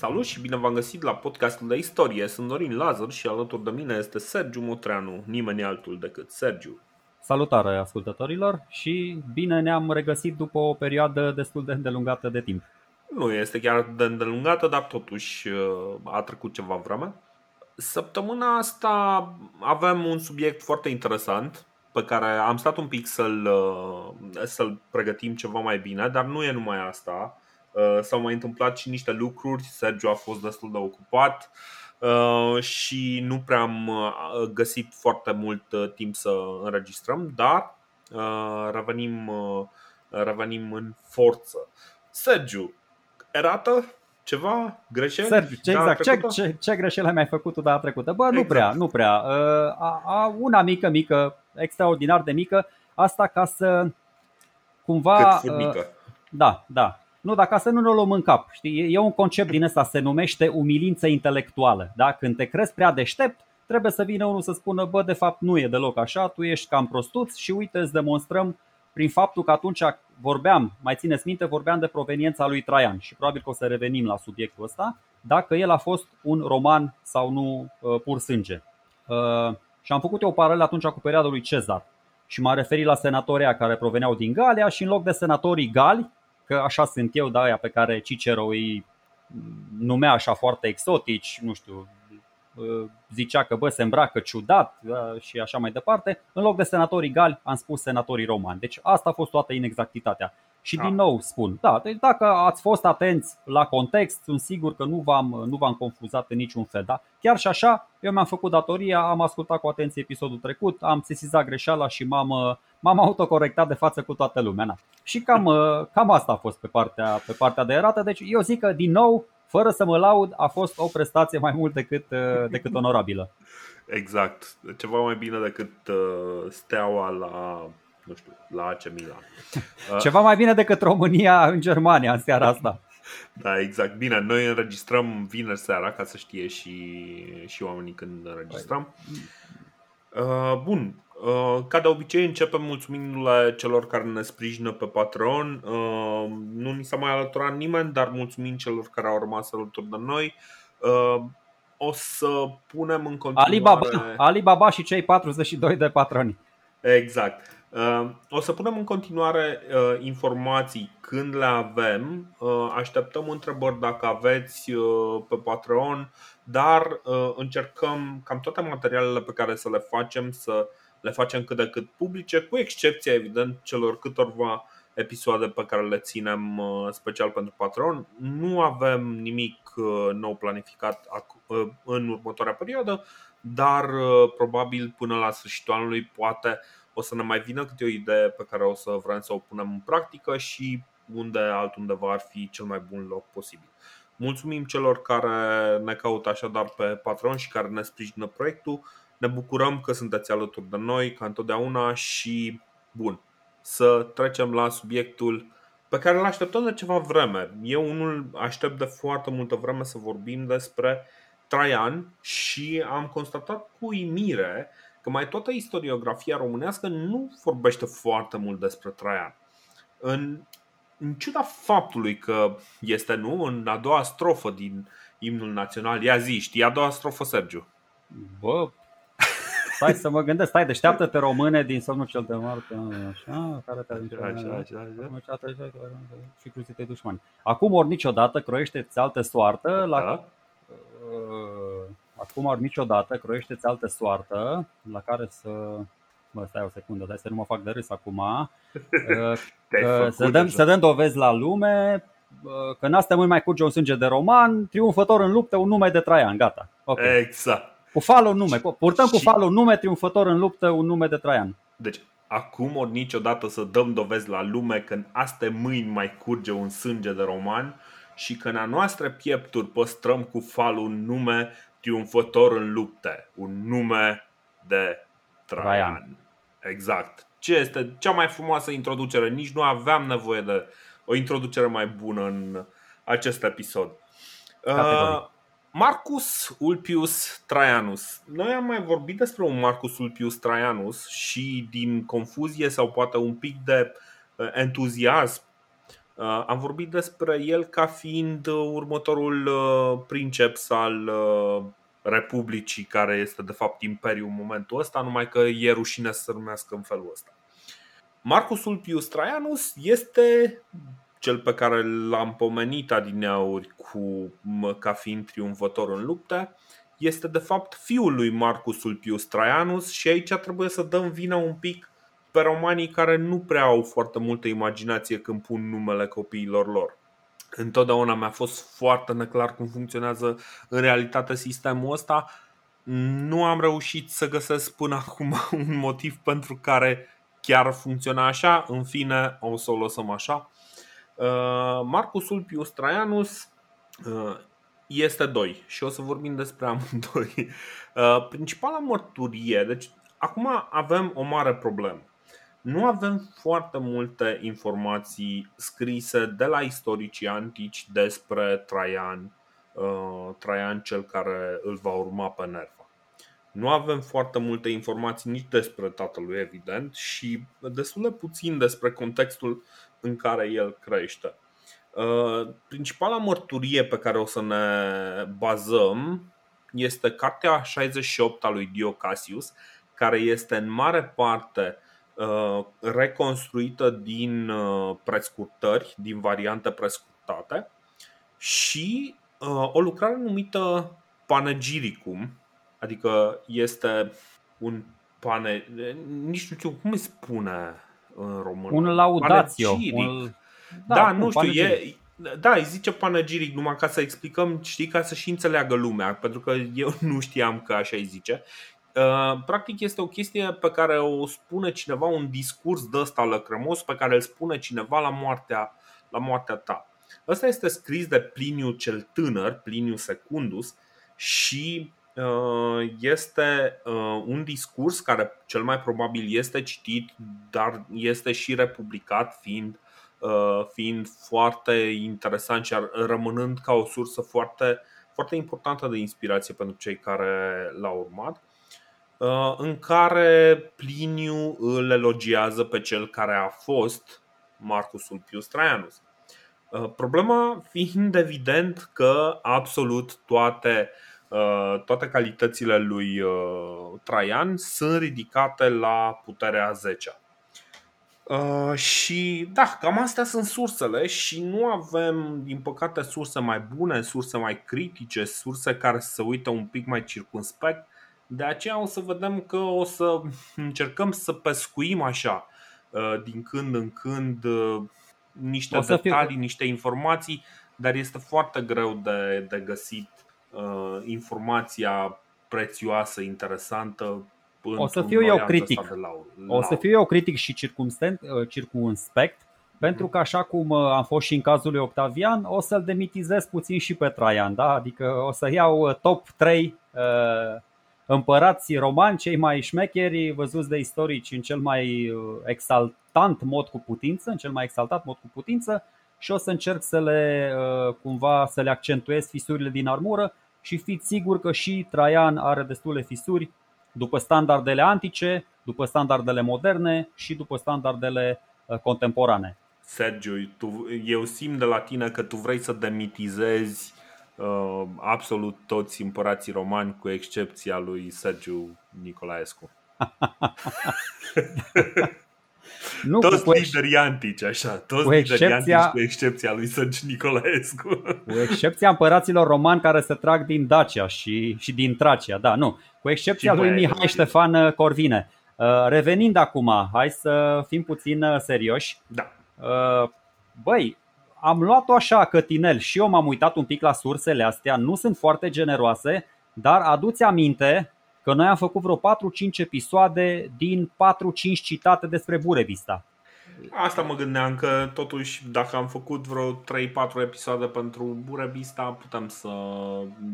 Salut și bine v-am găsit la podcastul de istorie. Sunt Dorin Lazar și alături de mine este Sergiu Motreanu, nimeni altul decât Sergiu. Salutare ascultătorilor și bine ne-am regăsit după o perioadă destul de îndelungată de timp. Nu este chiar de îndelungată, dar totuși uh, a trecut ceva vreme. Săptămâna asta avem un subiect foarte interesant pe care am stat un pic să-l, uh, să-l pregătim ceva mai bine, dar nu e numai asta. Uh, s-au mai întâmplat și niște lucruri, Sergio a fost destul de ocupat și nu prea am găsit foarte mult timp să înregistrăm, dar revenim, revenim în forță. Sergiu, erată? Ceva? Greșeli? Sergiu, ce, exact. Ce, ce, ce greșeli mai făcut tu data trecută? Bă, nu exact. prea, nu prea. A, a, una mică, mică, extraordinar de mică, asta ca să cumva... Cât mică. Da, da. Nu, dar ca să nu ne luăm în cap. Știi? E un concept din ăsta, se numește umilință intelectuală. Da? Când te crezi prea deștept, trebuie să vină unul să spună, bă, de fapt nu e deloc așa, tu ești cam prostuț și uite, îți demonstrăm prin faptul că atunci vorbeam, mai țineți minte, vorbeam de proveniența lui Traian și probabil că o să revenim la subiectul ăsta, dacă el a fost un roman sau nu uh, pur sânge. Uh, și am făcut eu o paralelă atunci cu perioada lui Cezar și m-am referit la senatorii care proveneau din Galia și în loc de senatorii gali, că așa sunt eu, da, aia pe care Cicero îi numea așa foarte exotici, nu știu, zicea că bă, se îmbracă ciudat și așa mai departe, în loc de senatorii gali am spus senatorii romani. Deci asta a fost toată inexactitatea. Și din nou spun, da, deci dacă ați fost atenți la context, sunt sigur că nu v-am, nu v-am confuzat în niciun fel. Da? Chiar și așa, eu mi-am făcut datoria, am ascultat cu atenție episodul trecut, am sesizat greșeala și m-am, m-am autocorectat de față cu toată lumea. Na. Și cam, cam asta a fost pe partea, pe partea de erată. Deci eu zic că, din nou, fără să mă laud, a fost o prestație mai mult decât, decât onorabilă. Exact. Ceva mai bine decât uh, steaua la nu știu, la AC Milan. Ceva mai bine decât România în Germania în seara asta. Da, exact. Bine, noi înregistrăm vineri seara, ca să știe și, și oamenii când înregistrăm. Uh, bun, uh, ca de obicei începem mulțumindu-le celor care ne sprijină pe Patreon. Uh, nu ni s-a mai alăturat nimeni, dar mulțumim celor care au rămas alături de noi. Uh, o să punem în continuare... Alibaba, Alibaba și cei 42 de patroni. Exact. Uh, o să punem în continuare uh, informații când le avem. Uh, așteptăm întrebări dacă aveți pe Patreon, dar încercăm cam toate materialele pe care să le facem să le facem cât de cât publice, cu excepția, evident, celor câtorva episoade pe care le ținem special pentru Patreon. Nu avem nimic nou planificat în următoarea perioadă, dar probabil până la sfârșitul anului poate o să ne mai vină câte o idee pe care o să vrem să o punem în practică și unde altundeva ar fi cel mai bun loc posibil. Mulțumim celor care ne caută așadar pe Patreon și care ne sprijină proiectul. Ne bucurăm că sunteți alături de noi, ca întotdeauna și bun. Să trecem la subiectul pe care îl așteptăm de ceva vreme. Eu unul aștept de foarte multă vreme să vorbim despre Traian și am constatat cu uimire că mai toată istoriografia românească nu vorbește foarte mult despre Traian. În, în ciuda faptului că este nu în a doua strofă din imnul național, ia zi, știi a doua strofă, Sergiu? Bă, stai să mă gândesc, stai, deșteaptă-te române din somnul cel de moarte, așa, care te așa, așa, așa, așa, și cruțite dușmani. Acum ori niciodată croiește-ți altă soartă la, da? Acum ori niciodată croiește-ți altă soartă la care să Bă, stai o secundă, dai să nu mă fac de râs acum. să, dăm, să dăm dovezi la lume că în astea mai curge un sânge de roman, triumfător în luptă, un nume de Traian, gata. Okay. Exact. Cu falul nume, purtăm și... cu falul nume, triumfător în luptă, un nume de Traian. Deci, acum ori niciodată să dăm dovezi la lume că în astea mâini mai curge un sânge de roman și că în a noastre piepturi păstrăm cu falul nume triumfător în lupte, un nume de Traian. Traian. Exact. Ce este cea mai frumoasă introducere? Nici nu aveam nevoie de o introducere mai bună în acest episod. Uh, Marcus Ulpius Traianus. Noi am mai vorbit despre un Marcus Ulpius Traianus și din confuzie sau poate un pic de uh, entuziasm Am vorbit despre el ca fiind următorul princeps al Republicii, care este de fapt Imperiul în momentul ăsta, numai că e rușine să se numească în felul ăsta. Marcus Ulpius Traianus este cel pe care l-am pomenit adineauri cu, ca fiind triumfător în lupte, este de fapt fiul lui Marcus Ulpius Traianus și aici trebuie să dăm vina un pic pe romanii care nu prea au foarte multă imaginație când pun numele copiilor lor. Întotdeauna mi-a fost foarte neclar cum funcționează în realitate sistemul ăsta. Nu am reușit să găsesc până acum un motiv pentru care chiar funcționa așa. În fine, o să o lăsăm așa. Uh, Marcus Ulpius Traianus uh, este doi și o să vorbim despre amândoi. Uh, principala mărturie, deci acum avem o mare problemă. Nu avem foarte multe informații scrise de la istoricii antici despre Traian, Traian cel care îl va urma pe Nerva. Nu avem foarte multe informații nici despre tatălui, evident, și destul de puțin despre contextul în care el crește. Uh, principala mărturie pe care o să ne bazăm este cartea 68 a lui Dio Cassius, care este în mare parte uh, reconstruită din uh, prescurtări, din variante prescurtate și o lucrare numită Panegiricum, adică este un pane, nici nu știu cum îi spune în română. Un laudatio. Un... Da, da nu știu, e, da, îi zice panegiric numai ca să explicăm, știi, ca să și înțeleagă lumea, pentru că eu nu știam că așa îi zice. Uh, practic este o chestie pe care o spune cineva, un discurs de ăsta lăcrămos pe care îl spune cineva la moartea, la moartea ta. Ăsta este scris de Pliniu cel tânăr, Pliniu Secundus, și Uh, este uh, un discurs care cel mai probabil este citit, dar este și republicat, fiind, uh, fiind foarte interesant și rămânând ca o sursă foarte, foarte importantă de inspirație pentru cei care l-au urmat în care Pliniu îl elogiază pe cel care a fost Marcus Ulpius Traianus. Problema fiind evident că absolut toate uh, Uh, toate calitățile lui uh, Traian sunt ridicate la puterea 10 Uh, și da, cam astea sunt sursele și nu avem, din păcate, surse mai bune, surse mai critice, surse care să se uită un pic mai circunspect. De aceea o să vedem că o să încercăm să pescuim așa, uh, din când în când, uh, niște detalii, fiu... niște informații, dar este foarte greu de, de găsit uh, informația prețioasă, interesantă. O să fiu eu critic. O să fiu eu critic și uh, circumspect, pentru că așa cum uh, am fost și în cazul lui Octavian, o să-l demitizez puțin și pe Traian, da? adică o să iau uh, top 3 uh, împărați romani, cei mai șmecheri, văzuți de istorici în cel mai exaltant mod cu putință, în cel mai exaltat mod cu putință și o să încerc să le cumva să le accentuez fisurile din armură și fiți sigur că și Traian are destule fisuri după standardele antice, după standardele moderne și după standardele uh, contemporane. Sergiu, tu, eu simt de la tine că tu vrei să demitizezi uh, absolut toți împărații romani cu excepția lui Sergiu Nicolaescu. Nu, toți cu liderii antici, așa, toți cu excepția, liderii antici, cu excepția lui Sergiu Nicolaescu. Cu excepția împăraților romani care se trag din Dacia și, și din Tracia, da, nu. Cu excepția lui Mihai Ștefan Corvine. Uh, revenind acum, hai să fim puțin uh, serioși. Da. Uh, băi, am luat-o așa cătinel și eu m-am uitat un pic la sursele astea, nu sunt foarte generoase, dar aduți aminte că noi am făcut vreo 4-5 episoade din 4-5 citate despre Burevista. Asta mă gândeam că totuși dacă am făcut vreo 3-4 episoade pentru Burevista putem să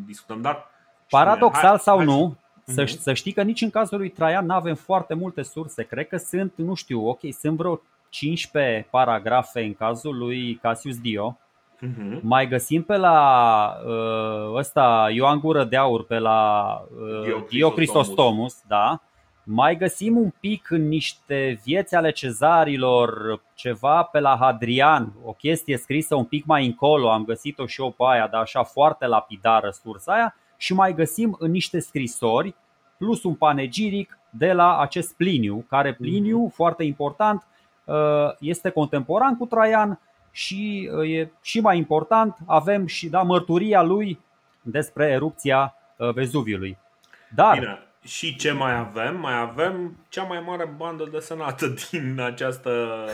discutăm, dar Paradoxal hai, sau hai nu, să, uh-huh. să știi că nici în cazul lui Traian nu avem foarte multe surse. Cred că sunt, nu știu, ok, sunt vreo 15 paragrafe în cazul lui Cassius Dio Uh-huh. Mai găsim pe la uh, ăsta Ioan Gură de Aur, pe la uh, Dio Cristostomus, da? Mai găsim un pic în niște vieți ale cezarilor, ceva pe la Hadrian, o chestie scrisă un pic mai încolo, am găsit-o și eu pe aia, dar așa foarte lapidară sursa aia, și mai găsim în niște scrisori, plus un panegiric de la acest Pliniu, care Pliniu, mhm. foarte important, uh, este contemporan cu Traian și uh, e și mai important, avem și da, mărturia lui despre erupția uh, Vezuviului. Dar Bine. Și ce mai avem? Mai avem cea mai mare bandă desenată din această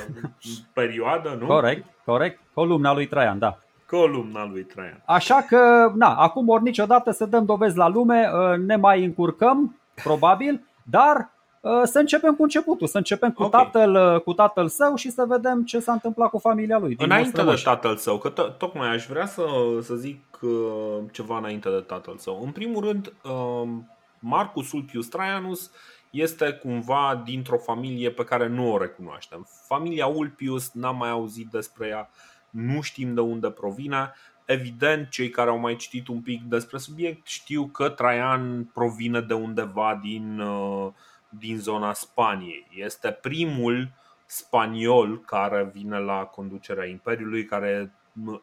perioadă, nu? Corect, corect. Columna lui Traian, da. Columna lui Traian. Așa că, na, acum ori niciodată să dăm dovezi la lume, ne mai încurcăm, probabil, dar Uh, să începem cu începutul, să începem cu, okay. tatăl, uh, cu tatăl său și să vedem ce s-a întâmplat cu familia lui. Din înainte de tatăl său, că to- tocmai aș vrea să, să zic uh, ceva înainte de tatăl său. În primul rând, Marcus Ulpius Traianus este cumva dintr-o familie pe care nu o recunoaștem. Familia Ulpius n-am mai auzit despre ea, nu știm de unde provine. Evident, cei care au mai citit un pic despre subiect știu că Traian provine de undeva din uh, din zona Spaniei. Este primul spaniol care vine la conducerea Imperiului, care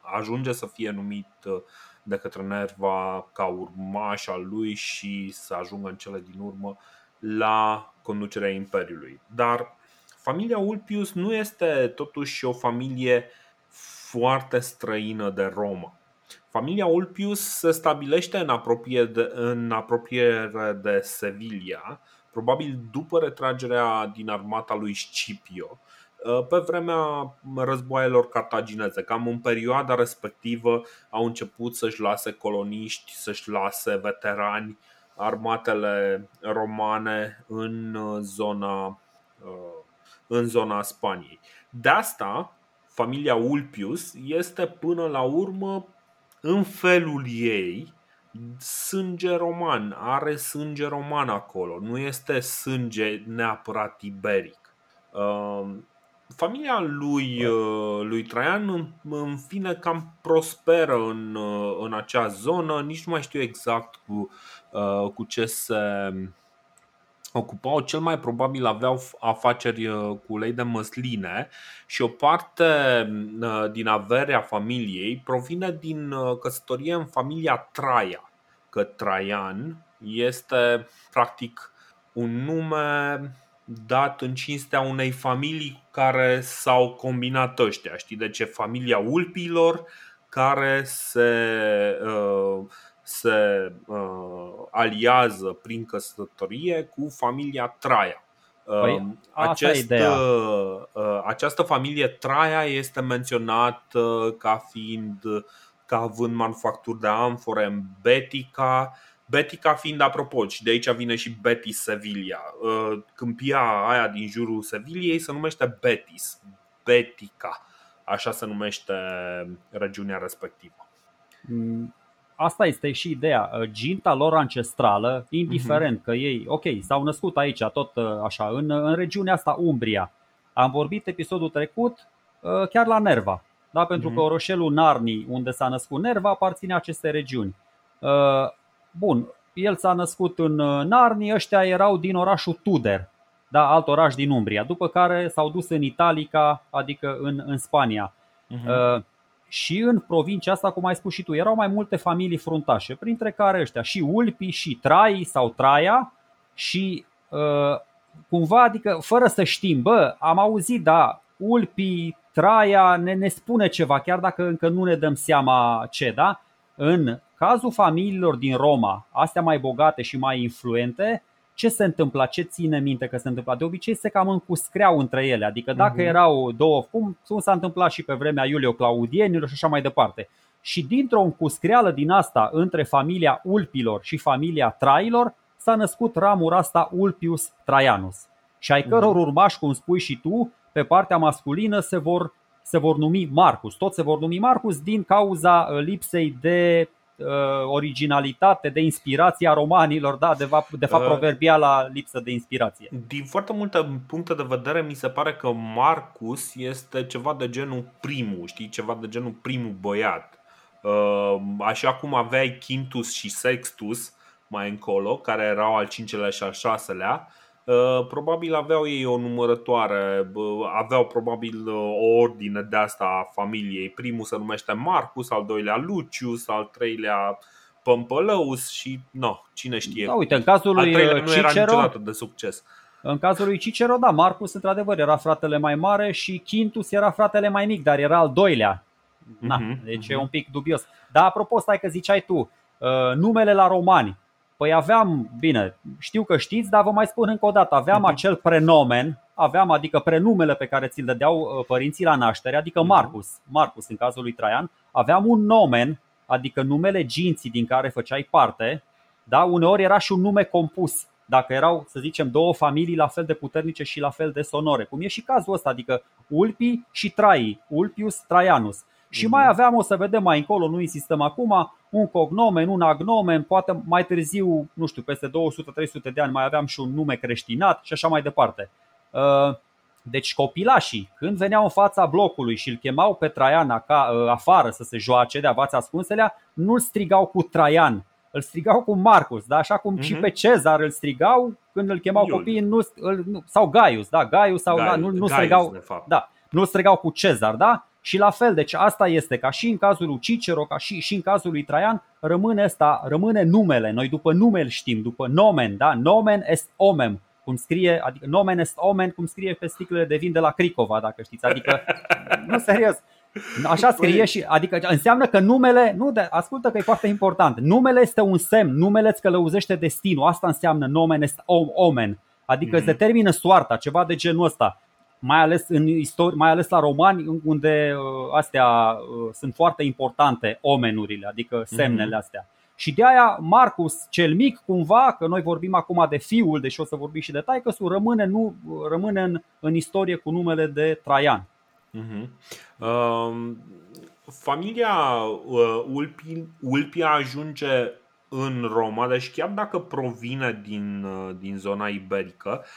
ajunge să fie numit uh, de către Nerva ca urmaș al lui și să ajungă în cele din urmă la conducerea Imperiului. Dar familia Ulpius nu este totuși o familie foarte străină de Roma. Familia Ulpius se stabilește în apropiere de, în apropiere de Sevilla, probabil după retragerea din armata lui Scipio, uh, pe vremea războaielor cartagineze. Cam în perioada respectivă au început să-și lase coloniști, să-și lase veterani armatele romane în uh, zona, uh, în zona Spaniei. De asta, familia Ulpius este până la urmă în felul ei sânge roman, are sânge roman acolo, nu este sânge neapărat iberic. Uh, familia lui, uh, lui Traian, în fine, cam prosperă în, uh, în acea zonă, nici nu mai știu exact cu, cu ce se ocupau, cel mai probabil aveau afaceri cu ulei de măsline și o parte din averea familiei provine din căsătorie în familia Traia că Traian este practic un nume dat în cinstea unei familii care s-au combinat ăștia. Știi de ce? Familia Ulpilor care se, uh, se uh, aliază prin căsătorie cu familia Traia. Păi, uh, Acest, această familie Traia este menționată ca fiind ca având manufacturi de amfore în Betica, Betica fiind apropo, și de aici vine și Betis Sevilla. Uh, câmpia aia din jurul Seviliei se numește Betis, Betica. Așa se numește regiunea respectivă. Mm, asta este și ideea. Uh, ginta lor ancestrală, indiferent uh-huh. că ei, ok, s-au născut aici, tot uh, așa, în, în regiunea asta, Umbria. Am vorbit episodul trecut chiar la Nerva da? pentru mm-hmm. că orășelul Narni, unde s-a născut Nerva, aparține aceste regiuni. Uh, bun, el s-a născut în uh, Narni, ăștia erau din orașul Tuder, da, alt oraș din Umbria, după care s-au dus în Italica, adică în, în Spania. Uh-huh. Și în provincia asta, cum ai spus și tu, erau mai multe familii fruntașe, printre care ăștia și Ulpi, și Trai sau Traia și uh, cumva, adică fără să știm, bă, am auzit, da, Ulpi, Traia ne, ne spune ceva, chiar dacă încă nu ne dăm seama ce, da? În cazul familiilor din Roma, astea mai bogate și mai influente, ce se întâmplă, ce ține minte că se întâmplă? De obicei se cam încuscreau între ele, adică dacă uh-huh. erau două, cum, cum s-a întâmplat și pe vremea Iulio Claudienilor și așa mai departe. Și dintr-o încuscreală din asta între familia Ulpilor și familia Trailor s-a născut ramura asta Ulpius Traianus. Și ai căror mhm. urmași, cum spui și tu, pe partea masculină se vor, se vor numi Marcus. Toți se vor numi Marcus din cauza uh, lipsei de uh, originalitate, de inspirație a romanilor, da, de, fapt, de fapt uh, proverbiala lipsă de inspirație. Din foarte multe puncte de vedere mi se pare că Marcus este ceva de genul primul, știi, ceva de genul primul băiat. Uh, așa cum aveai Quintus și Sextus mai încolo, care erau al cincelea și al șaselea, Uh, probabil aveau ei o numărătoare, aveau probabil uh, o ordine de asta a familiei. Primul se numește Marcus, al doilea Lucius, al treilea Pămpălăus și no, cine știe. Da, uite, în cazul lui al nu Cicero, era niciodată de succes. În cazul lui Cicero, da, Marcus într-adevăr era fratele mai mare și Quintus era fratele mai mic, dar era al doilea. Na, uh-huh, deci uh-huh. e un pic dubios. Dar apropo, stai că ziceai tu, uh, numele la romani. Păi aveam, bine, știu că știți, dar vă mai spun încă o dată, aveam uh-huh. acel prenomen, aveam adică prenumele pe care ți-l dădeau uh, părinții la naștere, adică Marcus, Marcus în cazul lui Traian, aveam un nomen, adică numele ginții din care făceai parte, da, uneori era și un nume compus dacă erau, să zicem, două familii la fel de puternice și la fel de sonore, cum e și cazul ăsta, adică Ulpi și Trai, Ulpius Traianus. Și mai mhm. aveam, o să vedem mai încolo, nu insistăm acum, un cognomen, un agnomen, poate mai târziu, nu știu, peste 200-300 de ani mai aveam și un nume creștinat și așa mai departe. Uh, deci copilașii, când veneau în fața blocului și îl chemau pe Traian uh, afară să se joace de avați ascunselea, nu-l strigau cu Traian, îl strigau cu Marcus, da? așa cum mm-hmm. și mhm. pe Cezar îl strigau când îl chemau Iul. copiii, nu, îl, sau Gaius, da, Gaius sau Gaius, da, nu, nu Gaius, strigau, da, nu strigau cu Cezar, da? Și la fel, deci asta este ca și în cazul lui Cicero, ca și, și în cazul lui Traian, rămâne asta, rămâne numele. Noi după nume îl știm, după nomen, da? Nomen est omem, cum scrie, adică nomen est omen, cum scrie pe sticlele de vin de la Cricova, dacă știți. Adică, nu serios. Așa scrie păi- și adică înseamnă că numele, nu de, ascultă că e foarte important. Numele este un semn, numele îți călăuzește destinul. Asta înseamnă nomen este omen. Adică mm-hmm. se termină soarta, ceva de genul ăsta. Mai ales în istorie, mai ales la romani unde uh, astea uh, sunt foarte importante omenurile, adică semnele mm-hmm. astea. Și de aia Marcus cel mic, cumva, că noi vorbim acum de fiul, deși o să vorbim și de taică rămâne, nu, rămâne în, în istorie cu numele de Traian. Uh-huh. Uh, familia uh, Ulpi, Ulpi ajunge în Roma, deci chiar dacă provine din, uh, din zona iberică, uh,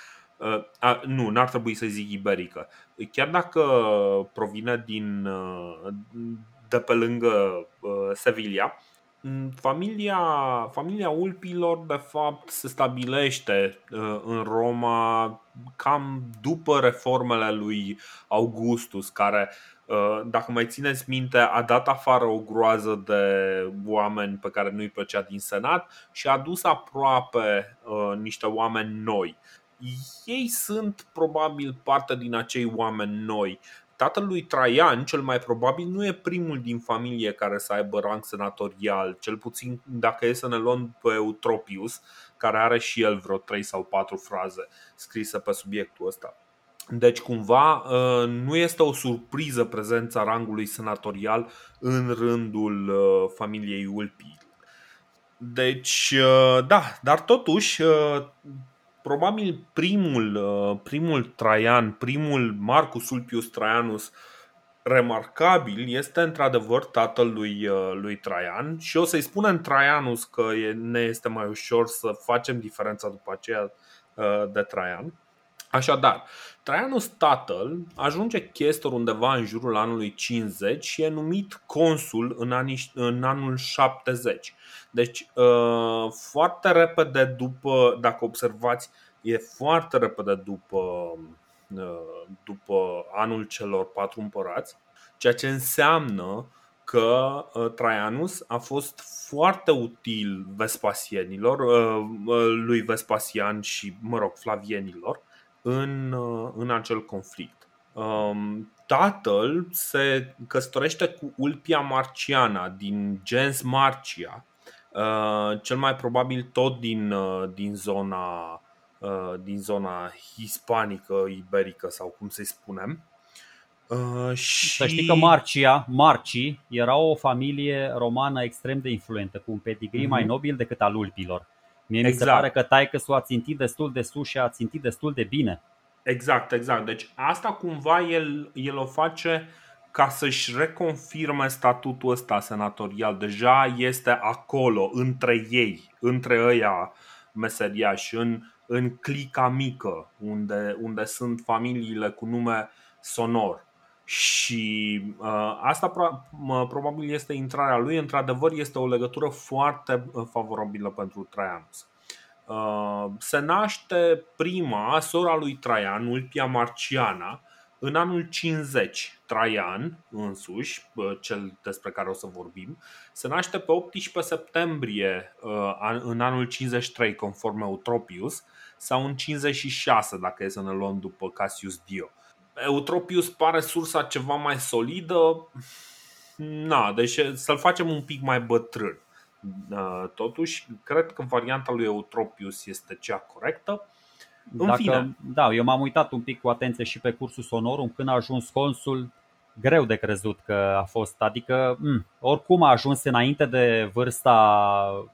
a, nu, n-ar trebui să zic iberică, chiar dacă provine din, uh, de pe lângă uh, Sevilla, Familia, familia Ulpilor, de fapt, se stabilește uh, în Roma cam după reformele lui Augustus, care, uh, dacă mai țineți minte, a dat afară o groază de oameni pe care nu-i plăcea din Senat și a dus aproape uh, niște oameni noi. Ei sunt probabil parte din acei oameni noi tatăl lui Traian, cel mai probabil, nu e primul din familie care să aibă rang senatorial, cel puțin dacă e să ne luăm pe Eutropius, care are și el vreo 3 sau 4 fraze scrise pe subiectul ăsta. Deci, cumva, ă, nu este o surpriză prezența rangului senatorial în rândul ă, familiei Ulpi. Deci, ă, da, dar totuși, probabil primul, uh, primul Traian, primul Marcus Ulpius Traianus remarcabil este într-adevăr tatăl lui, uh, lui Traian și o să-i spunem Traianus că ne este mai ușor să facem diferența după aceea uh, de Traian. Așadar, Traianus tatăl ajunge chestor undeva în jurul anului 50 și e numit consul în, anii, în anul 70. Deci, uh, foarte repede după, dacă observați, e foarte repede după, uh, după anul celor patru împărați, ceea ce înseamnă că uh, Traianus a fost foarte util Vespasienilor, lui Vespasian și, mă rog, Flavienilor în, în acel conflict. Um, tatăl se căsătorește cu Ulpia Marciana din gens Marcia, Uh, cel mai probabil tot din, uh, din zona uh, din zona hispanică, iberică sau cum să-i spunem. și... Să știi că Marcia, Marci era o familie romană extrem de influentă, cu un pedigree mm-hmm. mai nobil decât al ulpilor. Mie exact. mi se exact. pare că taică s a țintit destul de sus și a țintit destul de bine. Exact, exact. Deci asta cumva el, el o face ca să-și reconfirme statutul ăsta senatorial. Deja este acolo, între ei, între ăia meseriași, în, în clica mică, unde, unde sunt familiile cu nume sonor. Și uh, asta pro- probabil este intrarea lui. Într-adevăr, este o legătură foarte uh, favorabilă pentru Traianus. Se naște prima, sora lui Traian, Ulpia Marciana, în anul 50, Traian însuși, cel despre care o să vorbim, se naște pe 18 septembrie în anul 53, conform Eutropius, sau în 56, dacă e să ne luăm după Cassius Dio. Eutropius pare sursa ceva mai solidă, na, deci să-l facem un pic mai bătrân. Totuși, cred că varianta lui Eutropius este cea corectă. În Dacă, fine. Da, eu m-am uitat un pic cu atenție și pe cursul sonorum când a ajuns consul greu de crezut că a fost, adică m- mm, oricum a ajuns înainte de vârsta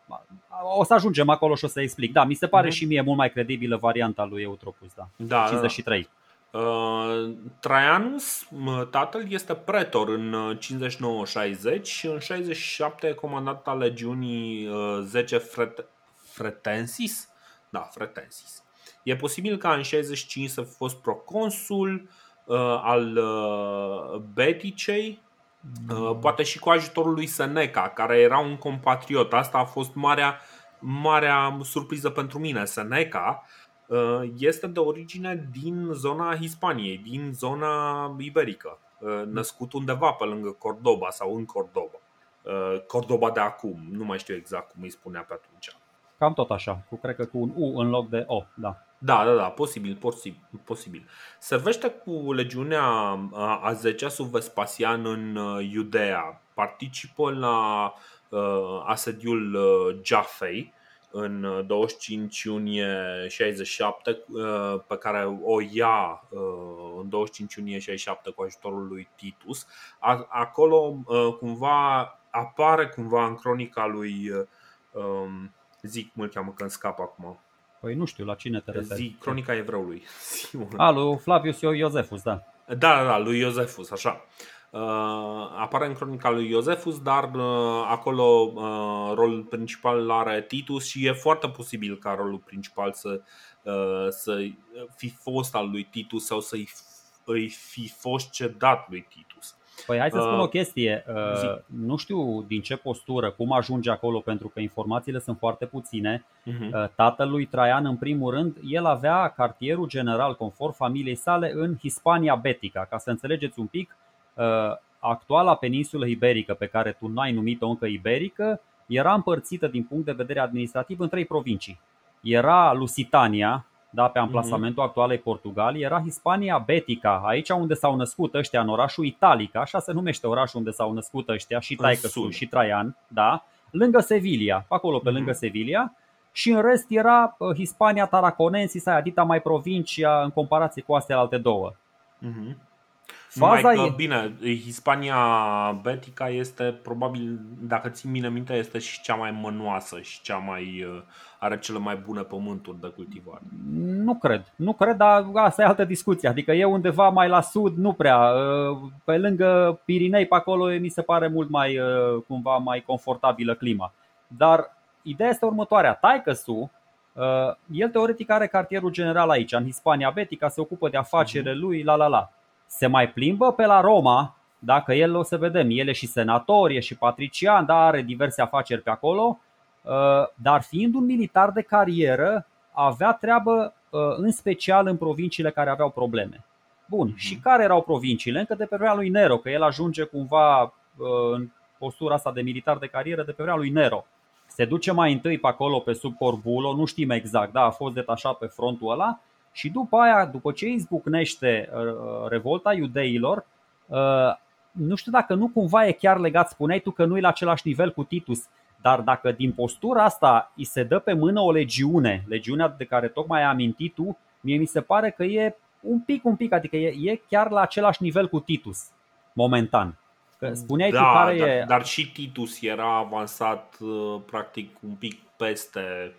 o să ajungem acolo și o să explic. Da, mi se pare mm-hmm. și mie mult mai credibilă varianta lui Eutropus, da. da 53. Da, da. Uh, Traianus, tatăl, este pretor în 59-60 și în 67 e comandat al legiunii 10 uh, Fret- Fretensis. Da, Fretensis. E posibil ca în 65 să fi fost proconsul uh, al uh, Beticei, uh, poate și cu ajutorul lui Seneca, care era un compatriot. Asta a fost marea, marea surpriză pentru mine. Seneca uh, este de origine din zona Hispaniei, din zona iberică, uh, născut undeva pe lângă Cordoba sau în Cordoba. Uh, Cordoba de acum, nu mai știu exact cum îi spunea pe atunci. Cam tot așa, cu cred că cu un U în loc de O, da. Da, da, da, posibil, posibil. posibil. Servește cu legiunea a 10 sub Vespasian în Iudea. Participă la uh, asediul Jaffei în 25 iunie 67 uh, pe care o ia uh, în 25 iunie 67 cu ajutorul lui Titus. Acolo cumva apare cumva în cronica lui um, zic cum îl cheamă că îmi scap acum Păi nu știu, la cine te referi? Zi, cronica evreului. A, lui Flavius Iosefus, da. Da, da, da, lui Iosefus, așa. Uh, apare în cronica lui Iosefus, dar uh, acolo uh, rolul principal are Titus și e foarte posibil ca rolul principal să, uh, să fi fost al lui Titus sau să-i îi fi fost cedat lui Titus. Păi hai să spun uh, o chestie. Uh, nu știu din ce postură, cum ajunge acolo, pentru că informațiile sunt foarte puține. Uh-huh. Uh, tatălui Traian, în primul rând, el avea cartierul general, conform familiei sale, în Hispania Betica. Ca să înțelegeți un pic, uh, actuala peninsulă iberică, pe care tu n-ai numit-o încă iberică, era împărțită din punct de vedere administrativ în trei provincii. Era Lusitania, da, pe amplasamentul uh-huh. actualei Portugalii, era Hispania Betica, aici unde s-au născut ăștia în orașul Italica, așa se numește orașul unde s-au născut ăștia, și Taicăsul și Traian, da, lângă Sevilla, acolo pe uh-huh. lângă Sevilla, și în rest era uh, Hispania Taraconensis, aia dita mai provincia în comparație cu astea alte două. Uh-huh. Faza că, e... Bine, Hispania Betica este probabil, dacă țin bine minte, este și cea mai mănoasă și cea mai uh, are cele mai bune pământuri de cultivare. Nu cred, nu cred, dar asta e altă discuție. Adică e undeva mai la sud, nu prea. Uh, pe lângă Pirinei, pe acolo mi se pare mult mai uh, cumva mai confortabilă clima. Dar ideea este următoarea. Taicăsu, el teoretic are cartierul general aici, în Hispania Betica, se ocupă de afacerile mhm. lui, la la la se mai plimbă pe la Roma, dacă el o să vedem, el e și senator, e și patrician, dar are diverse afaceri pe acolo, uh, dar fiind un militar de carieră, avea treabă uh, în special în provinciile care aveau probleme. Bun, și mhm. care erau provinciile? Încă de pe vremea lui Nero, că el ajunge cumva uh, în postura asta de militar de carieră de pe vremea lui Nero. Se duce mai întâi pe acolo pe sub Corbulo, nu știm exact, da, a fost detașat pe frontul ăla și după aia, după ce izbucnește uh, revolta iudeilor, uh, nu știu dacă nu cumva e chiar legat, spuneai tu că nu e la același nivel cu Titus, dar dacă din postura asta îi se dă pe mână o legiune, legiunea de care tocmai ai amintit tu, mie mi se pare că e un pic, un pic, adică e, e chiar la același nivel cu Titus, momentan. Că spuneai da, tu care dar, e... dar și Titus era avansat uh, practic un pic peste,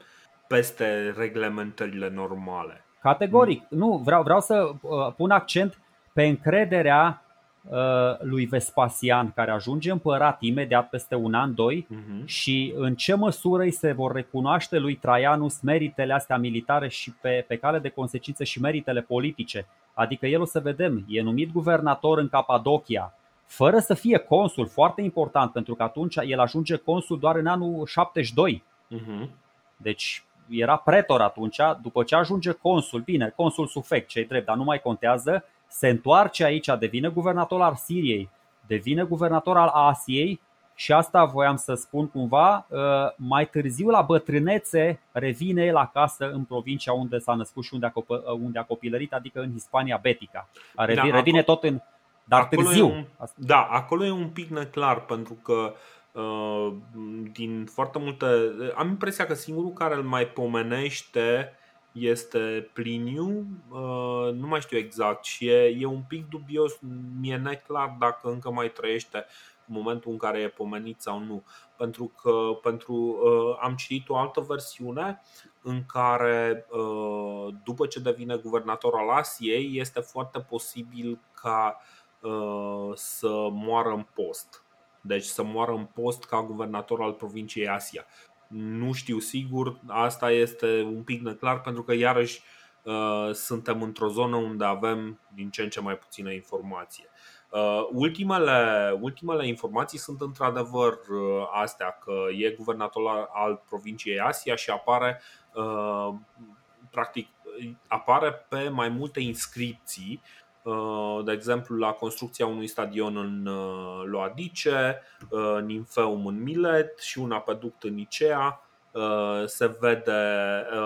peste reglementările normale. Categoric. Nu, vreau, vreau să uh, pun accent pe încrederea uh, lui Vespasian, care ajunge împărat imediat peste un an, doi, uh-huh. și în ce măsură îi se vor recunoaște lui Traianus meritele astea militare și pe, pe cale de consecință și meritele politice. Adică el o să vedem, e numit guvernator în Capadocia, fără să fie consul, foarte important, pentru că atunci el ajunge consul doar în anul 72. Uh-huh. Deci era pretor atunci, după ce ajunge consul, bine, consul sufect, cei drept, dar nu mai contează, se întoarce aici, devine guvernator al Siriei, devine guvernator al Asiei și asta voiam să spun cumva, uh, mai târziu la bătrânețe revine la casă în provincia unde s-a născut și unde a, copă, uh, unde a copilărit, adică în Hispania Betica. Revine, da, revine tot în. Dar târziu. Un, da, acolo e un pic neclar pentru că uh, din foarte multe. Am impresia că singurul care îl mai pomenește este Pliniu, nu mai știu exact și e, e un pic dubios, mi-e neclar dacă încă mai trăiește momentul în care e pomenit sau nu. Pentru că pentru, uh, am citit o altă versiune în care, uh, după ce devine guvernator al Asiei, este foarte posibil ca uh, să moară în post. Deci să moară în post ca guvernator al provinciei Asia. Nu știu sigur, asta este un pic neclar pentru că iarăși uh, suntem într-o zonă unde avem din ce în ce mai puțină informație. Uh, ultimele, ultimele informații sunt într-adevăr uh, astea că e guvernator al provinciei Asia și apare uh, practic apare pe mai multe inscripții de exemplu la construcția unui stadion în Loadice, Ninfeum în Milet și un apeduct în Nicea se vede,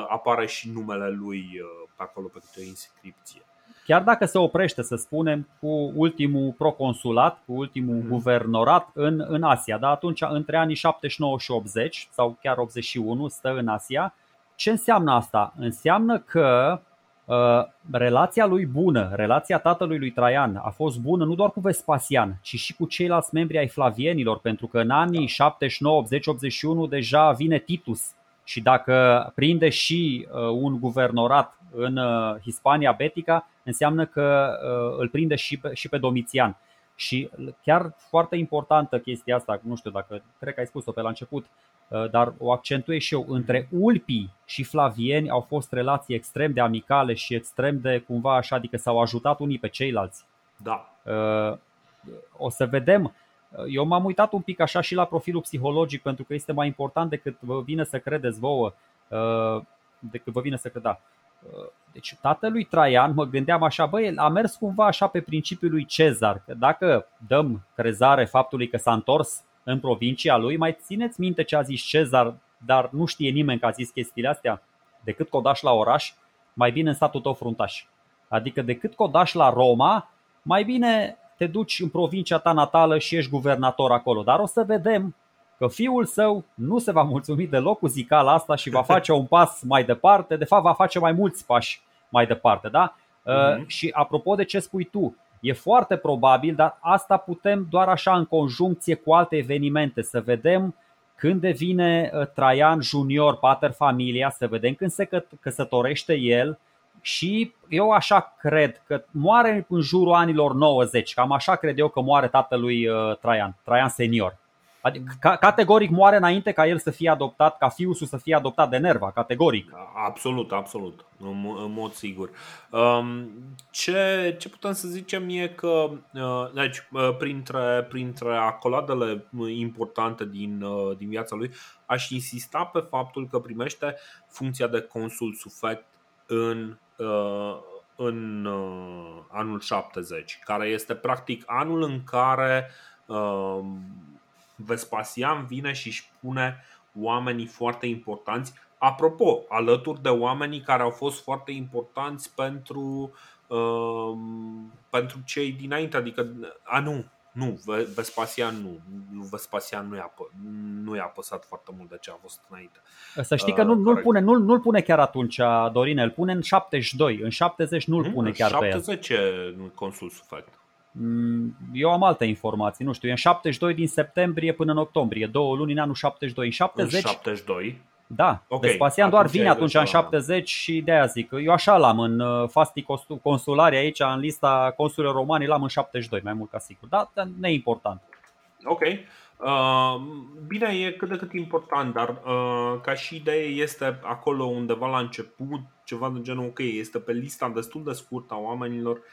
apare și numele lui pe acolo pe câte o inscripție. Chiar dacă se oprește, să spunem, cu ultimul proconsulat, cu ultimul mm. guvernorat în, în Asia, da? atunci între anii 79 și 80 sau chiar 81 stă în Asia, ce înseamnă asta? Înseamnă că uh, relația lui bună, relația tatălui lui Traian a fost bună nu doar cu Vespasian, ci și cu ceilalți membri ai flavienilor, pentru că în anii 79, 80, 81 deja vine Titus și dacă prinde și uh, un guvernorat în uh, Hispania Betica, înseamnă că uh, îl prinde și pe, și pe Domitian. Și chiar foarte importantă chestia asta, nu știu dacă, cred că ai spus-o pe la început, dar o accentuez și eu, între Ulpii și Flavieni au fost relații extrem de amicale și extrem de cumva așa, adică s-au ajutat unii pe ceilalți. Da. O să vedem, eu m-am uitat un pic așa și la profilul psihologic pentru că este mai important decât vă vine să credeți vouă, decât vă vine să credeți. Deci tatălui Traian, mă gândeam așa, băi, a mers cumva așa pe principiul lui Cezar, că dacă dăm crezare faptului că s-a întors în provincia lui, mai țineți minte ce a zis Cezar, dar nu știe nimeni că a zis chestiile astea, decât codaș la oraș, mai bine în statul tău fruntaș. Adică decât codaș la Roma, mai bine te duci în provincia ta natală și ești guvernator acolo. Dar o să vedem că fiul său nu se va mulțumi deloc cu zicala asta și va face un pas mai departe, de fapt va face mai mulți pași mai departe. Da? Uh-huh. Și apropo de ce spui tu, e foarte probabil, dar asta putem doar așa în conjuncție cu alte evenimente să vedem când devine uh, Traian junior, pater familia, să vedem când se căsătorește el și eu așa cred că moare în jurul anilor 90, cam așa cred eu că moare tatălui uh, Traian, Traian senior. Adică, ca, categoric moare înainte ca el să fie adoptat, ca fiul să fie adoptat de Nerva, categoric. Absolut, absolut, în, în mod sigur. Um, ce, ce putem să zicem e că, uh, deci, uh, printre, printre acoladele importante din, uh, din viața lui, aș insista pe faptul că primește funcția de consul sufect în, în anul 70, care este practic anul în care Vespasian vine și își pune oamenii foarte importanți. Apropo, alături de oamenii care au fost foarte importanți pentru, uh, pentru cei dinainte, adică, a nu, nu, Vespasian nu, Vespasian nu i-a, nu i-a păsat foarte mult de ce a fost înainte. Să știi că nu, nu-l, pune, nu, nu-l pune chiar atunci, Dorin, îl pune în 72, în 70 nu-l pune chiar 70 pe el. 70 consul sufect. Mm, eu am alte informații, nu știu, e în 72 din septembrie până în octombrie, două luni în anul 72. În 70, în 72? Da, okay. Vespasian doar vine atunci în 70 și de aia zic, eu așa l-am în uh, fastii consulari aici, în lista consulilor romani, l-am în 72, mai mult ca sigur, da, dar neimportant. Ok. Uh, bine, e cât de cât important, dar uh, ca și idee este acolo undeva la început, ceva de genul ok, este pe lista destul de scurtă a oamenilor uh,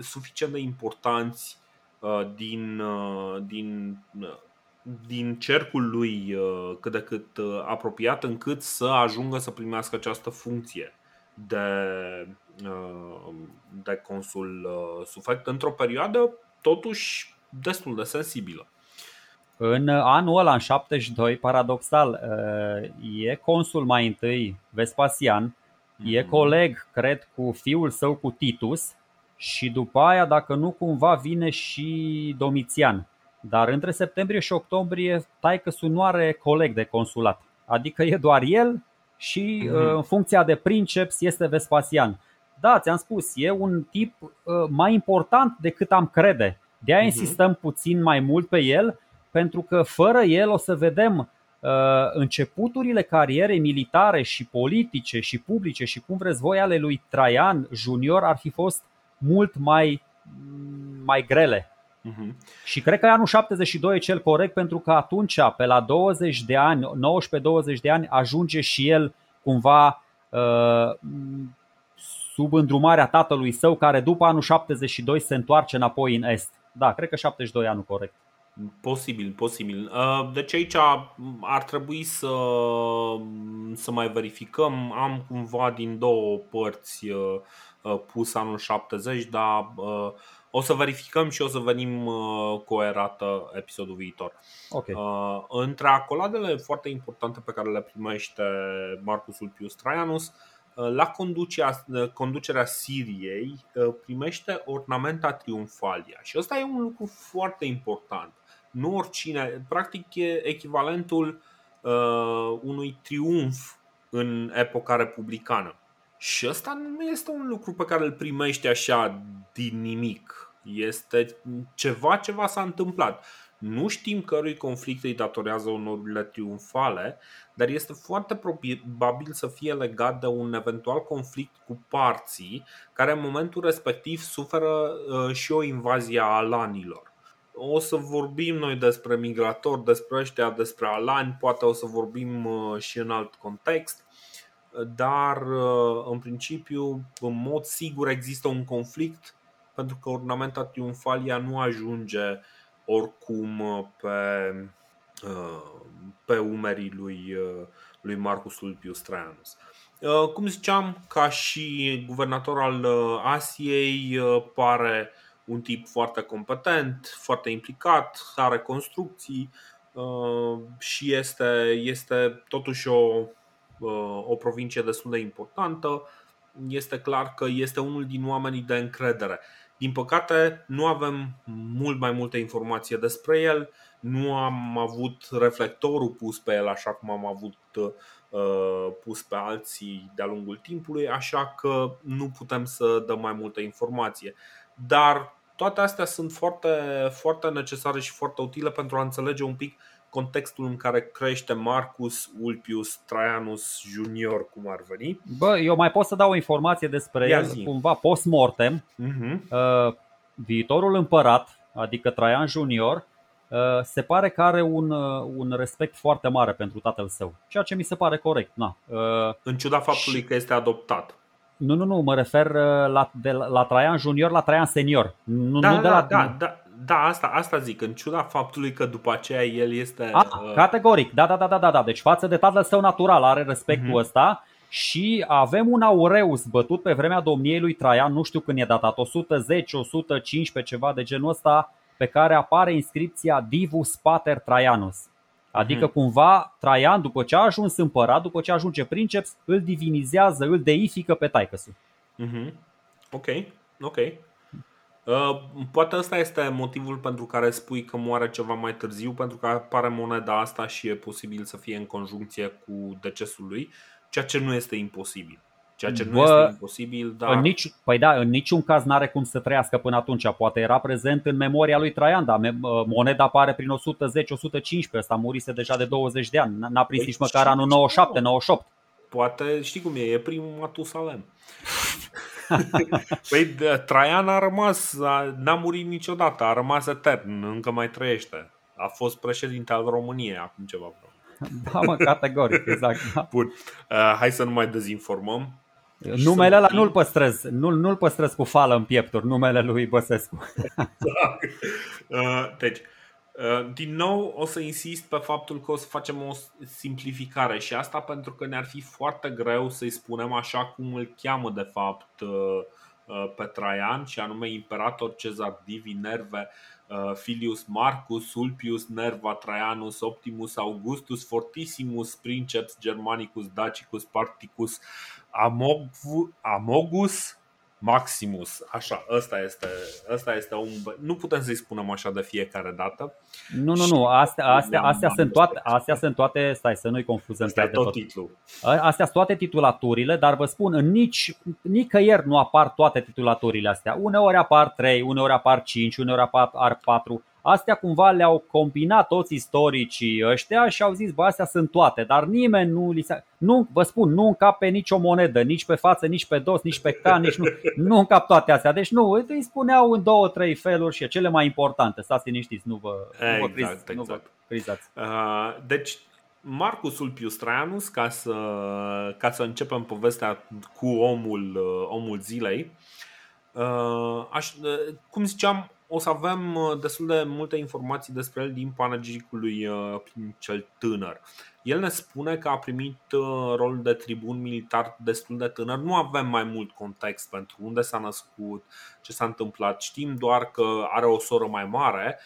suficient de importanți uh, din, uh, din uh, din cercul lui cât de cât apropiat încât să ajungă să primească această funcție de, de consul sufect într-o perioadă totuși destul de sensibilă. În anul ăla, în 72, paradoxal, e consul mai întâi Vespasian, e mhm. coleg, cred, cu fiul său, cu Titus, și după aia, dacă nu cumva, vine și Domitian. Dar între septembrie și octombrie, taică nu are coleg de consulat. Adică e doar el și mm-hmm. în funcția de princeps este Vespasian. Da, ți-am spus, e un tip uh, mai important decât am crede. De aia mm-hmm. insistăm puțin mai mult pe el, pentru că fără el o să vedem uh, începuturile carierei militare și politice și publice și cum vreți voi ale lui Traian Junior ar fi fost mult mai, mai grele. Uh-huh. Și cred că anul 72 e cel corect pentru că atunci, pe la 20 de ani, 19-20 de ani, ajunge și el cumva uh, sub îndrumarea tatălui său, care după anul 72 se întoarce înapoi în Est. Da, cred că 72 anul corect. Posibil, posibil. Uh, deci aici ar trebui să, să mai verificăm. Am cumva din două părți uh, uh, pus anul 70, dar o să verificăm și o să venim cu o erată episodul viitor. Okay. Între acoladele foarte importante pe care le primește Marcus Ulpius Traianus, la conducerea, conducerea Siriei primește ornamenta triumfalia și ăsta e un lucru foarte important nu oricine, practic e echivalentul uh, unui triumf în epoca republicană. Și ăsta nu este un lucru pe care îl primești așa din nimic. Este ceva ce va s-a întâmplat. Nu știm cărui conflict îi datorează onorurile triumfale, dar este foarte probabil să fie legat de un eventual conflict cu parții care în momentul respectiv suferă uh, și o invazie a alanilor o să vorbim noi despre migratori, despre ăștia, despre alani, poate o să vorbim uh, și în alt context, dar uh, în principiu, în mod sigur există un conflict pentru că ornamenta triumfalia nu ajunge oricum uh, pe, pe umerii lui, lui Marcus Ulpius Traianus. Cum ziceam, ca și guvernator al Asiei, pare un tip foarte competent, foarte implicat, are construcții uh, și este, este totuși o, uh, o provincie destul de importantă. Este clar că este unul din oamenii de încredere. Din păcate, nu avem mult mai multe informații despre el, nu am avut reflectorul pus pe el așa cum am avut uh, pus pe alții de-a lungul timpului, așa că nu putem să dăm mai multă informație. Dar toate astea sunt foarte, foarte necesare și foarte utile pentru a înțelege un pic contextul în care crește Marcus Ulpius Traianus Junior, cum ar veni. Bă, eu mai pot să dau o informație despre Ia el, zi. cumva post-mortem. Uh-huh. Uh, viitorul împărat, adică Traian Junior, uh, se pare că are un, uh, un respect foarte mare pentru tatăl său, ceea ce mi se pare corect. Na. Uh, în ciuda faptului și... că este adoptat. Nu, nu, nu, mă refer uh, la, de, la Traian Junior la Traian Senior. Nu, da, nu de la... da, da, da, asta, asta zic, în ciuda faptului că după aceea el este. A, uh... Categoric, da, da, da, da, da, da. Deci față de tatăl său natural are respectul uh-huh. ăsta și avem un aureus bătut pe vremea domniei lui Traian, nu știu când e datat, 110, 115, ceva de genul ăsta, pe care apare inscripția Divus Pater Traianus. Adică hmm. cumva Traian, după ce a ajuns împărat, după ce ajunge princeps, îl divinizează, îl deifică pe taicăsul. Mm-hmm. Ok, ok. Uh, poate ăsta este motivul pentru care spui că moare ceva mai târziu, pentru că apare moneda asta și e posibil să fie în conjuncție cu decesul lui, ceea ce nu este imposibil. Ceea ce nu Bă, este imposibil, dar... În nici, păi da, în niciun caz n-are cum să trăiască până atunci. Poate era prezent în memoria lui Traian, dar moneda apare prin 110-115. Ăsta murise deja de 20 de ani. N-a prins păi nici măcar anul 97-98. Poate, știi cum e, e primul Matusalem. păi Traian a rămas, n-a murit niciodată, a rămas etern, încă mai trăiește. A fost președinte al României acum ceva vreme. Da, mă, categoric, exact. Da. Bun. Uh, hai să nu mai dezinformăm. Numele ăla nu-l păstrez, nu, nu-l păstrez cu fală în piepturi, numele lui Băsescu. Exact. Uh, deci, Uh, din nou o să insist pe faptul că o să facem o simplificare și asta pentru că ne-ar fi foarte greu să-i spunem așa cum îl cheamă de fapt uh, uh, pe Traian și anume Imperator Cezar Divi Nerve Filius Marcus Ulpius Nerva Traianus Optimus Augustus Fortissimus Princeps Germanicus Dacicus Particus Amogus Maximus, așa, ăsta este, ăsta este un... Nu putem să-i spunem așa de fiecare dată. Nu, nu, nu, astea, astea, astea, sunt, toate, astea sunt toate, stai să nu-i confuzăm Asta tot, tot titlul. Astea sunt toate titulaturile, dar vă spun, în nici, nicăieri nu apar toate titulaturile astea. Uneori apar 3, uneori apar 5, uneori apar 4. Astea cumva le-au combinat toți istoricii ăștia și au zis, bă, astea sunt toate, dar nimeni nu li se... Nu, vă spun, nu încap pe nicio monedă, nici pe față, nici pe dos, nici pe can, nici nu, nu încap toate astea. Deci nu, îi spuneau în două, trei feluri și cele mai importante. Stați liniștiți, nu vă, nu vă, exact, criz, exact. nu vă exact. crizați. Uh, deci, Marcus Ulpius Traianus, ca să, ca să începem povestea cu omul, uh, omul zilei, uh, aș, uh, cum ziceam, o să avem uh, destul de multe informații despre el din panegiricul lui uh, Plin cel tânăr. El ne spune că a primit uh, rolul de tribun militar destul de tânăr. Nu avem mai mult context pentru unde s-a născut, ce s-a întâmplat. Știm doar că are o soră mai mare,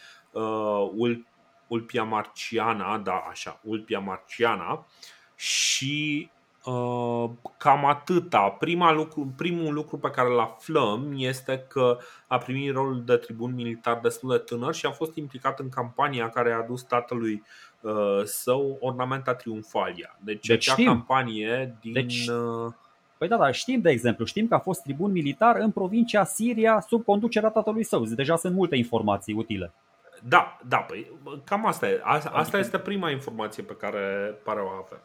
Ulpia Marciana, da, așa, Ulpia Marciana, și Uh, cam atâta. Prima lucru, primul lucru pe care îl aflăm este că a primit rolul de tribun militar destul de tânăr și a fost implicat în campania care a adus tatălui uh, său ornamenta triumfalia. Deci, deci acea știm. campanie din. Deci... Uh, păi da, da, știm de exemplu, știm că a fost tribun militar în provincia Siria sub conducerea tatălui său. Deja sunt multe informații utile. Da, da, păi cam asta e. Asta este prima informație pe care pare o avem.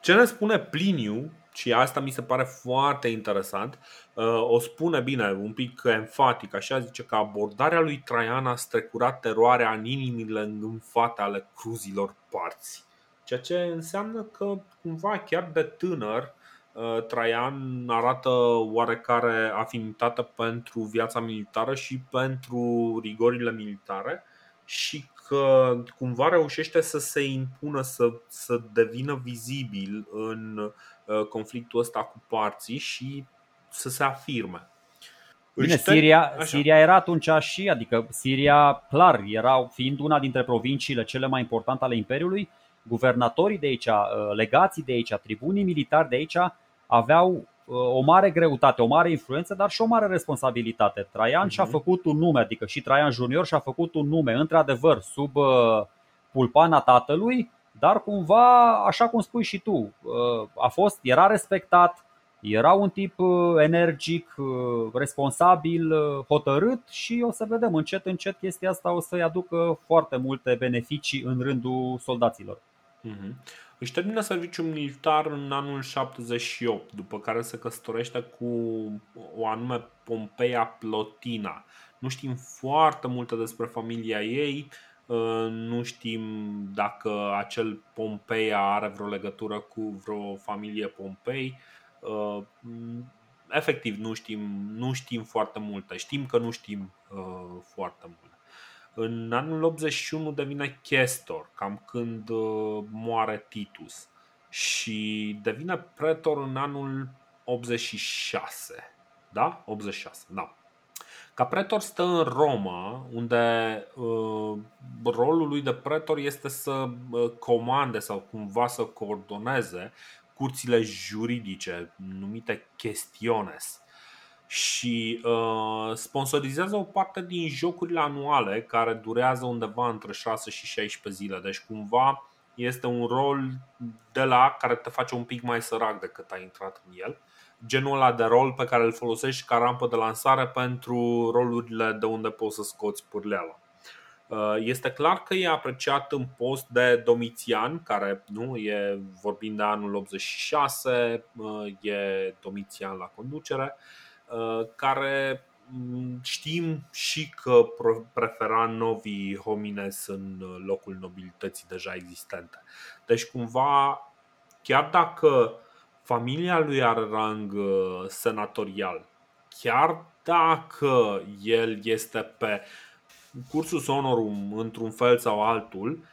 Ce ne spune Pliniu, și asta mi se pare foarte interesant, uh, o spune bine, un pic enfatic, așa zice că abordarea lui Traian a strecurat teroarea în inimile îngânfate ale cruzilor parți. Ceea ce înseamnă că cumva chiar de tânăr uh, Traian arată oarecare afinitate pentru viața militară și pentru rigorile militare și că cumva reușește să se impună, să, să devină vizibil în uh, conflictul ăsta cu parții și să se afirme. Bine, Siria, Siria era atunci și, adică Siria, clar, era fiind una dintre provinciile cele mai importante ale Imperiului, guvernatorii de aici, uh, legații de aici, tribunii militari de aici aveau Uh, o mare greutate, o mare influență, dar și o mare responsabilitate. Traian uh-huh. și-a mhm. făcut un nume, adică și Traian Junior și-a făcut un nume, într-adevăr, sub uh, pulpana tatălui, dar cumva, așa cum spui și tu, uh, a fost, era respectat, era un tip energic, responsabil, hotărât și o să vedem încet, încet chestia asta o să-i aducă foarte multe beneficii în rândul soldaților. Uh-huh. Își termină serviciul militar în anul 78, după care se căsătorește cu o anume Pompeia Plotina. Nu știm foarte multe despre familia ei, uh, nu știm dacă acel Pompeia are vreo legătură cu vreo familie Pompei. Uh, efectiv, nu știm, nu știm foarte multe. Știm că nu știm uh, foarte multe. În anul 81 devine chestor, cam când uh, moare Titus și devine pretor în anul 86. Da? 86, da. Ca pretor stă în Roma, unde uh, rolul lui de pretor este să uh, comande sau cumva să coordoneze curțile juridice numite chestiones și uh, sponsorizează o parte din jocurile anuale care durează undeva între 6 și 16 zile. Deci cumva este un rol de la care te face un pic mai sărac decât ai intrat în el. Genul ăla de rol pe care îl folosești ca rampă de lansare pentru rolurile de unde poți să scoți pârleala. Uh, este clar că e apreciat în post de Domitian, care nu e vorbind de anul 86, uh, e Domitian la conducere Uh, care mm, știm și că prefera novi homines în locul nobilității deja existente. Deci cumva, chiar dacă familia lui are rang uh, senatorial, chiar dacă el este pe cursus honorum într-un fel sau altul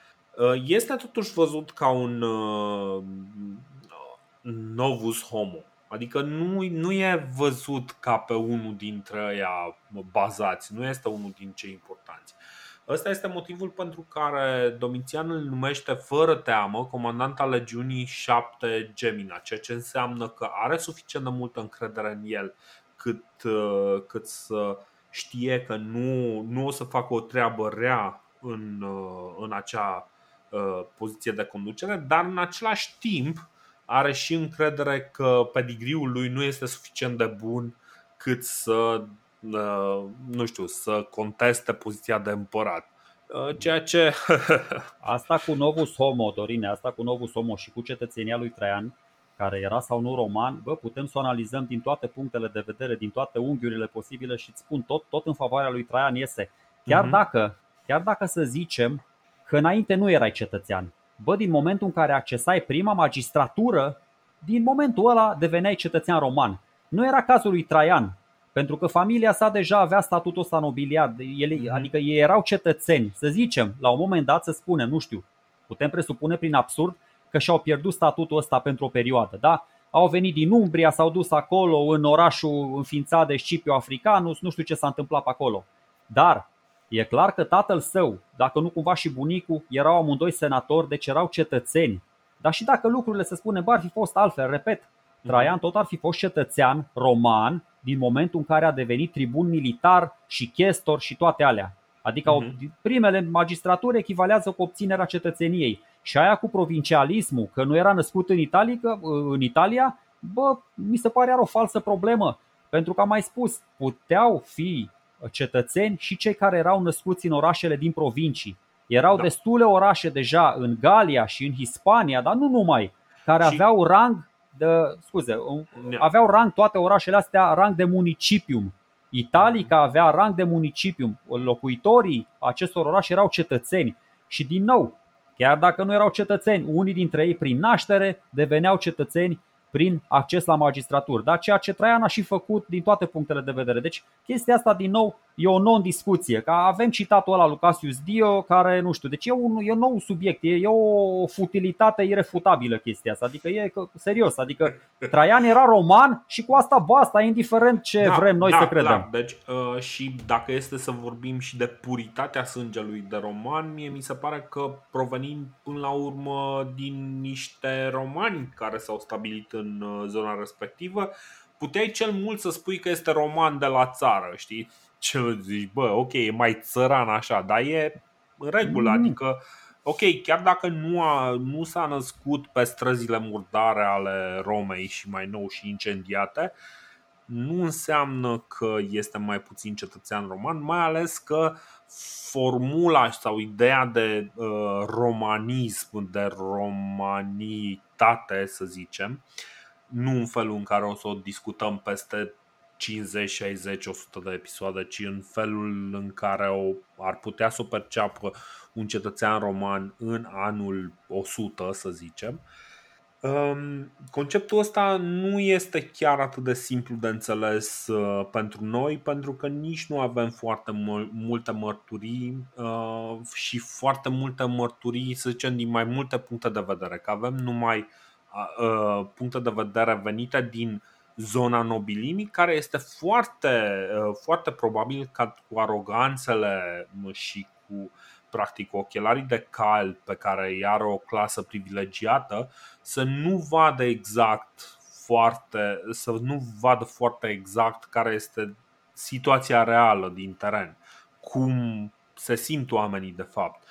este totuși văzut ca un novus homo. Adică nu, nu e văzut ca pe unul dintre ăia bazați, nu este unul din cei importanți. Ăsta este motivul pentru care Domitian îl numește fără teamă comandant al legiunii 7 Gemina, ceea ce înseamnă că are suficient de multă încredere în el cât, uh, cât să știe că nu, nu o să facă o treabă rea în, uh, în acea uh, poziție de conducere, dar în același timp are și încredere că pedigriul lui nu este suficient de bun cât să nu știu, să conteste poziția de împărat. Ceea ce. asta cu Novus Homo, Dorine, asta cu Novus Homo și cu cetățenia lui Traian, care era sau nu roman, bă, putem să o analizăm din toate punctele de vedere, din toate unghiurile posibile și îți spun tot, tot în favoarea lui Traian iese. Chiar, uh-huh. dacă, chiar dacă să zicem că înainte nu erai cetățean, bă, din momentul în care accesai prima magistratură, din momentul ăla deveneai cetățean roman. Nu era cazul lui Traian, pentru că familia sa deja avea statutul ăsta nobiliar, ele, mhm. adică ei erau cetățeni. Să zicem, la un moment dat să spunem, nu știu, putem presupune prin absurd că și-au pierdut statutul ăsta pentru o perioadă. Da? Au venit din Umbria, s-au dus acolo în orașul înființat de Scipio Africanus, nu știu ce s-a întâmplat pe acolo. Dar e clar că tatăl său, dacă nu cumva și bunicul, erau amândoi senatori, deci erau cetățeni. Dar și dacă lucrurile, se spune, ar fi fost altfel, repet, Traian tot ar fi fost cetățean roman din momentul în care a devenit tribun militar și chestor și toate alea. Adică uh-huh. primele magistraturi echivalează cu obținerea cetățeniei. Și aia cu provincialismul, că nu era născut în Italia, în Italia bă, mi se pare are o falsă problemă. Pentru că am mai spus, puteau fi cetățeni și cei care erau născuți în orașele din provincii. Erau da. destule orașe deja în Galia și în Hispania, dar nu numai, care și... aveau rang de, scuze, aveau rang toate orașele astea rang de municipium. Italica avea rang de municipium. Locuitorii acestor orașe erau cetățeni. Și din nou, chiar dacă nu erau cetățeni, unii dintre ei prin naștere deveneau cetățeni prin acces la magistratură. Da? Ceea ce Traian a și făcut din toate punctele de vedere. Deci chestia asta din nou e o non-discuție. Că avem citatul ăla lui Cassius Dio care nu știu, deci e un, e un nou subiect, e, e o futilitate irefutabilă chestia asta. Adică e serios, adică Traian era roman și cu asta basta, indiferent ce da, vrem noi da, să credem. Da. Deci uh, și dacă este să vorbim și de puritatea sângelui de roman, mie mi se pare că provenim până la urmă din niște romani care s-au stabilit în în uh, zona respectivă, puteai cel mult să spui că este roman de la țară, știi? Ce zici, bă, ok, e mai țăran așa, dar e în regulă, mm. adică ok, chiar dacă nu, a, nu s-a născut pe străzile murdare ale Romei și mai nou și incendiate, nu înseamnă că este mai puțin cetățean roman, mai ales că formula sau ideea de uh, romanism, de romanitate, să zicem, uh, nu în felul în care o să o discutăm peste 50, 60, 100 de episoade, ci în felul în care o, ar putea să o perceapă un cetățean roman în anul 100, să zicem. Um, conceptul ăsta nu este chiar atât de simplu de înțeles uh, pentru noi, pentru că nici nu avem foarte multe mărturii uh, și foarte multe mărturii, să zicem, din mai multe puncte de vedere. Că avem numai uh, puncte de vedere venite din zona nobilimii, care este foarte, foarte probabil ca cu aroganțele și cu practic ochelarii de cal pe care îi are o clasă privilegiată să nu vadă exact foarte, să nu vadă foarte exact care este situația reală din teren, cum se simt oamenii de fapt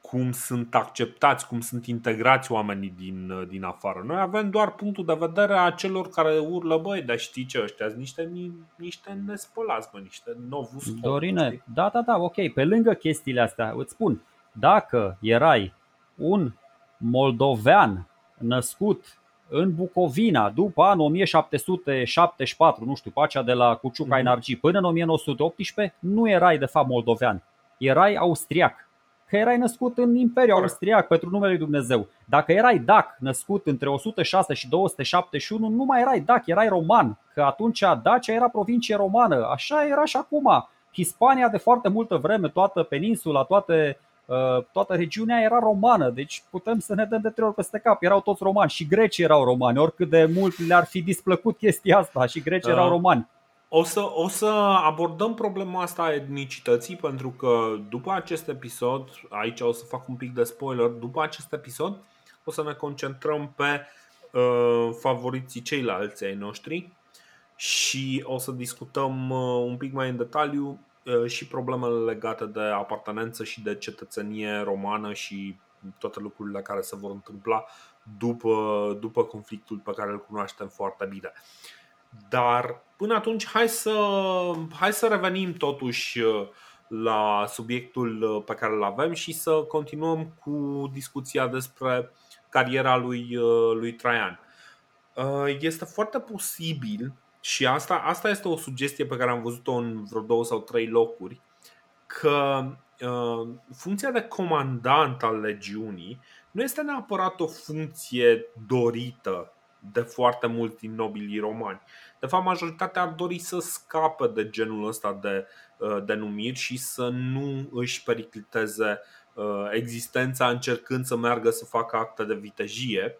cum sunt acceptați, cum sunt integrați oamenii din, din afară. Noi avem doar punctul de vedere a celor care urlă, băi, dar știi ce, ăștia niște, niște nespălați, bă, niște novus. Dorine, da, da, da, ok, pe lângă chestiile astea, îți spun, dacă erai un moldovean născut în Bucovina după anul 1774, nu știu, pacea de la Cuciuca mm-hmm. până în 1918, nu erai de fapt moldovean, erai austriac că erai născut în Imperiul Austriac pentru numele lui Dumnezeu. Dacă erai dac născut între 106 și 271, nu mai erai dac, erai roman, că atunci Dacia era provincie romană. Așa era și acum. Hispania de foarte multă vreme, toată peninsula, toate, uh, toată regiunea era romană, deci putem să ne dăm de trei ori peste cap. Erau toți romani și grecii erau romani, oricât de mult le-ar fi displăcut chestia asta și grecii erau romani. O să, o să abordăm problema asta a etnicității pentru că după acest episod, aici o să fac un pic de spoiler, după acest episod o să ne concentrăm pe uh, favoriții ceilalți ai noștri și o să discutăm uh, un pic mai în detaliu uh, și problemele legate de apartenență și de cetățenie romană și toate lucrurile care se vor întâmpla după, după conflictul pe care îl cunoaștem foarte bine. Dar până atunci hai să, hai să revenim totuși uh, la subiectul pe care îl avem și să continuăm cu discuția despre cariera lui, lui Traian. Este foarte posibil și asta, asta este o sugestie pe care am văzut-o în vreo două sau trei locuri, că uh, funcția de comandant al legiunii nu este neapărat o funcție dorită de foarte mulți din nobilii romani. De fapt, majoritatea ar dori să scape de genul ăsta de uh, denumiri și să nu își pericliteze uh, existența încercând să meargă să facă acte de vitejie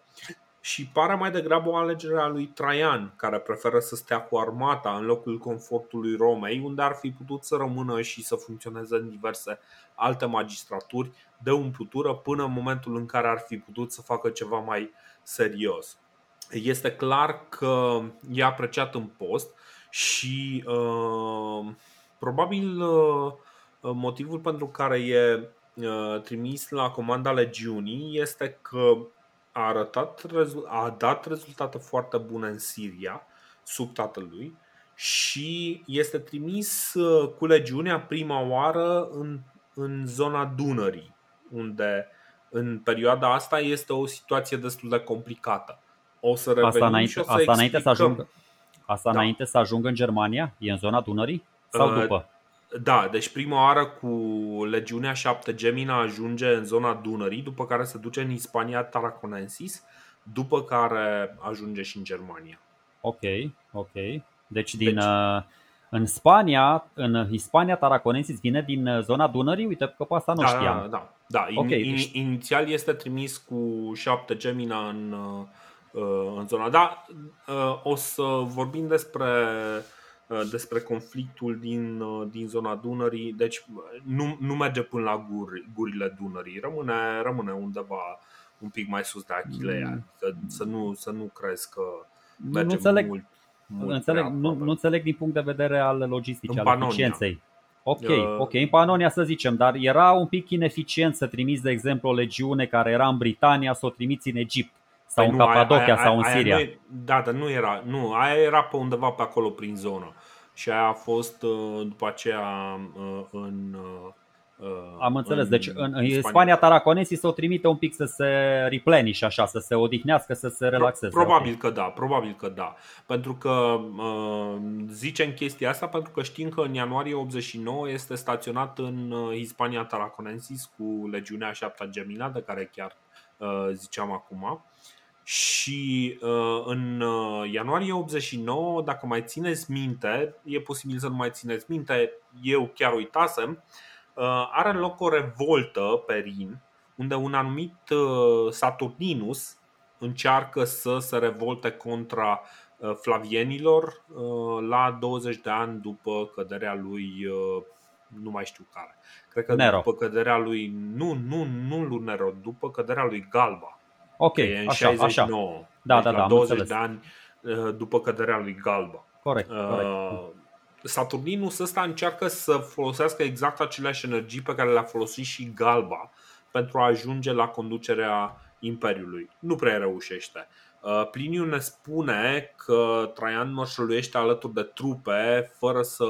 și pare mai degrabă o alegere a lui Traian, care preferă să stea cu armata în locul confortului Romei, unde ar fi putut să rămână și să funcționeze în diverse alte magistraturi de umplutură până în momentul în care ar fi putut să facă ceva mai serios. Este clar că e apreciat în post și uh, probabil uh, motivul pentru care e uh, trimis la comanda legiunii este că a, arătat, a dat rezultate foarte bune în Siria sub tatălui și este trimis uh, cu legiunea prima oară în, în zona Dunării, unde în perioada asta este o situație destul de complicată. O să revenim asta înainte, și o să asta înainte să ajungă, asta da. înainte să ajungă în Germania? E în zona Dunării? Sau uh, după? Da, deci prima oară cu legiunea 7 Gemina ajunge în zona Dunării, după care se duce în Hispania Tarraconensis, după care ajunge și în Germania. Ok, ok. Deci din deci, uh, în Spania, în Hispania Tarraconensis vine din uh, zona Dunării? Uite că pe asta nu da, știam. Da, da. da. Okay, in, deci... Inițial este trimis cu 7 Gemina în, uh, în zona. Da, o să vorbim despre Uh, despre conflictul din, uh, din zona Dunării. Deci nu, nu merge până la guri, gurile Dunării, rămâne, rămâne undeva un pic mai sus de Achilea. Mm. Să, să, nu, să nu crezi că merge nu înțeleg, mult. mult înțeleg, nu, nu înțeleg din punct de vedere al logisticii, al eficienței. Ok, uh, ok, în Panonia să zicem, dar era un pic ineficient să trimiți, de exemplu, o legiune care era în Britania să o trimiți în Egipt sau păi în Capadocia sau în Siria. Aia nu, da, dar nu era, nu, aia era pe undeva pe acolo prin zonă. Și aia a fost uh, după aceea uh, în am înțeles. În deci în, în Spania Taraconesi să o trimite un pic să se replenish așa, să se odihnească, să se relaxeze. Probabil okay. că da, probabil că da. Pentru că uh, zicem chestia asta pentru că știm că în ianuarie 89 este staționat în Hispania Taraconensis cu legiunea 7 Gemina, de care chiar uh, ziceam acum. Și uh, în uh, ianuarie 89, dacă mai țineți minte, e posibil să nu mai țineți minte, eu chiar uitasem, uh, are loc o revoltă pe Rin, unde un anumit Saturninus încearcă să se revolte contra flavienilor la 20 de ani după căderea lui nu mai știu care. Cred că Nero. după căderea lui nu, nu, nu lui Nero, după căderea lui Galba. Ok, e în așa, 69. Așa. Da, deci da, da, 20 înțeles. de ani uh, după căderea lui Galba. Corect, uh, corect. Saturninus ăsta încearcă să folosească exact aceleași energii pe care le-a folosit și Galba pentru a ajunge la conducerea Imperiului. Nu prea reușește. Uh, Pliniu ne spune că Traian mărșăluiește alături de trupe fără să,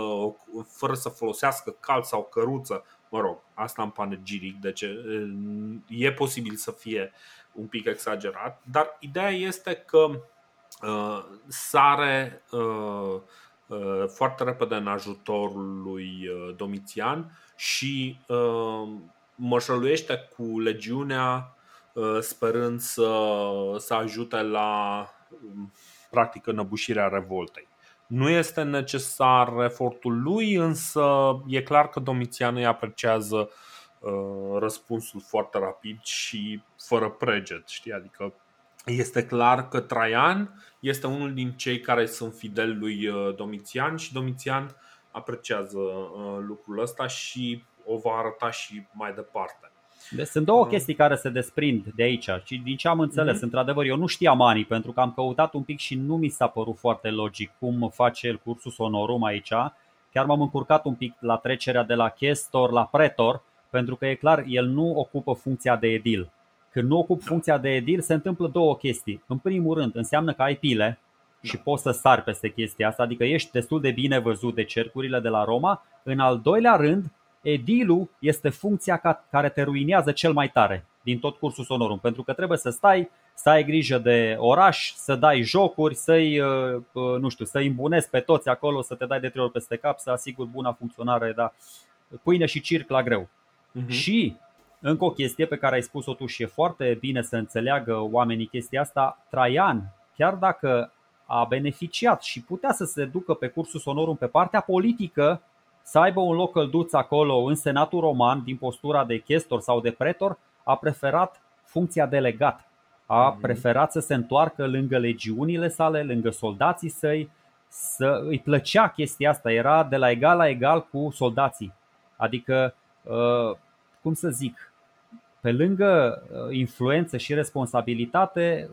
fără să folosească cal sau căruță. Mă rog, asta în panegiric, deci e posibil să fie un pic exagerat, dar ideea este că uh, sare uh, uh, foarte repede în ajutorul lui uh, Domitian și uh, mășăluiește cu legiunea uh, sperând să, să ajute la practic înăbușirea revoltei. Nu este necesar efortul lui, însă e clar că Domitian îi apreciază răspunsul foarte rapid și fără preget, știi? Adică este clar că Traian este unul din cei care sunt fideli lui Domitian și Domitian apreciază lucrul ăsta și o va arăta și mai departe. Deci sunt două uh. chestii care se desprind de aici și din ce am înțeles, uh-huh. într-adevăr, eu nu știam anii pentru că am căutat un pic și nu mi s-a părut foarte logic cum face el cursul sonorum aici. Chiar m-am încurcat un pic la trecerea de la chestor la pretor, pentru că e clar, el nu ocupă funcția de edil. Când nu ocup funcția de edil, se întâmplă două chestii. În primul rând, înseamnă că ai pile și da. poți să sari peste chestia asta, adică ești destul de bine văzut de cercurile de la Roma. În al doilea rând, edilul este funcția care te ruinează cel mai tare din tot cursul sonorum, pentru că trebuie să stai, să ai grijă de oraș, să dai jocuri, să-i, uh, uh, nu știu, să-i îmbunezi pe toți acolo, să te dai de trei ori peste cap, să asiguri buna funcționare, da, pâine și circ la greu. Uh-huh. Și încă o chestie pe care ai spus-o tu și e foarte bine să înțeleagă oamenii chestia asta, Traian, chiar dacă a beneficiat și putea să se ducă pe cursul sonorum pe partea politică, să aibă un loc călduț acolo în Senatul Roman, din postura de chestor sau de pretor, a preferat funcția delegat. A mhm. preferat să se întoarcă lângă legiunile sale, lângă soldații săi, să îi plăcea chestia asta, era de la egal la egal cu soldații. Adică, uh, cum să zic, pe lângă uh, influență și responsabilitate,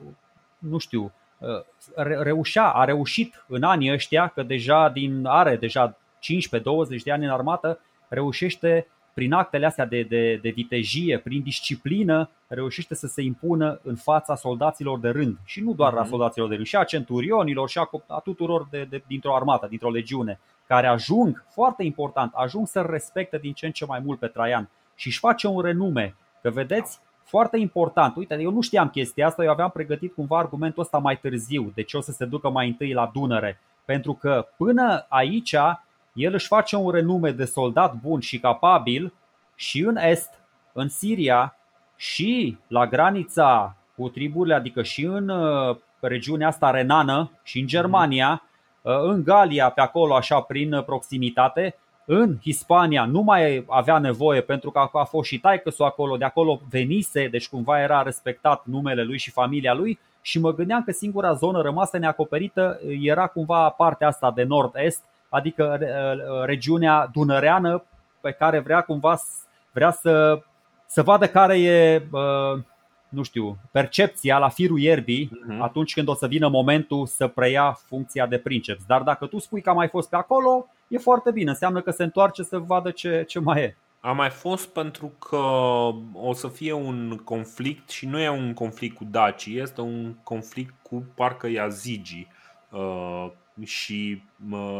nu știu, uh, reușea, a reușit în anii ăștia, că deja din are deja 15-20 de ani în armată, reușește prin actele astea de, de, de vitejie, prin disciplină, reușește să se impună în fața soldaților de rând. Și nu doar a mhm. soldaților de rând, și a centurionilor, și a, a tuturor de, de, dintr-o armată, dintr-o legiune, care ajung, foarte important, ajung să respecte din ce în ce mai mult pe Traian și își face un renume. Că vedeți, foarte important. Uite, eu nu știam chestia asta, eu aveam pregătit cumva argumentul ăsta mai târziu, de ce o să se ducă mai întâi la Dunăre. Pentru că până aici el își face un renume de soldat bun și capabil și în Est, în Siria și la granița cu triburile, adică și în uh, regiunea asta renană și în Germania, uh, în Galia, pe acolo așa prin proximitate, în Hispania nu mai avea nevoie pentru că a fost și taică acolo, de acolo venise, deci cumva era respectat numele lui și familia lui și mă gândeam că singura zonă rămasă neacoperită era cumva partea asta de nord-est, adică uh, regiunea dunăreană pe care vrea cumva vrea să, să vadă care e uh, nu știu, percepția la firul ierbii uh-huh. atunci când o să vină momentul să preia funcția de princeps. Dar dacă tu spui că a mai fost pe acolo, e foarte bine, înseamnă că se întoarce să vadă ce, ce mai e. A mai fost pentru că o să fie un conflict și nu e un conflict cu dacii, este un conflict cu parcă Yazigi. Uh, și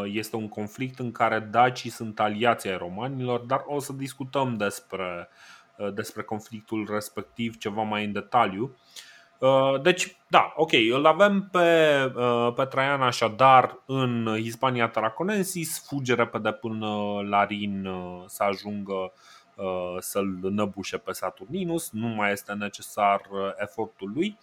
este un conflict în care dacii sunt aliații ai romanilor, dar o să discutăm despre, uh, despre conflictul respectiv ceva mai în detaliu. Uh, deci, da, ok, îl avem pe, uh, pe Traian așadar în Hispania Tarraconensis, fuge repede până la Rin să ajungă să-l năbușe pe Saturninus, nu mai este necesar efortul lui.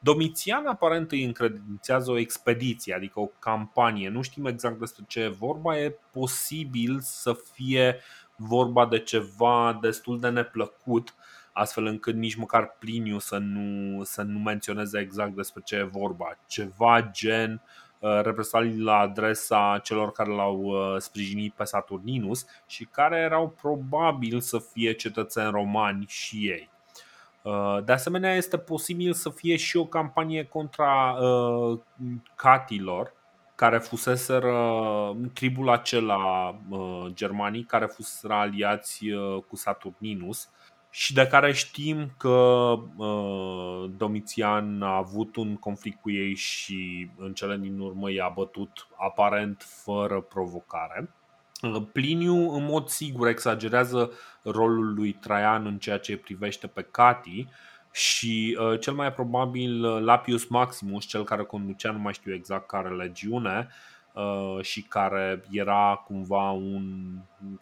Domitian aparent îi încredințează o expediție, adică o campanie. Nu știm exact despre ce e vorba, e posibil să fie vorba de ceva destul de neplăcut, astfel încât nici măcar Pliniu să nu, să nu menționeze exact despre ce e vorba. Ceva gen uh, represalii la adresa celor care l-au uh, sprijinit pe Saturninus și care erau probabil să fie cetățeni romani și ei. Uh, de asemenea, este posibil să fie și o campanie contra uh, catilor, care fuseseră tribul acela uh, germanii, care fuseseră aliați uh, cu Saturninus și de care știm că uh, Domitian a avut un conflict cu ei și în cele din urmă i-a bătut aparent fără provocare. Pliniu în mod sigur exagerează rolul lui Traian în ceea ce privește pe Cati și uh, cel mai probabil uh, Lapius Maximus, cel care conducea, nu mai știu exact care legiune, uh, și care era cumva un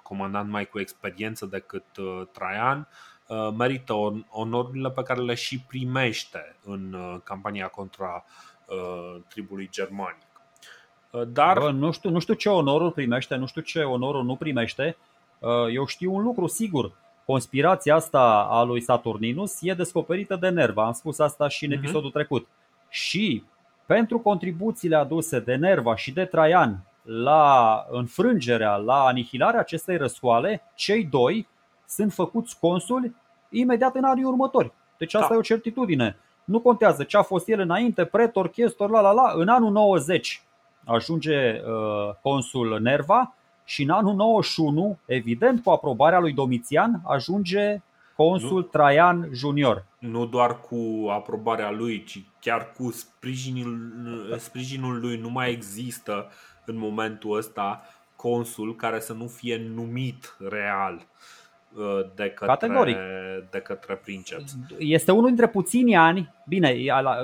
comandant mai cu experiență decât uh, Traian, uh, merită onorurile pe care le și primește în uh, campania contra uh, tribului germanic. Dar... Bă, nu, știu, nu știu ce onorul primește, nu știu ce onorul nu primește. Eu știu un lucru sigur. Conspirația asta a lui Saturninus e descoperită de Nerva. Am spus asta și în uh-huh. episodul trecut. Și pentru contribuțiile aduse de Nerva și de Traian la înfrângerea, la anihilarea acestei răscoale, cei doi sunt făcuți consuli imediat în anii următori. Deci asta da. e o certitudine. Nu contează ce a fost el înainte, pretor, chestor, la la la. În anul 90 ajunge uh, consul Nerva și în anul 91, evident cu aprobarea lui Domitian, ajunge consul nu, Traian Junior. Nu doar cu aprobarea lui, ci chiar cu sprijinul, sprijinul lui. Nu mai există în momentul ăsta consul care să nu fie numit real uh, de către, Categoric. de către princeps. Este unul dintre puțini ani, bine,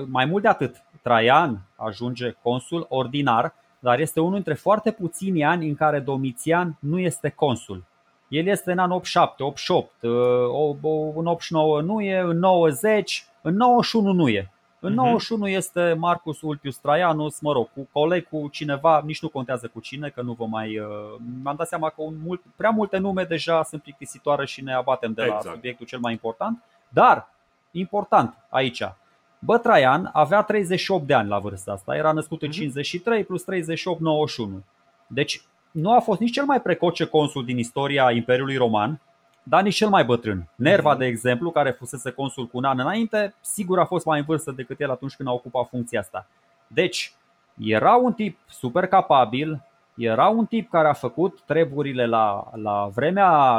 mai mult de atât, Traian ajunge consul ordinar, dar este unul dintre foarte puțini ani în care Domitian nu este consul. El este în anul 87, 88, în 89 nu e, în 90, în 91 nu e. În 91 mhm. este Marcus Ulpius Traianus, mă rog, cu coleg, cu cineva, nici nu contează cu cine, că nu vă mai. Uh, mi-am dat seama că un mult, prea multe nume deja sunt plictisitoare și ne abatem de la exact. subiectul cel mai important. Dar, important aici, Bă, Traian avea 38 de ani la vârsta asta, era născut în 53 mhm. plus 38, 91. Deci nu a fost nici cel mai precoce consul din istoria Imperiului Roman, dar nici cel mai bătrân. Nerva, mhm. de exemplu, care fusese consul cu un an înainte, sigur a fost mai în vârstă decât el atunci când a ocupat funcția asta. Deci, era un tip super capabil, era un tip care a făcut treburile la, la vremea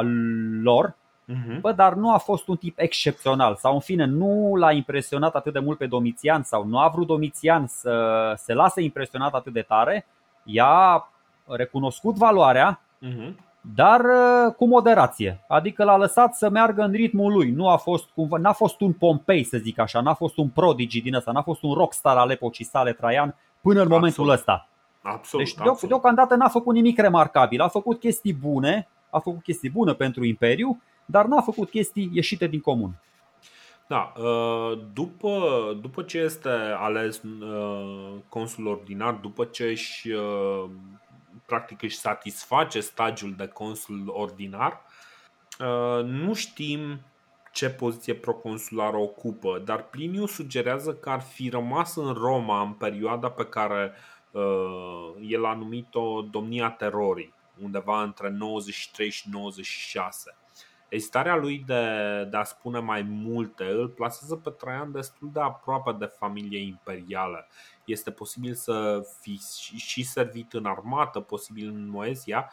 lor, uh-huh. bă, dar nu a fost un tip excepțional sau în fine nu l-a impresionat atât de mult pe Domitian sau nu a vrut Domitian să se lase impresionat atât de tare, i-a recunoscut valoarea, uh-huh dar uh, cu moderație. Adică l-a lăsat să meargă în ritmul lui. Nu a fost cumva, n-a fost un Pompei, să zic așa, n-a fost un prodigy din ăsta, n-a fost un rockstar al epocii sale Traian până în momentul absolut. ăsta. Absolut, deci absolut. deocamdată n-a făcut nimic remarcabil. A făcut chestii bune, a făcut chestii bune pentru Imperiu, dar n-a făcut chestii ieșite din comun. Da, uh, după, după ce este ales uh, consul ordinar, după ce își practic își satisface stagiul de consul ordinar. Uh, nu știm ce poziție proconsulară ocupă, dar Pliniu sugerează că ar fi rămas în Roma în perioada pe care uh, el a numit-o domnia terorii, undeva între 93 și 96. Ezitarea lui de, de a spune mai multe îl plasează pe Traian destul de aproape de familie imperială. Este posibil să fi și servit în armată, posibil în Moezia,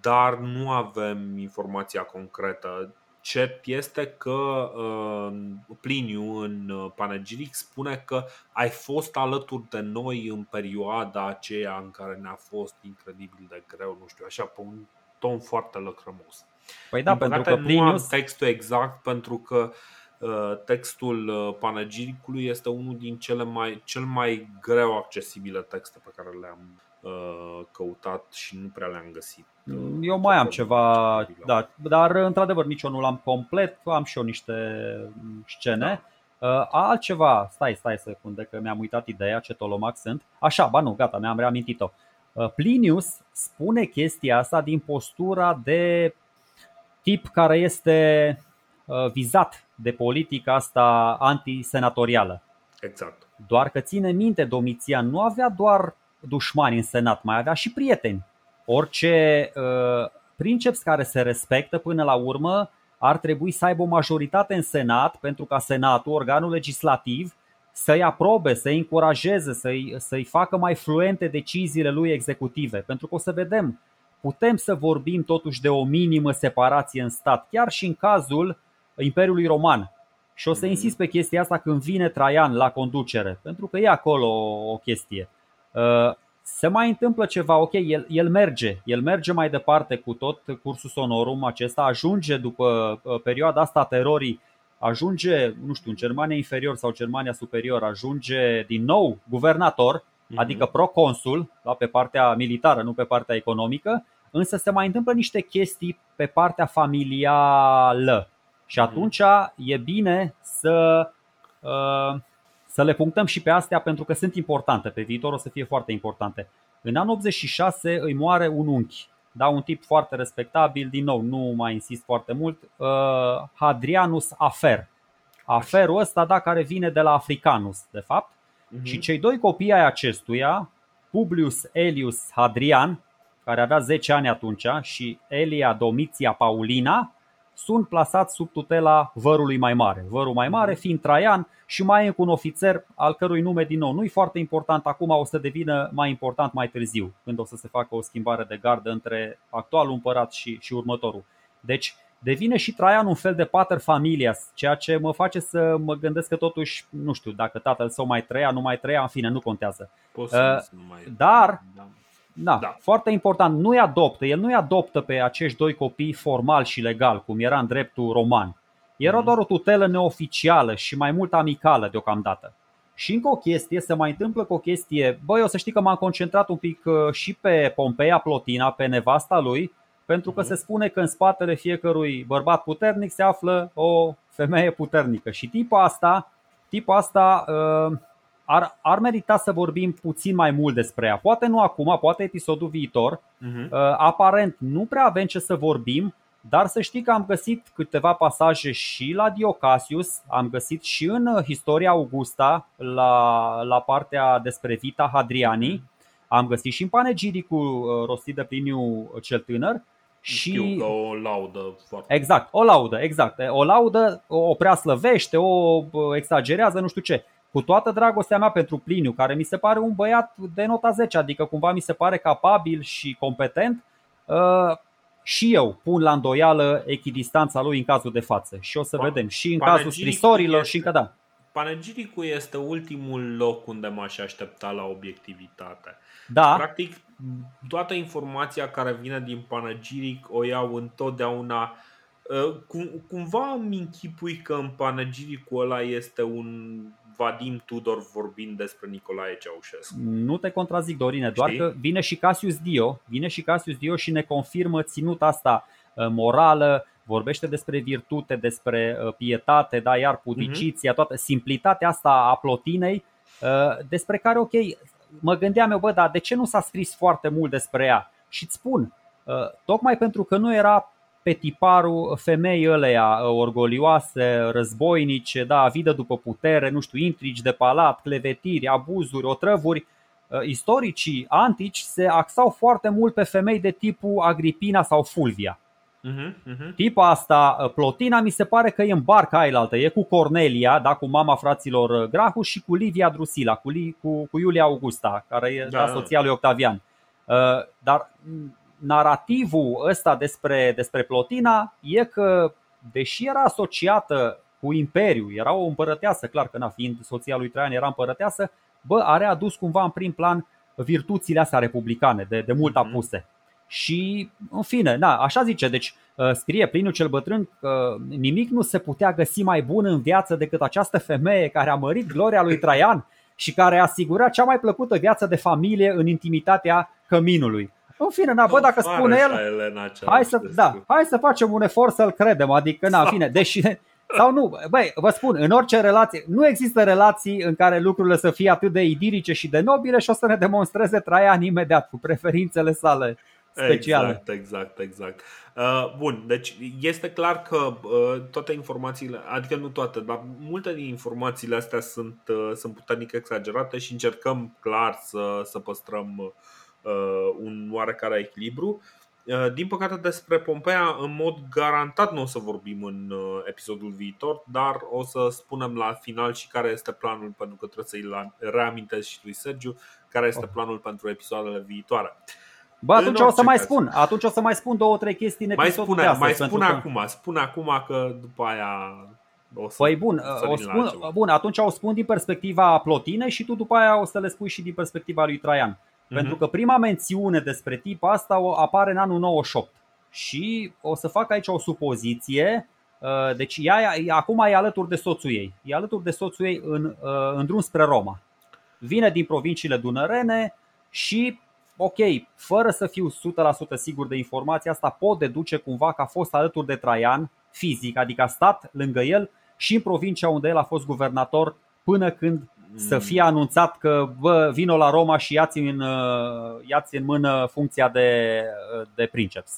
dar nu avem informația concretă. Cert este că uh, Pliniu în uh, Panegiric spune că ai fost alături de noi în perioada aceea în care ne-a fost incredibil de greu, nu știu, așa pe un ton foarte lăcrămos. Păi da, pentru că Plinius... nu am textul exact pentru că uh, textul uh, panegiricului este unul din cele mai, cel mai greu accesibile texte pe care le-am uh, căutat și nu prea le-am găsit. Eu mai am ceva, da, dar într-adevăr nici eu nu l-am complet, am și eu niște scene. Da. Altceva, stai, stai să secunde că mi-am uitat ideea ce tolomac sunt. Așa, ba nu, gata, mi-am reamintit-o. Plinius spune chestia asta din postura de tip care este uh, vizat de politica asta antisenatorială. Exact. Doar că ține minte, Domitian nu avea doar dușmani în senat, mai avea și prieteni. Orice uh, princeps care se respectă până la urmă ar trebui să aibă o majoritate în senat pentru ca senatul, organul legislativ, să-i aprobe, să-i încurajeze, să-i, să-i facă mai fluente deciziile lui executive. Pentru că o să vedem, putem să vorbim totuși de o minimă separație în stat, chiar și în cazul Imperiului Roman. Și o să mhm. insist pe chestia asta când vine Traian la conducere, pentru că e acolo o chestie. Uh, se mai întâmplă ceva, ok, el, el merge, el merge mai departe cu tot cursul sonorum acesta, ajunge după uh, perioada asta a terorii, ajunge, nu știu, în Germania inferior sau Germania superior, ajunge din nou guvernator, mhm. adică proconsul, da, pe partea militară, nu pe partea economică, însă se mai întâmplă niște chestii pe partea familială. Și mhm. atunci e bine să, uh, să le punctăm și pe astea pentru că sunt importante. Pe viitor o să fie foarte importante. În anul 86 îi moare un unchi, da, un tip foarte respectabil, din nou, nu mai insist foarte mult, uh, Hadrianus Afer. Aferul ăsta, da, care vine de la Africanus, de fapt. Uh-huh. Și cei doi copii ai acestuia, Publius Elius Hadrian, care avea 10 ani atunci, și Elia Domitia Paulina, sunt plasați sub tutela vărului mai mare. Vărul mai mare fiind Traian și mai e cu un ofițer al cărui nume din nou nu e foarte important acum, o să devină mai important mai târziu, când o să se facă o schimbare de gardă între actualul împărat și, și următorul. Deci devine și Traian un fel de pater familias, ceea ce mă face să mă gândesc că totuși, nu știu, dacă tatăl său mai trăia, nu mai trăia, în fine, nu contează. uh, dar da. Da, da, foarte important, nu-i adoptă, el nu-i adoptă pe acești doi copii formal și legal, cum era în dreptul roman. Era mm. doar o tutelă neoficială și mai mult amicală deocamdată. Și încă o chestie, se mai întâmplă cu o chestie, băi, o să știi că m-am concentrat un pic uh, și pe Pompeia Plotina, pe nevasta lui, pentru că mm. se spune că în spatele fiecărui bărbat puternic se află o femeie puternică. Și tipa asta, tipa asta uh, ar, ar merita să vorbim puțin mai mult despre ea. Poate nu acum, poate episodul viitor. Uh-huh. Aparent nu prea avem ce să vorbim, dar să știi că am găsit câteva pasaje și la Diocasius, am găsit și în Historia Augusta, la, la partea despre Vita Hadriani, mhm. am găsit și în panegiricul uh, rostit de Pliniu cel tânăr. Și... Știu că o laudă foarte Exact, o laudă, exact. O laudă, o prea slăvește, o exagerează, nu știu ce cu toată dragostea mea pentru Pliniu, care mi se pare un băiat de nota 10, adică cumva mi se pare capabil și competent, uh, și eu pun la îndoială echidistanța lui în cazul de față. Și o să pa- vedem și în cazul scrisorilor este, și încă da. Panegiricul este ultimul loc unde m-aș aștepta la obiectivitate. Da. Practic, toată informația care vine din panegiric o iau întotdeauna uh, cum, cumva îmi închipui că în panegiricul ăla este un Vadim Tudor vorbind despre Nicolae Ceaușescu. Nu te contrazic, Dorine, doar Știi? că vine și Cassius Dio, vine și Cassius Dio și ne confirmă ținuta asta uh, morală, vorbește despre virtute, despre uh, pietate, da, iar pudiciția, toată simplitatea asta a plotinei, uh, despre care, ok, mă gândeam eu, bă, dar de ce nu s-a scris foarte mult despre ea? Și îți spun, tocmai pentru că nu era pe tiparul femeii ăleia orgolioase, războinice, da, avidă după putere, nu știu, intrigi de palat, clevetiri, abuzuri, otrăvuri. Istoricii antici se axau foarte mult pe femei de tipul Agripina sau Fulvia. Uh-huh, uh-huh. Tipa asta, Plotina, mi se pare că e în barca ailaltă, e cu Cornelia, da, cu mama fraților Grahu și cu Livia Drusila, cu, cu, cu Iulia Augusta, care e da, da. soția lui Octavian. Uh, dar narativul ăsta despre, despre Plotina e că, deși era asociată cu Imperiu, era o împărăteasă, clar că na, fiind soția lui Traian era împărăteasă, bă, a readus cumva în prim plan virtuțile astea republicane, de, de mult mhm. apuse. Și, în fine, na, așa zice, deci uh, scrie Pliniu cel Bătrân că nimic nu se putea găsi mai bun în viață decât această femeie care a mărit gloria lui Traian și care a asigurat cea mai plăcută viață de familie în intimitatea căminului. În fine, na, bă, dacă spune el, hai să, da, hai să facem un efort să-l credem, adică, na, în fine, deși, sau nu, băi, vă spun, în orice relație, nu există relații în care lucrurile să fie atât de idilice și de nobile și o să ne demonstreze Traian imediat cu preferințele sale speciale. Exact, exact, exact. Uh, bun, deci este clar că uh, toate informațiile, adică nu toate, dar multe din informațiile astea sunt, uh, sunt puternic exagerate și încercăm clar să, să păstrăm uh, Uh, un oarecare echilibru. Uh, din păcate despre Pompeia în mod garantat nu o să vorbim în uh, episodul viitor, dar o să spunem la final și care este planul, pentru că trebuie să-i reamintesc și lui Sergiu, care este planul pentru episoadele viitoare. Bă, atunci o să mai caz. spun. Atunci o să mai spun două, trei chestii în mai spune, astăzi, mai spune că... acum, spune acum că după aia o să Păi bun, o spun, bun, atunci o spun din perspectiva Plotine și tu după aia o să le spui și din perspectiva lui Traian. Uh-huh. Pentru că prima mențiune despre tip asta o apare în anul 98. Și o să fac aici o supoziție. Uh, deci ea, ea acum e alături de soțul ei. E alături de soțul ei în, uh, în drum spre Roma. Vine din provinciile dunărene și, ok, fără să fiu 100% sigur de informația asta, pot deduce cumva că a fost alături de Traian fizic, adică a stat lângă el și în provincia unde el a fost guvernator până când să fie anunțat că bă, vino la Roma și iați în, iați în mână funcția de, de princeps.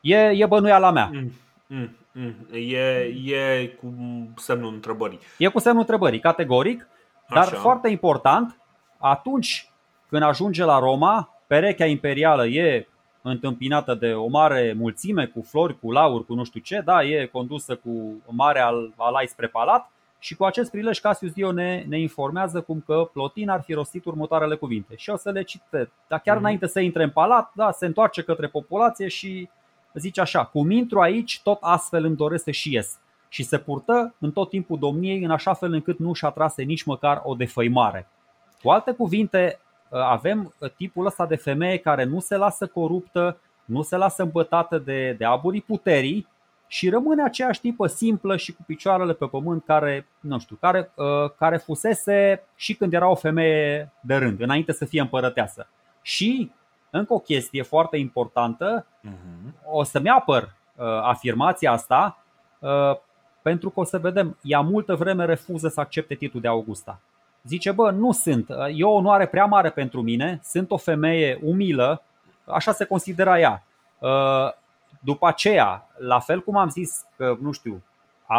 E, e bănuiala mea. Mm, mm, mm. E, e cu semnul întrebării. E cu semnul întrebării, categoric, dar Așa. foarte important, atunci când ajunge la Roma, perechea imperială e întâmpinată de o mare mulțime cu flori, cu lauri, cu nu știu ce, da, e condusă cu mare al, alai spre palat și cu acest prilej Cassius Dio ne, ne informează cum că Plotin ar fi rostit următoarele cuvinte și o să le citesc. Dar chiar mm-hmm. înainte să intre în palat, da, se întoarce către populație și zice așa, cum intru aici, tot astfel îmi doresc să și ies. Și se purtă în tot timpul domniei în așa fel încât nu și-a trase nici măcar o defăimare. Cu alte cuvinte, avem tipul ăsta de femeie care nu se lasă coruptă, nu se lasă îmbătată de, de aburii puterii și rămâne aceeași tipă simplă și cu picioarele pe pământ care, nu știu, care, care fusese și când era o femeie de rând, înainte să fie împărăteasă. Și încă o chestie foarte importantă, uh-huh. o să-mi apăr uh, afirmația asta, uh, pentru că o să vedem, ea multă vreme refuză să accepte titlul de Augusta. Zice, bă, nu sunt, e o onoare prea mare pentru mine, sunt o femeie umilă, așa se considera ea. Uh, după aceea, la fel cum am zis că, nu știu,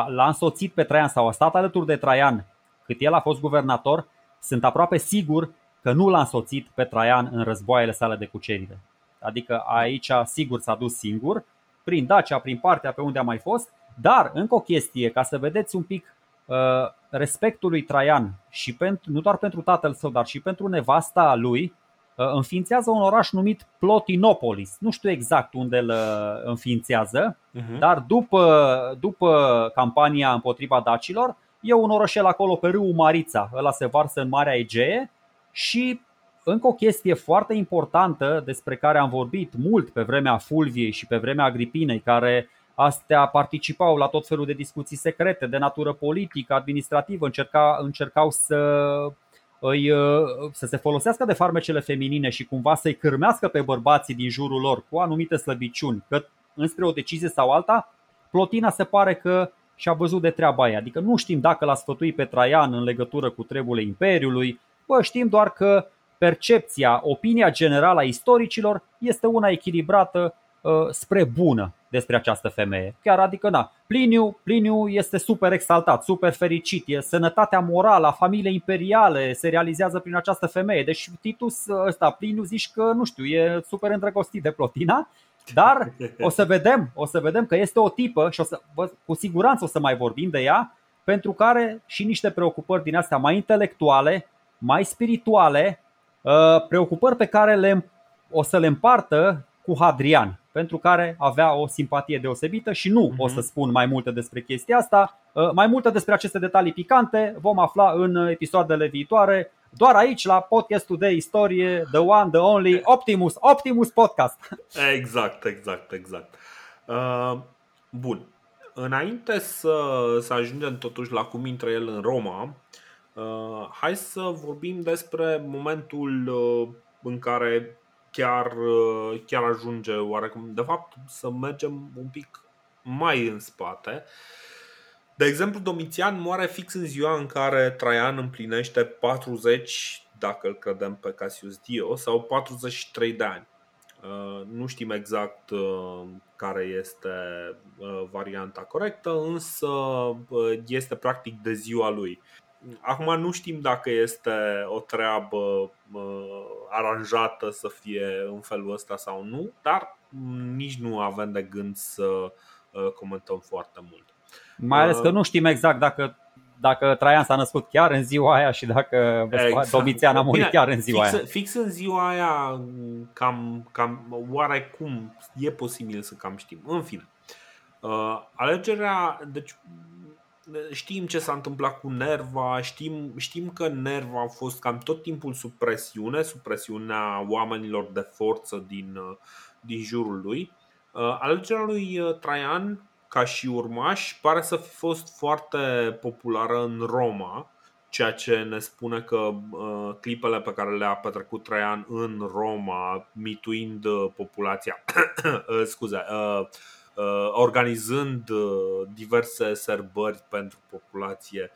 l-a însoțit pe Traian sau a stat alături de Traian cât el a fost guvernator, sunt aproape sigur că nu l-a însoțit pe Traian în războaiele sale de cucerire. Adică aici sigur s-a dus singur, prin Dacia, prin partea pe unde a mai fost, dar încă o chestie, ca să vedeți un pic uh, respectul lui Traian și pentru, nu doar pentru tatăl său, dar și pentru nevasta lui, uh, înființează un oraș numit Plotinopolis. Nu știu exact unde îl uh, înființează, uh-huh. dar după, după campania împotriva dacilor, e un orășel acolo pe râul Marița, ăla se varsă în Marea Egee și încă o chestie foarte importantă despre care am vorbit mult pe vremea Fulviei și pe vremea Agripinei, care astea participau la tot felul de discuții secrete de natură politică, administrativă, încerca, încercau să îi, să se folosească de farmecele feminine și cumva să-i cârmească pe bărbații din jurul lor cu anumite slăbiciuni, că înspre o decizie sau alta, Plotina se pare că și-a văzut de treaba aia. Adică nu știm dacă l-a sfătuit pe Traian în legătură cu treburile Imperiului, Bă, știm doar că percepția, opinia generală a istoricilor este una echilibrată uh, spre bună despre această femeie. Chiar adică, da, Pliniu, Pliniu este super exaltat, super fericit, e sănătatea morală a familiei imperiale se realizează prin această femeie. Deci Titus ăsta, Pliniu, zici că, nu știu, e super îndrăgostit de Plotina, dar o să vedem, o să vedem că este o tipă și o să, cu siguranță o să mai vorbim de ea, pentru care și niște preocupări din astea mai intelectuale, mai spirituale, uh, preocupări pe care le, o să le împartă cu Hadrian, pentru care avea o simpatie deosebită și nu uh-huh. o să spun mai multe despre chestia asta. Uh, mai multe despre aceste detalii picante vom afla în episoadele viitoare, doar aici la podcastul de istorie, The One, The Only, Optimus, Optimus Podcast. Exact, exact, exact. Uh, bun. Înainte să, să ajungem totuși la cum intră el în Roma, Uh, hai să vorbim despre momentul uh, în care chiar, uh, chiar ajunge oarecum. De fapt, să mergem un pic mai în spate. De exemplu, Domitian moare fix în ziua în care Traian împlinește 40, dacă îl credem pe Cassius Dio, sau 43 de ani. Nu știm exact care este varianta corectă, însă este practic de ziua lui. Acum nu știm dacă este o treabă aranjată să fie în felul ăsta sau nu, dar nici nu avem de gând să uh, comentăm foarte mult. Mai ales că uh, nu știm exact dacă dacă Traian s-a născut chiar în ziua aia și dacă exact. Domitian a murit Bine, chiar în ziua fix, aia. Fix în ziua aia, cam, cam oarecum e posibil să cam știm. În fine, uh, alegerea, deci știm ce s-a întâmplat cu Nerva, știm, știm că Nerva a fost cam tot timpul sub presiune, sub presiunea oamenilor de forță din, din jurul lui. Uh, alegerea lui uh, Traian ca și urmaș pare să fi fost foarte populară în Roma, ceea ce ne spune că uh, clipele pe care le-a petrecut Traian în Roma, mituind uh, populația, uh, scuze, uh, Uh, organizând uh, diverse sărbări pentru populație,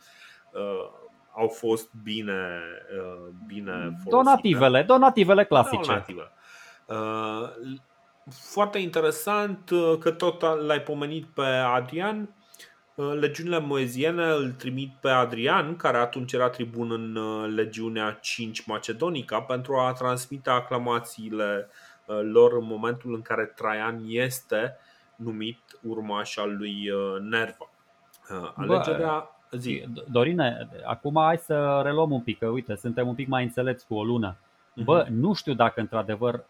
uh, au fost bine, uh, bine folosite. Donativele, donativele clasice. Donative. Uh, foarte interesant uh, că tot l-ai pomenit pe Adrian. Uh, legiunile moeziene îl trimit pe Adrian, care atunci era tribun în uh, legiunea 5 Macedonica, pentru a transmite aclamațiile lor în momentul în care Traian este numit urmaș al lui Nerva. Alegerea Zi. Dorine, acum hai să reluăm un pic, că uite, suntem un pic mai înțelepți cu o lună. Bă, uh-huh. nu știu dacă într-adevăr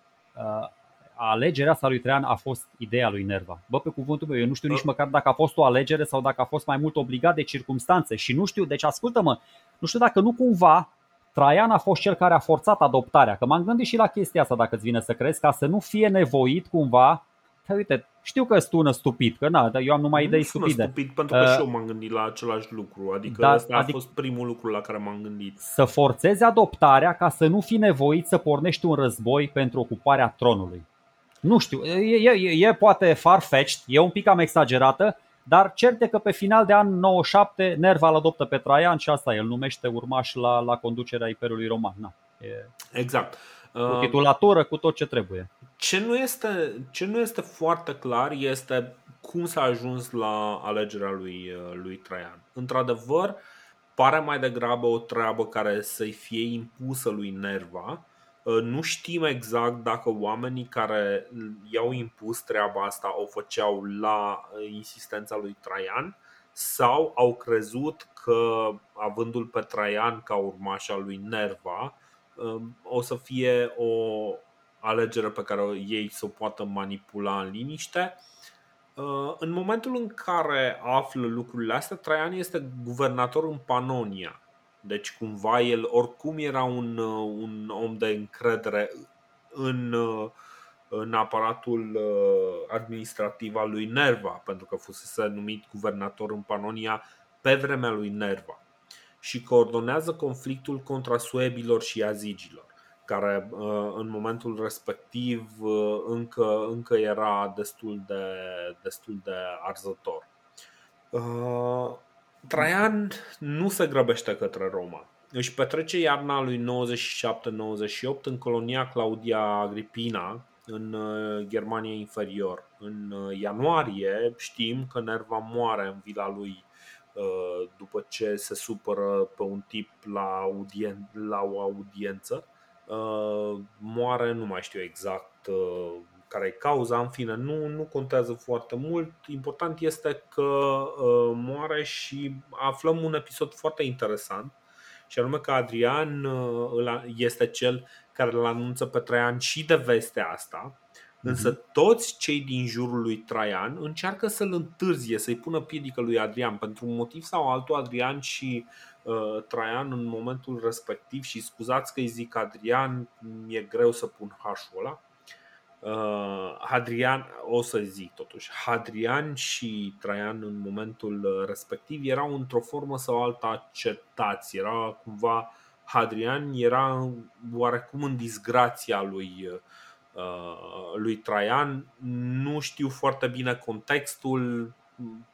alegerea asta lui Traian a fost ideea lui Nerva. Bă, pe cuvântul meu, eu nu știu nici măcar dacă a fost o alegere sau dacă a fost mai mult obligat de circumstanțe și nu știu, deci ascultă-mă, nu știu dacă nu cumva Traian a fost cel care a forțat adoptarea, că m-am gândit și la chestia asta dacă îți vine să crezi, ca să nu fie nevoit cumva Că uite, știu că sună stupid, că na, dar eu am numai idei stupide. stupid pentru că uh, și eu m-am gândit la același lucru, adică da, ăsta adică, a fost primul lucru la care m-am gândit. Să forțezi adoptarea ca să nu fi nevoit să pornești un război pentru ocuparea tronului. Nu știu, e, e, e poate farfetched, e un pic cam exagerată, dar cert e că pe final de an 97 Nerva îl adoptă pe Traian și asta el numește urmaș la, la conducerea Imperiului Roman. Na, e... Exact. Cu titulatură, cu tot ce trebuie. Ce nu, este, ce nu este foarte clar este cum s-a ajuns la alegerea lui, lui Traian. Într-adevăr, pare mai degrabă o treabă care să-i fie impusă lui Nerva, Uh, nu știm exact dacă oamenii care i-au impus treaba asta o făceau la uh, insistența lui Traian sau au crezut că, avându-l pe Traian ca urmaș al lui Nerva, um, o să fie o alegere pe care ei să o poată manipula în liniște. Uh, în momentul în care află lucrurile astea, Traian este guvernator în Panonia deci cumva el oricum era un, uh, un om de încredere în, uh, în aparatul uh, administrativ al lui Nerva, pentru că fusese numit guvernator în Panonia pe vremea lui Nerva și coordonează conflictul contra suebilor și azigilor, care în momentul respectiv încă, încă era destul de, destul de arzător. Traian nu se grăbește către Roma. Își petrece iarna lui 97-98 în colonia Claudia Agripina, în uh, Germania inferior. În uh, ianuarie știm că Nerva moare în vila lui uh, după ce se supără pe un tip la, audien- la o audiență. Moare, nu mai știu exact care e cauza, în fine, nu, nu contează foarte mult. Important este că uh, moare și aflăm un episod foarte interesant și anume că Adrian uh, este cel care îl anunță pe Traian și de vestea asta, Însă uh-huh. toți cei din jurul lui Traian încearcă să-l întârzie, să-i pună piedică lui Adrian. Pentru un motiv sau altul, Adrian și uh, Traian în momentul respectiv, și scuzați că îi zic Adrian, mi-e greu să pun H-ul ăla, Uh, Hadrian, o să zic totuși, Hadrian și Traian în momentul respectiv erau într-o formă sau alta cetați. Era cumva Hadrian era oarecum în disgrația lui, uh, lui Traian. Nu știu foarte bine contextul.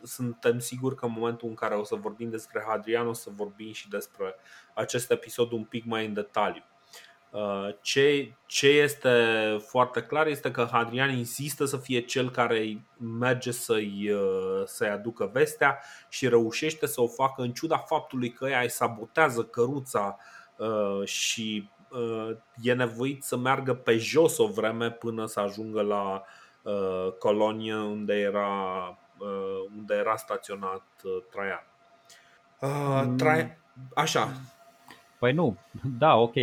Suntem siguri că în momentul în care o să vorbim despre Hadrian o să vorbim și despre acest episod un pic mai în detaliu. Uh, ce, ce este foarte clar este că Hadrian insistă să fie cel care merge să-i, uh, să-i aducă vestea și reușește să o facă în ciuda faptului că ea îi sabotează căruța uh, și e nevoit să meargă pe jos o vreme până să ajungă la colonie unde era, unde era staționat Traian. Trai... Așa, Păi nu, da, ok,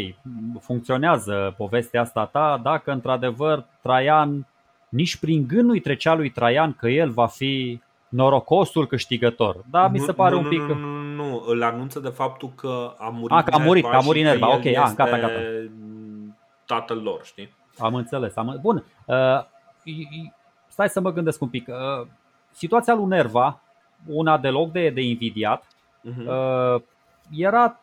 funcționează povestea asta ta dacă într-adevăr Traian, nici prin gând nu-i trecea lui Traian că el va fi norocosul câștigător. Da, mi se pare nu, un pic... Nu, nu, nu, îl anunță de faptul că a murit A, că a murit, a murit Nerva, ok, a, gata, gata. tatăl lor, știi? Am înțeles, am... Bun, uh, stai să mă gândesc un pic. Uh, situația lui Nerva, una deloc de, de invidiat, uh-huh. uh, era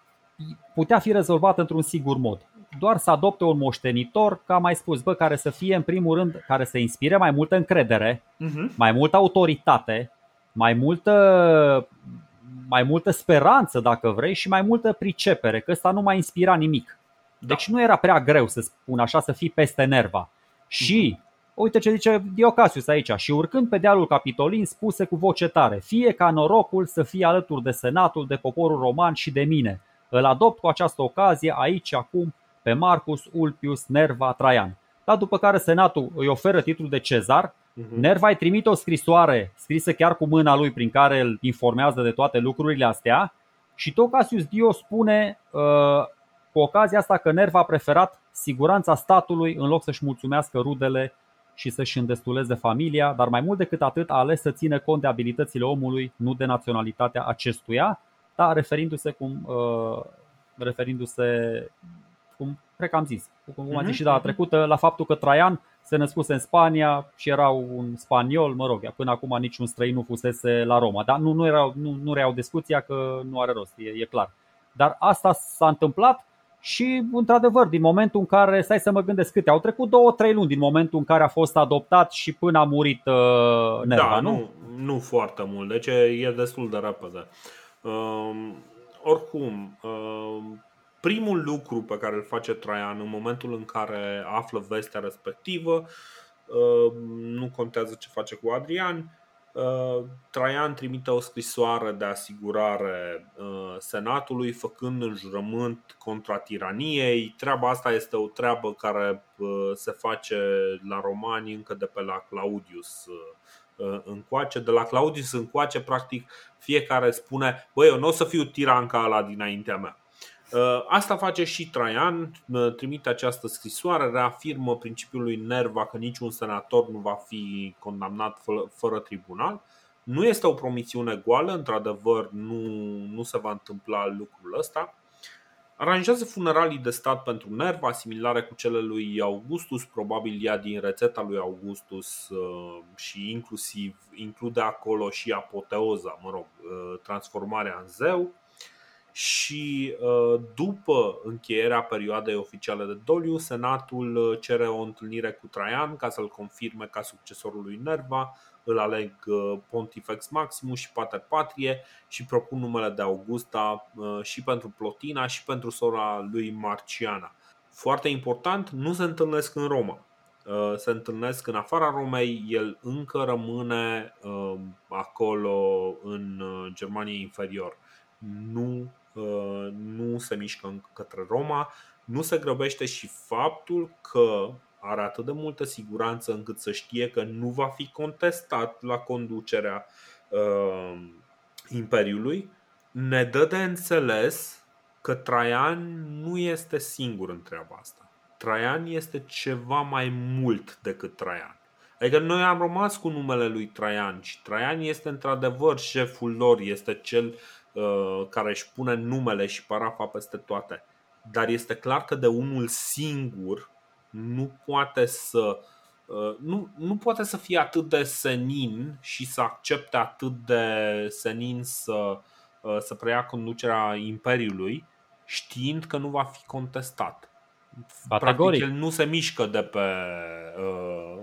putea fi rezolvat într-un sigur mod. Doar să adopte un moștenitor, ca mai spus, bă, care să fie în primul rând, care să inspire mai multă încredere, uh-huh. mai multă autoritate, mai multă mai multă speranță, dacă vrei, și mai multă pricepere, că ăsta nu mai inspira nimic. Deci nu era prea greu să spun așa, să fii peste nerva. Și, uite ce zice Diocasius aici, și urcând pe dealul Capitolin spuse cu voce tare, fie ca norocul să fie alături de senatul, de poporul roman și de mine. Îl adopt cu această ocazie aici, acum, pe Marcus Ulpius Nerva Traian. Dar după care senatul îi oferă titlul de cezar, uh-huh. Nerva îi trimite o scrisoare scrisă chiar cu mâna lui prin care îl informează de toate lucrurile astea și tot Cassius Dio spune uh, cu ocazia asta că Nerva a preferat siguranța statului în loc să-și mulțumească rudele și să-și îndestuleze familia, dar mai mult decât atât a ales să țină cont de abilitățile omului, nu de naționalitatea acestuia, dar referindu-se cum uh, referindu-se cum cred că am zis, cum am zis și data mhm. trecută, la faptul că Traian se născuse în Spania și era un spaniol, mă rog, până acum niciun străin nu fusese la Roma. Dar nu, nu, erau, nu, nu reau discuția că nu are rost, e, e clar. Dar asta s-a întâmplat și, într-adevăr, din momentul în care, stai să mă gândesc câte, au trecut două, trei luni din momentul în care a fost adoptat și până a murit uh, Nerva, da, nu? nu? Nu foarte mult, deci e destul de repede. Uh, oricum, uh, primul lucru pe care îl face Traian în momentul în care află vestea respectivă, uh, nu contează ce face cu Adrian, uh, Traian trimite o scrisoare de asigurare uh, Senatului făcând un jurământ contra tiraniei. Treaba asta este o treabă care se face la romani încă de pe la Claudius încoace. De la Claudius încoace, practic, fiecare spune Băi, eu nu o să fiu tiran ca ăla dinaintea mea Uh, asta face și Traian, uh, trimite această scrisoare, reafirmă principiul lui Nerva că niciun senator nu va fi condamnat fără tribunal. Nu este o promisiune goală, într-adevăr nu, nu se va întâmpla lucrul ăsta. Aranjează funeralii de stat pentru Nerva, similare cu cele lui Augustus, probabil ea din rețeta lui Augustus uh, și inclusiv include acolo și apoteoza, mă rog, transformarea în zeu și uh, după încheierea perioadei oficiale de doliu, Senatul uh, cere o întâlnire cu Traian ca să-l confirme ca succesorul lui Nerva, îl aleg uh, Pontifex Maximus și Pater Patrie și propun numele de Augusta și pentru Plotina și pentru sora lui Marciana. Foarte important, nu se întâlnesc în Roma. Se întâlnesc în afara Romei, el încă rămâne acolo în Germania inferior. Nu Uh, nu se mișcă către Roma, nu se grăbește și faptul că are atât de multă siguranță încât să știe că nu va fi contestat la conducerea uh, Imperiului, ne dă de înțeles că Traian nu este singur în treaba asta. Traian este ceva mai mult decât Traian. Adică noi am rămas cu numele lui Traian și Traian este într-adevăr șeful lor, este cel Uh, care își pune numele și parafa peste toate. Dar este clar că de unul singur nu poate să uh, nu, nu poate să fie atât de senin și să accepte atât de senin să, uh, să preia conducerea Imperiului știind că nu va fi contestat. Categoric. Practic, el nu se mișcă de pe, uh,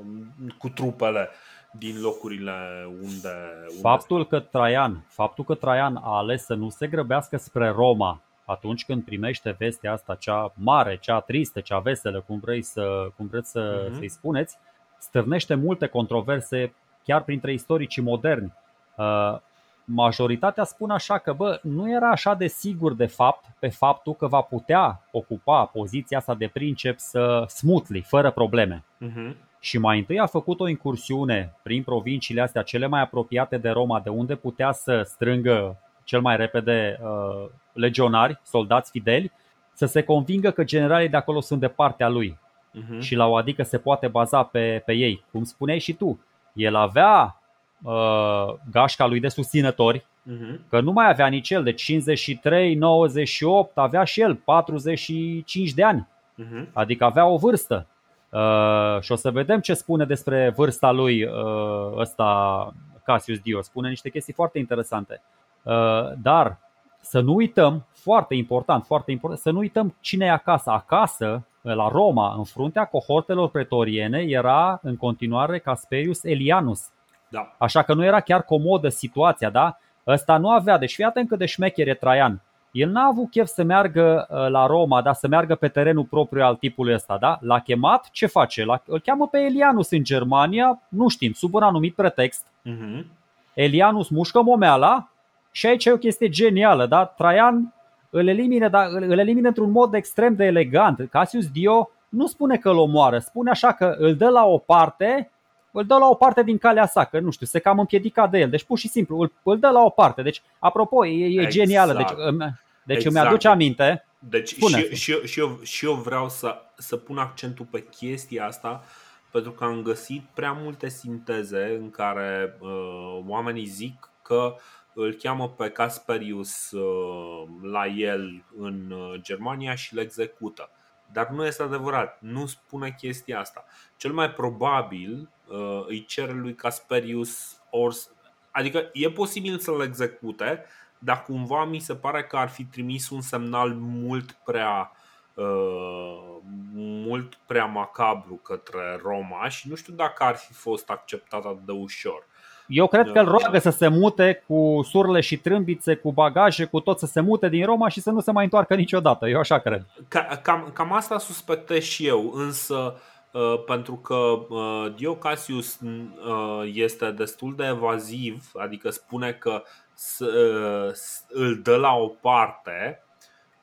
cu trupele din locurile unde, unde faptul că Traian, faptul că Traian a ales să nu se grăbească spre Roma atunci când primește vestea asta cea mare, cea tristă, cea veselă, cum vrei să, cum vreți să, uh-huh. să-i spuneți, stârnește multe controverse chiar printre istoricii moderni. Uh, majoritatea spun așa că bă, nu era așa de sigur de fapt pe faptul că va putea ocupa poziția asta de princeps smoothly, fără probleme. Uh-huh și mai întâi a făcut o incursiune prin provinciile astea cele mai apropiate de Roma, de unde putea să strângă cel mai repede uh, legionari, soldați fideli, să se convingă că generalii de acolo sunt de partea lui uh-huh. și la o adică se poate baza pe, pe ei. Cum spuneai și tu, el avea uh, gașca lui de susținători, uh-huh. că nu mai avea nici el, de 53, 98, avea și el 45 de ani, uh-huh. adică avea o vârstă. Uh, și o să vedem ce spune despre vârsta lui uh, ăsta Cassius Dio. Spune niște chestii foarte interesante. Uh, dar să nu uităm, foarte important, foarte important, să nu uităm cine e acasă. Acasă, la Roma, în fruntea cohortelor pretoriene, era în continuare Casperius Elianus. Da. Așa că nu era chiar comodă situația, da? Ăsta nu avea, deci fii atent cât de șmecher e Traian. El n-a avut chef să meargă uh, la Roma, dar să meargă pe terenul propriu al tipului ăsta. Da? L-a chemat, ce face? L-a, îl cheamă pe Elianus în Germania, nu știm, sub un anumit pretext. Uh-huh. Elianus mușcă momeala și aici e o chestie genială. Da? Traian îl elimină, dar îl elimină într-un mod extrem de elegant. Cassius Dio nu spune că îl omoară, spune așa că îl dă la o parte îl dă la o parte din calea sa, că nu știu, se cam împiedica de el. Deci pur și simplu îl, îl dă la o parte. Deci, apropo, e, e exact. genială. Deci, deci exact. îmi aduce aminte. Deci și, și, și, eu, și eu vreau să, să pun accentul pe chestia asta pentru că am găsit prea multe sinteze în care uh, oamenii zic că îl cheamă pe Casperius uh, la el în uh, Germania și îl execută. Dar nu este adevărat, nu spune chestia asta. Cel mai probabil uh, îi cere lui Casperius Ors. Adică e posibil să-l execute, dar cumva mi se pare că ar fi trimis un semnal mult prea uh, mult prea macabru către Roma și nu știu dacă ar fi fost acceptat atât de ușor. Eu cred că îl roagă să se mute cu surle și trâmbițe, cu bagaje, cu tot să se mute din Roma și să nu se mai întoarcă niciodată. Eu așa cred. Cam, cam asta suspectez și eu, însă uh, pentru că uh, Dio Cassius uh, este destul de evaziv, adică spune că îl dă la o parte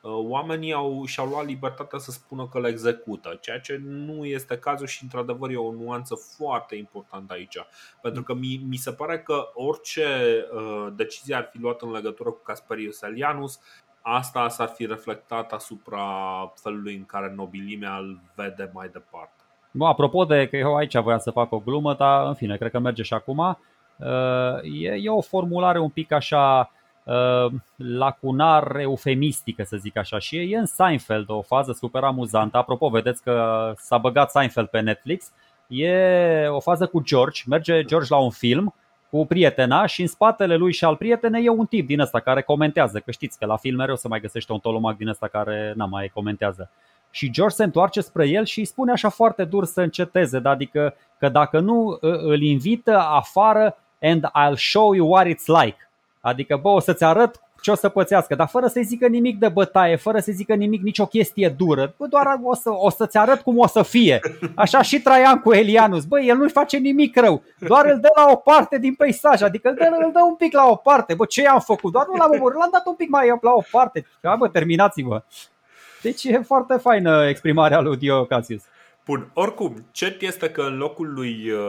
Uh, oamenii au, și-au luat libertatea să spună că le execută, ceea ce nu este cazul și într-adevăr e o nuanță foarte importantă aici. Pentru că mi, mi se pare că orice uh, decizie ar fi luată în legătură cu Casperius Elianus, asta s-ar fi reflectat asupra felului în care nobilimea îl vede mai departe. Bă, apropo de că eu aici voiam să fac o glumă, dar în fine, cred că merge și acum. Uh, e, e o formulare un pic așa Uh, lacunar eufemistică, să zic așa. Și e în Seinfeld o fază super amuzantă. Apropo, vedeți că s-a băgat Seinfeld pe Netflix. E o fază cu George. Merge George la un film cu prietena și în spatele lui și al prietenei e un tip din ăsta care comentează. Că știți că la film mereu se mai găsește un tolomac din ăsta care n mai comentează. Și George se întoarce spre el și îi spune așa foarte dur să înceteze, adică că dacă nu îl invită afară and I'll show you what it's like. Adică, bă, o să-ți arăt ce o să pățească, dar fără să-i zică nimic de bătaie, fără să zică nimic, nicio chestie dură. Bă, doar o, să, o să-ți arăt cum o să fie. Așa și Traian cu Elianus. Bă, el nu-i face nimic rău, doar îl dă la o parte din peisaj, adică îl dă, îl dă un pic la o parte. Bă, ce i-am făcut? Doar nu l-am omorât, l-am dat un pic mai la o parte. Ha, bă, terminați-vă. Deci e foarte faină exprimarea lui Dio Cassius. Bun, oricum, cert este că în locul lui uh,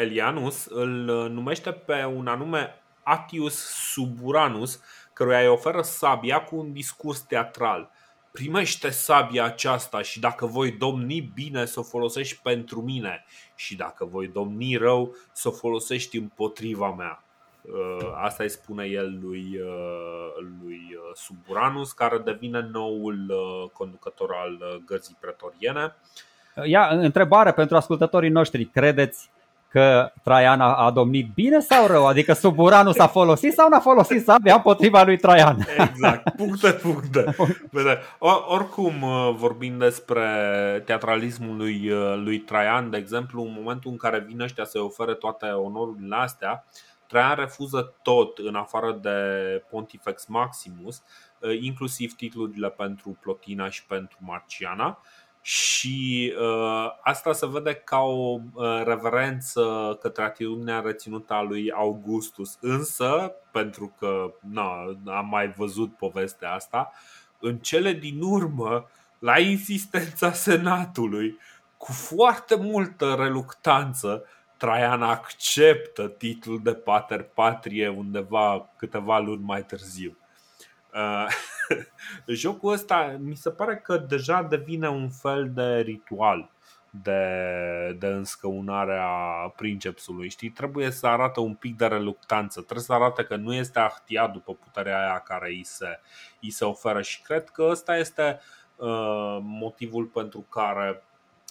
Elianus îl uh, numește pe un anume Atius Suburanus, căruia îi oferă sabia cu un discurs teatral. Primește sabia aceasta și dacă voi domni bine, să o folosești pentru mine și dacă voi domni rău, să o folosești împotriva mea. Uh, asta îi spune el lui, uh, lui uh, Suburanus, care devine noul conducător al gărzii pretoriene. Ia, întrebare pentru ascultătorii noștri. Credeți că Traian a, a domnit bine sau rău? Adică Suburanul s-a folosit sau n-a folosit sabia împotriva lui Traian? Exact, puncte, puncte. Or, oricum, uh, vorbind despre teatralismul lui, uh, lui Traian, de exemplu, în momentul în care vine ăștia să-i ofere toate onorurile astea, Traian refuză tot în afară de Pontifex Maximus, uh, inclusiv titlurile pentru Plotina și pentru Marciana și uh, asta se vede ca o uh, reverență către atitudinea reținută a lui Augustus. Însă, pentru că na, am mai văzut povestea asta, în cele din urmă, la insistența Senatului, cu foarte multă reluctanță, Traian acceptă titlul de pater patrie undeva câteva luni mai târziu. Uh, jocul ăsta mi se pare că deja devine un fel de ritual de, de înscăunare a princepsului. Știi, trebuie să arate un pic de reluctanță, trebuie să arate că nu este ahtiat după puterea aia care îi se, îi se oferă și cred că ăsta este uh, motivul pentru care,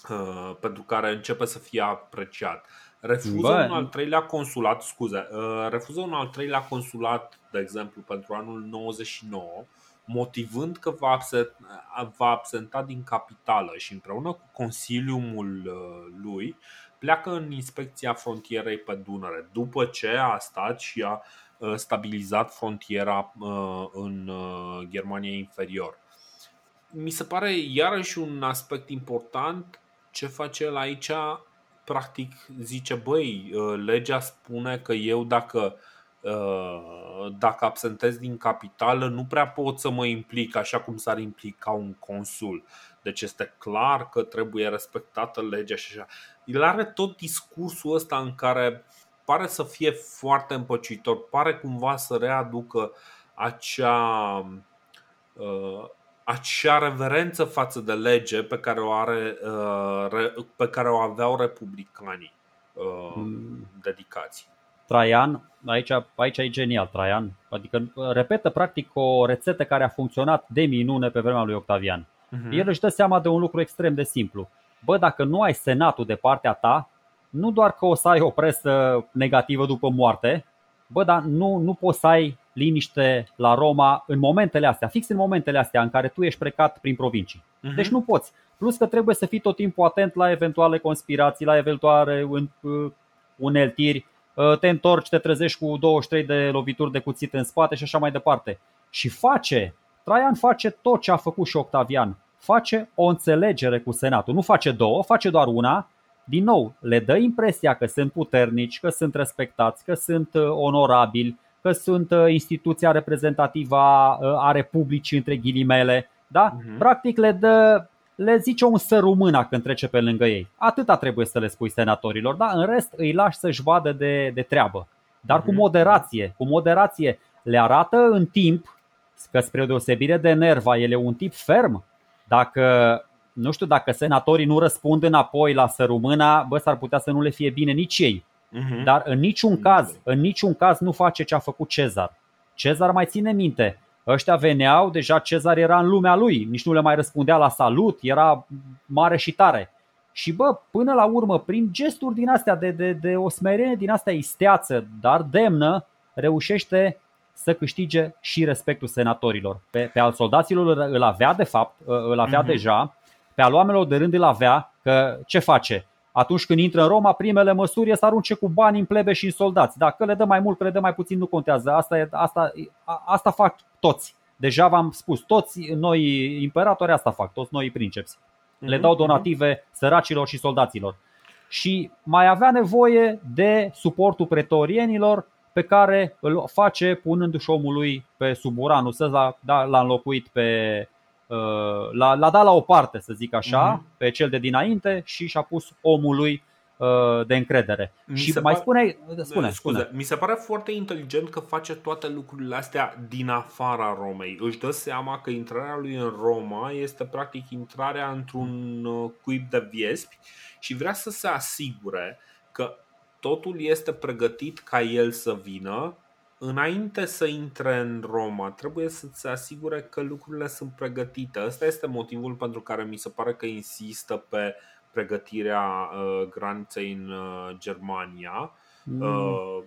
uh, pentru care începe să fie apreciat. Refuză Bă. un al treilea consulat, scuze, uh, refuză un al treilea consulat, de exemplu, pentru anul 99 motivând că va absenta, va absenta din capitală și împreună cu consiliumul lui pleacă în inspecția frontierei pe Dunăre, după ce a stat și a stabilizat frontiera în Germania inferior. Mi se pare iarăși un aspect important ce face el aici, practic zice, băi, legea spune că eu dacă dacă absentez din capitală, nu prea pot să mă implic așa cum s-ar implica un consul. Deci este clar că trebuie respectată legea și așa. El are tot discursul ăsta în care pare să fie foarte împăcitor, pare cumva să readucă acea, uh, acea reverență față de lege pe care o, are, uh, pe care o aveau republicanii uh, mm. dedicați. Traian, aici, aici e genial Traian, adică repetă practic o rețetă care a funcționat de minune pe vremea lui Octavian. Uh-huh. El își dă seama de un lucru extrem de simplu. Bă, dacă nu ai senatul de partea ta, nu doar că o să ai o presă negativă după moarte, bă, dar nu, nu poți să ai liniște la Roma în momentele astea, fix în momentele astea în care tu ești plecat prin provincii. Uh-huh. Deci nu poți. Plus că trebuie să fii tot timpul atent la eventuale conspirații, la eventuale uh, uneltiri, uh, te întorci, te trezești cu 23 de lovituri de cuțit în spate și așa mai departe. Și face Traian face tot ce a făcut și Octavian. Face o înțelegere cu Senatul. Nu face două, face doar una. Din nou, le dă impresia că sunt puternici, că sunt respectați, că sunt uh, onorabili, că sunt uh, instituția reprezentativă a uh, Republicii, între ghilimele. Da? Uh-huh. Practic le dă le zice un sărumâna când trece pe lângă ei. Atâta trebuie să le spui senatorilor, da? În rest îi lași să-și vadă de, de treabă. Dar cu mhm. moderație, cu moderație le arată în timp că spre deosebire de Nerva, el e un tip ferm. Dacă, nu știu, dacă senatorii nu răspund înapoi la sărumâna, bă, s-ar putea să nu le fie bine nici ei. Uh-huh. Dar în niciun caz, în niciun caz nu face ce a făcut Cezar. Cezar mai ține minte. Ăștia veneau, deja Cezar era în lumea lui, nici nu le mai răspundea la salut, era mare și tare. Și bă, până la urmă, prin gesturi din astea de, de, de o smerenie din astea isteață, dar demnă, reușește să câștige și respectul senatorilor. Pe, pe al soldaților îl avea de fapt, îl avea uh-huh. deja, pe al oamenilor de rând îl avea, că ce face? Atunci când intră în Roma, primele măsuri e să arunce cu bani în plebe și în soldați. Dacă le dă mai mult, că le dă mai puțin, nu contează. Asta, e, asta, asta fac toți. Deja v-am spus, toți noi imperatori asta fac, toți noi princeps. Le mhm, dau mhm. donative săracilor și soldaților. Și mai avea nevoie de suportul pretorienilor pe care îl face punându-și omului pe suburanul să da, l-a înlocuit pe uh, l-a, l-a dat la o parte, să zic așa, uh-huh. pe cel de dinainte și și-a pus omului uh, de încredere. Mi și mai par... spune, spune, spune. Mi se pare foarte inteligent că face toate lucrurile astea din afara Romei. Își dă seama că intrarea lui în Roma este practic intrarea într-un uh, cuib de viespi și vrea să se asigure că totul este pregătit ca el să vină înainte să intre în Roma, trebuie să se asigure că lucrurile sunt pregătite. Ăsta este motivul pentru care mi se pare că insistă pe pregătirea uh, graniței în uh, Germania. Mm. Uh,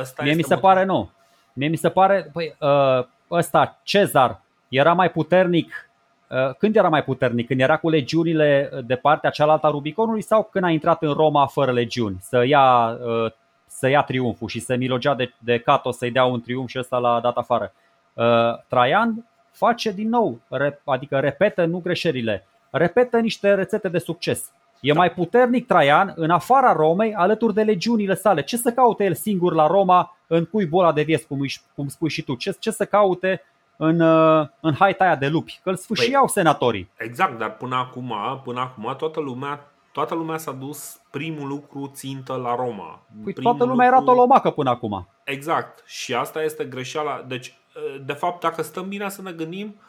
ăsta Mie mi se motiv... pare nu. Mie mi se pare, păi, uh, ăsta, Cezar, era mai puternic Uh, când era mai puternic? Când era cu legiunile de partea cealaltă a Rubiconului sau când a intrat în Roma fără legiuni să ia, uh, să ia triumful și să milogea de, de Cato să-i dea un triumf și ăsta l-a dat afară? Uh, Traian face din nou, adică repetă nu greșelile, repetă niște rețete de succes. E mai puternic Traian în afara Romei alături de legiunile sale. Ce să caute el singur la Roma în cuibul ăla de vies, cum, cum spui și tu? Ce, ce să caute în, uh, în haita aia de lupi, că îl sfâșiau păi, senatorii. Exact, dar până acum, până acum toată lumea toată lumea s-a dus primul lucru țintă la Roma. Păi toată lumea lucru... era tolomacă până acum. Exact. Și asta este greșeala. Deci, uh, de fapt, dacă stăm bine să ne gândim,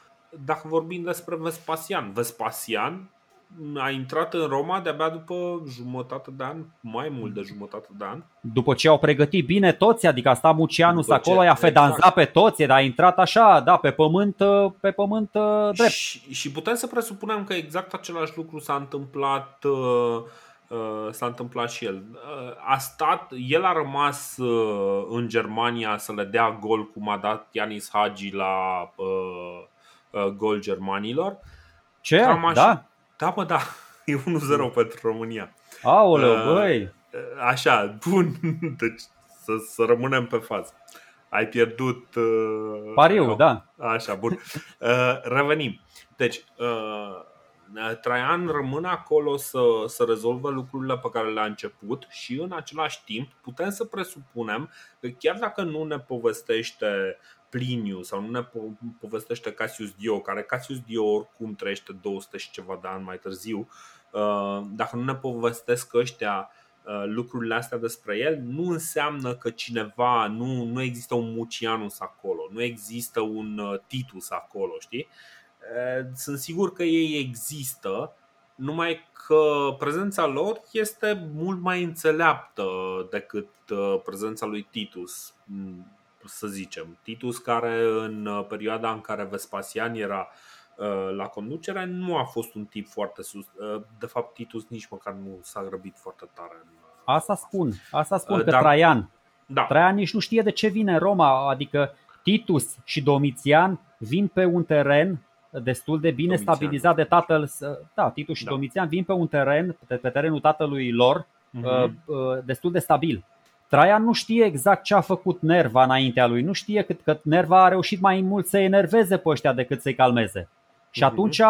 dacă vorbim despre Vespasian, Vespasian a intrat în Roma de-abia după jumătate de an, mai mult de jumătate de an. După ce au pregătit bine toți, adică a stat Mucianus după acolo, i-a fedanzat exact. pe toți, dar a intrat așa, da, pe pământ, pe pământ uh, drept. Și, și putem să presupunem că exact același lucru s-a întâmplat uh, uh, s-a întâmplat și el. A stat, el a rămas în Germania să le dea gol cum a dat Ianis Hagi la gol germanilor. Ce? Cam așa, da? Da, bă, da. E 1-0 pentru România. Aoleu, uh, băi! Așa, bun. Deci să, să rămânem pe fază. Ai pierdut. Uh, Pariu, da. Așa, bun. Uh, revenim. Deci, uh, Traian rămâne acolo să, să rezolve lucrurile pe care le-a început și în același timp putem să presupunem că chiar dacă nu ne povestește Pliniu sau nu ne povestește Cassius Dio, care Cassius Dio oricum trăiește 200 și ceva de ani mai târziu, uh, dacă nu ne povestesc ăștia uh, lucrurile astea despre el, nu înseamnă că cineva, nu, nu există un Mucianus acolo, nu există un uh, Titus acolo, știi? Sunt sigur că ei există, numai că prezența lor este mult mai înțeleaptă decât prezența lui Titus să zicem. Titus care în uh, perioada în care Vespasian era uh, la conducere nu a fost un tip foarte sus. Uh, de fapt, Titus nici măcar nu s-a grăbit foarte tare. Asta spun, asta spun că Dar, Traian. Da. Traian nici nu știe de ce vine Roma, adică Titus și Domitian vin pe un teren destul de bine Domitian. stabilizat de tatăl. Da, Titus și da. Domitian vin pe un teren, pe terenul tatălui lor, uh-huh. destul de stabil. Traian nu știe exact ce a făcut Nerva înaintea lui, nu știe cât că Nerva a reușit mai mult să enerveze pe ăștia decât să-i calmeze. Și mhm. atunci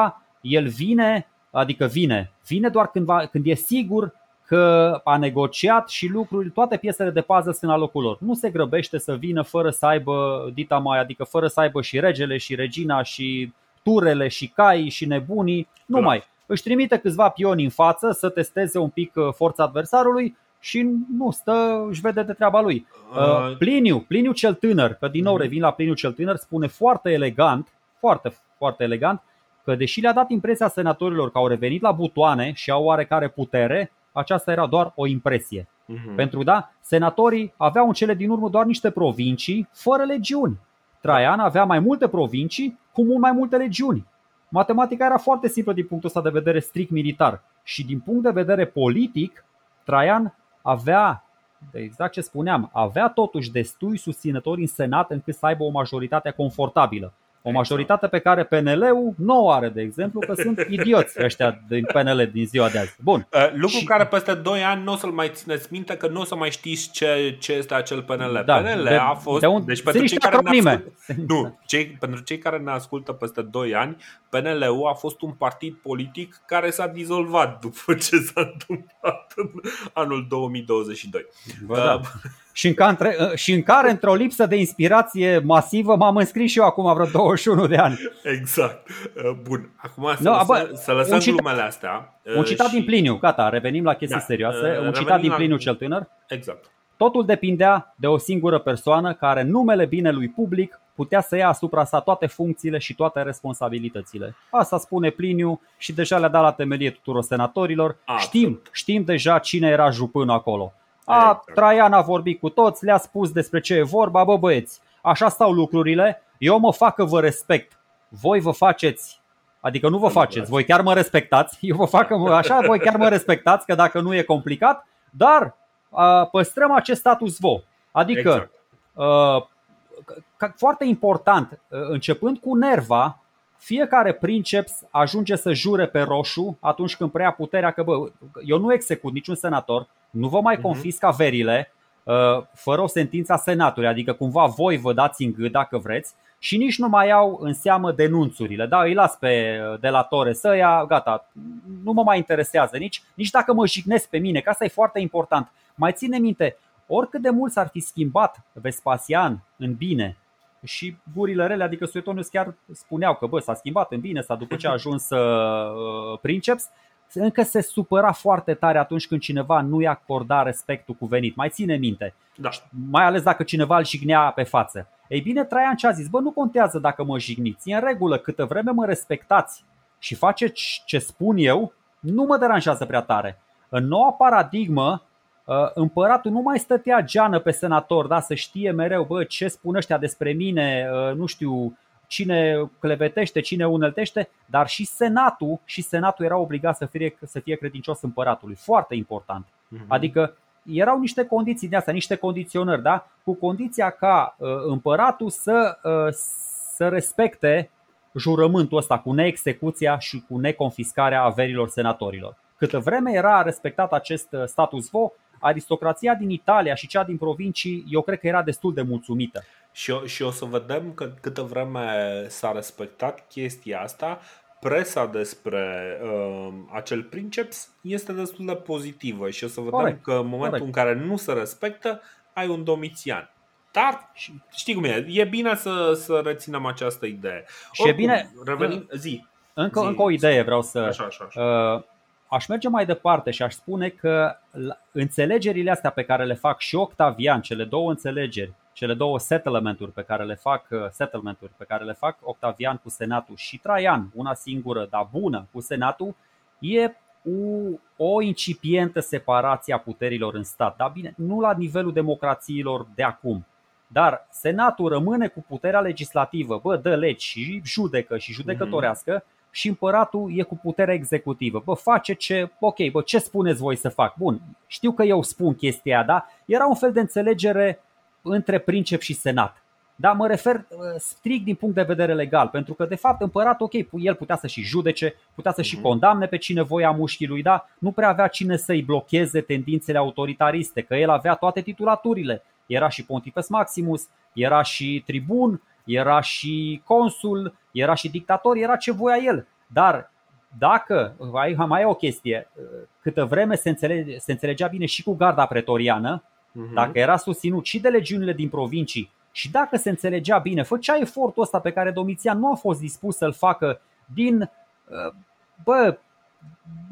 el vine, adică vine, vine doar când, va, când e sigur că a negociat și lucruri, toate piesele de pază sunt la locul lor. Nu se grăbește să vină fără să aibă dita mai, adică fără să aibă și regele și regina și turele și caii și nebunii, nu mai. Își trimite câțiva pioni în față să testeze un pic uh, forța adversarului și nu stă, își vede de treaba lui. Uh, Pliniu, Pliniu cel tânăr, că din nou mhm. revin la Pliniu cel tânăr, spune foarte elegant, foarte, foarte elegant, că deși le-a dat impresia senatorilor că au revenit la butoane și au oarecare putere, aceasta era doar o impresie. Uh-huh. Pentru da, senatorii aveau în cele din urmă doar niște provincii fără legiuni. Traian avea mai multe provincii cu mult mai multe legiuni. Matematica era foarte simplă din punctul ăsta de vedere strict militar și din punct de vedere politic, Traian avea, exact ce spuneam, avea totuși destui susținători în Senat încât să aibă o majoritate confortabilă. O majoritate pe care PNL-ul nu o are, de exemplu, că sunt idioți ăștia din PNL din ziua de azi. Bun. Uh, lucru și... care peste 2 ani nu o să-l mai țineți minte, că nu o să mai știți ce, ce este acel PNL. Da, PNL de, a fost. De un... Deci pentru cei, care ne ascultă, nu, cei, pentru cei care ne ascultă peste 2 ani, PNL-ul a fost un partid politic care s-a dizolvat după ce s-a întâmplat în anul 2022. Bă, da. Uh, și în, care, ă, și în care, într-o lipsă de inspirație masivă, m-am înscris și eu acum vreo 21 de ani. Exact. Ă, bun. Acum să, no, lăsăm, bă, să lăsăm un citat, glumele astea. Un citat și... din Pliniu, gata, revenim la chestii da, serioase. Un citat din Pliniu la... cel tânăr. Exact. Totul depindea de o singură persoană care, numele binelui public, putea să ia asupra sa toate funcțiile și toate responsabilitățile. Asta spune Pliniu și deja le-a dat la temelie tuturor senatorilor. Știm, știm deja cine era jupân acolo. A, exact. Traian a vorbit cu toți, le-a spus despre ce e vorba, bă băieți, așa stau lucrurile, eu mă fac că vă respect. Voi vă faceți, adică nu vă faceți, voi chiar mă respectați, eu vă fac că așa, voi chiar mă respectați, că dacă nu e complicat, dar a, păstrăm acest status quo. Adică, exact. a, foarte important, începând cu Nerva, fiecare princeps ajunge să jure pe roșu atunci când preia puterea că, bă, eu nu execut niciun senator, nu vă mai mhm. confisc averile uh, fără o sentință a senatului, adică cumva voi vă dați în gât dacă vreți și nici nu mai iau în seamă denunțurile. Da, îi las pe uh, delatore să ia, gata, nu mă mai interesează nici, nici dacă mă jignesc pe mine, că asta e foarte important. Mai ține minte, oricât de mult s-ar fi schimbat Vespasian în bine și gurile rele, adică Suetonius chiar spuneau că bă, s-a schimbat în bine, s-a după ce a ajuns uh, princeps, încă se supăra foarte tare atunci când cineva nu i-a acorda respectul cuvenit. Mai ține minte. Da. Mai ales dacă cineva îl jignea pe față. Ei bine, Traian ce a zis? Bă, nu contează dacă mă jigniți, e în regulă, câtă vreme mă respectați și faceți ce spun eu, nu mă deranjează prea tare. În noua paradigmă, ă, împăratul nu mai stătea geană pe senator, da, să știe mereu, bă, ce spun ăștia despre mine, ă, nu știu, cine clevetește, cine uneltește, dar și Senatul, și Senatul era obligat să fie, să fie credincios împăratului. Foarte important. Uh-huh. Adică erau niște condiții de astea, niște condiționări, da? cu condiția ca uh, împăratul să, uh, să respecte jurământul ăsta cu neexecuția și cu neconfiscarea averilor senatorilor. Câtă vreme era respectat acest status quo, aristocrația din Italia și cea din provincii, eu cred că era destul de mulțumită. Și o, și o să vedem că câtă vreme s-a respectat chestia asta, presa despre uh, acel princeps este destul de pozitivă și o să vedem Corect. că în momentul Corect. în care nu se respectă, ai un domitian. Dar știi cum e, e bine să, să reținem această idee. Și Oricum, e bine, revenim, zi. Încă, zi, încă o idee vreau să. Așa, așa, așa. Uh, aș merge mai departe și aș spune că înțelegerile astea pe care le fac și Octavian, cele două înțelegeri, cele două settlementuri pe care le fac, uh, settlementuri pe care le fac Octavian cu Senatul și Traian, una singură, dar bună, cu Senatul, e o, o incipientă separație a puterilor în stat. Dar bine, nu la nivelul democrațiilor de acum. Dar Senatul rămâne cu puterea legislativă, bă, dă legi și judecă și judecătorească mm-hmm. Și împăratul e cu puterea executivă. Bă, face ce, ok, bă, ce spuneți voi să fac? Bun, știu că eu spun chestia, da? Era un fel de înțelegere între princep și senat. Da, mă refer uh, strict din punct de vedere legal, pentru că de fapt împăratul, ok, el putea să și judece, putea să și mhm. condamne pe cine voia mușchii lui, da, nu prea avea cine să-i blocheze tendințele autoritariste, că el avea toate titulaturile. Era și Pontifex Maximus, era și tribun, era și consul, era și dictator, era ce voia el. Dar dacă, mai e o chestie, uh, câtă vreme se, înțelege, se înțelegea bine și cu garda pretoriană, uh-huh. dacă era susținut și de legiunile din provincii și dacă se înțelegea bine, făcea efortul ăsta pe care Domitian nu a fost dispus să-l facă din, uh, bă,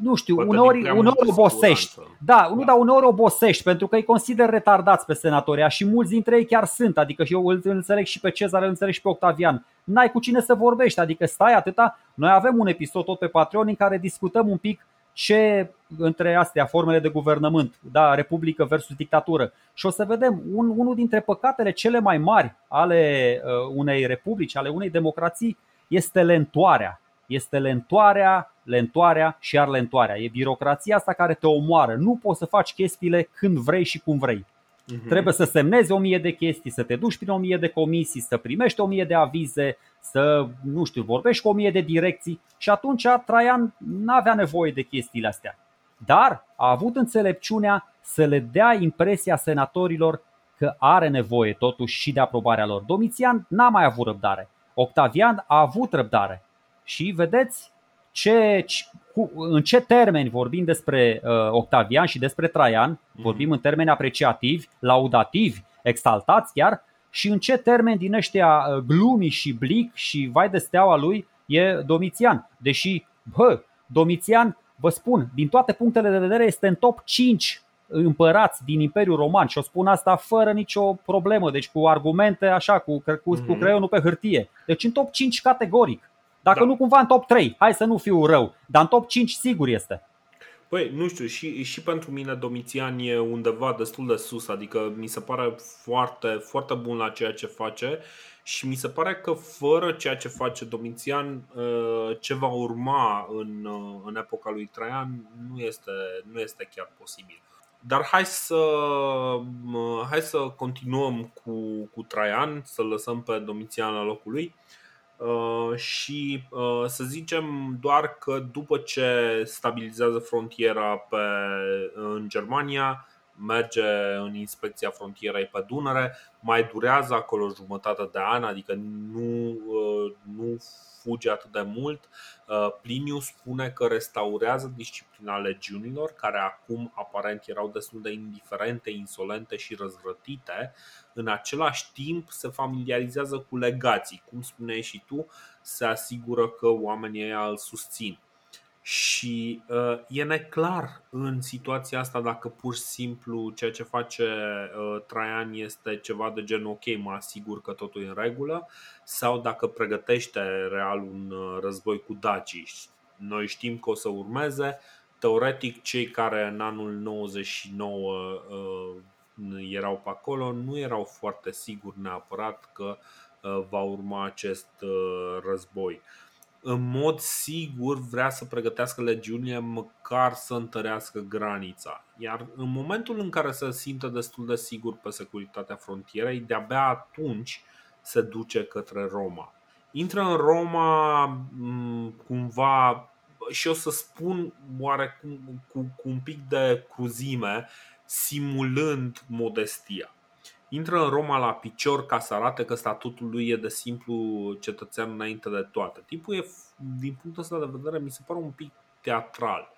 nu știu, Poate uneori, uneori obosești. Da, nu, da. dar uneori obosești pentru că îi consider retardați pe senatoria și mulți dintre ei chiar sunt. Adică eu îl înțeleg și pe Cezar, îl înțeleg și pe Octavian. N-ai cu cine să vorbești, adică stai atâta. Noi avem un episod tot pe Patreon în care discutăm un pic ce între astea formele de guvernământ, da, republică versus dictatură. Și o să vedem un, unul dintre păcatele cele mai mari ale uh, unei republici, ale unei democrații, este lentoarea. Este lentoarea, lentoarea și iar lentoarea. E birocrația asta care te omoară. Nu poți să faci chestiile când vrei și cum vrei. Uh-huh. Trebuie să semnezi o mie de chestii, să te duci prin o mie de comisii, să primești o mie de avize, să, nu știu, vorbești cu o mie de direcții și atunci Traian n-avea nevoie de chestiile astea. Dar a avut înțelepciunea să le dea impresia senatorilor că are nevoie totuși și de aprobarea lor. Domitian n-a mai avut răbdare. Octavian a avut răbdare. Și vedeți ce, cu, în ce termeni vorbim despre uh, Octavian și despre Traian, mm-hmm. vorbim în termeni apreciativi, laudativi, exaltați chiar, și în ce termeni din ăștia uh, glumi și blic și vai de steaua lui e Domitian. Deși, bă, Domitian, vă spun, din toate punctele de vedere este în top 5 împărați din Imperiul Roman și o spun asta fără nicio problemă, deci cu argumente așa, cu, cu, cu mhm. creionul pe hârtie. Deci în top 5 categoric. Dacă da. nu cumva în top 3, hai să nu fiu rău, dar în top 5 sigur este. Păi, nu știu, și, și pentru mine Domitian e undeva destul de sus, adică mi se pare foarte, foarte bun la ceea ce face și mi se pare că fără ceea ce face Domitian, uh, ce va urma în, uh, în epoca lui Traian nu este, nu este chiar posibil. Dar hai să, uh, hai să continuăm cu, cu Traian, să lăsăm pe Domitian la locul lui. Uh, și uh, să zicem doar că după ce stabilizează frontiera pe, în Germania, merge în inspecția frontierei pe Dunăre, mai durează acolo jumătate de an, adică nu, uh, nu fuge atât de mult. Uh, Pliniu spune că restaurează disciplina legiunilor, care acum aparent erau destul de indiferente, insolente și răzvrătite. În același timp se familiarizează cu legații, cum spuneai și tu, se asigură că oamenii ăia îl susțin. Și uh, e neclar în situația asta dacă pur și simplu ceea ce face uh, Traian este ceva de genul ok, mă asigur că totul e în regulă sau dacă pregătește real un uh, război cu dacii. Noi știm că o să urmeze. Teoretic, cei care în anul 99 uh, erau pe acolo nu erau foarte siguri neapărat că uh, va urma acest uh, război. Uh, în mod sigur vrea să pregătească legiunile măcar să întărească granița. Iar în momentul în care se simte destul de sigur pe securitatea frontierei, de-abia atunci se duce către Roma. intră în Roma cumva și o să spun oare cu, cu, cu un pic de cruzime, simulând modestia. Intră în Roma la picior ca să arate că statutul lui e de simplu cetățean înainte de toate. Tipul e, din punctul ăsta de vedere, mi se pare un pic teatral.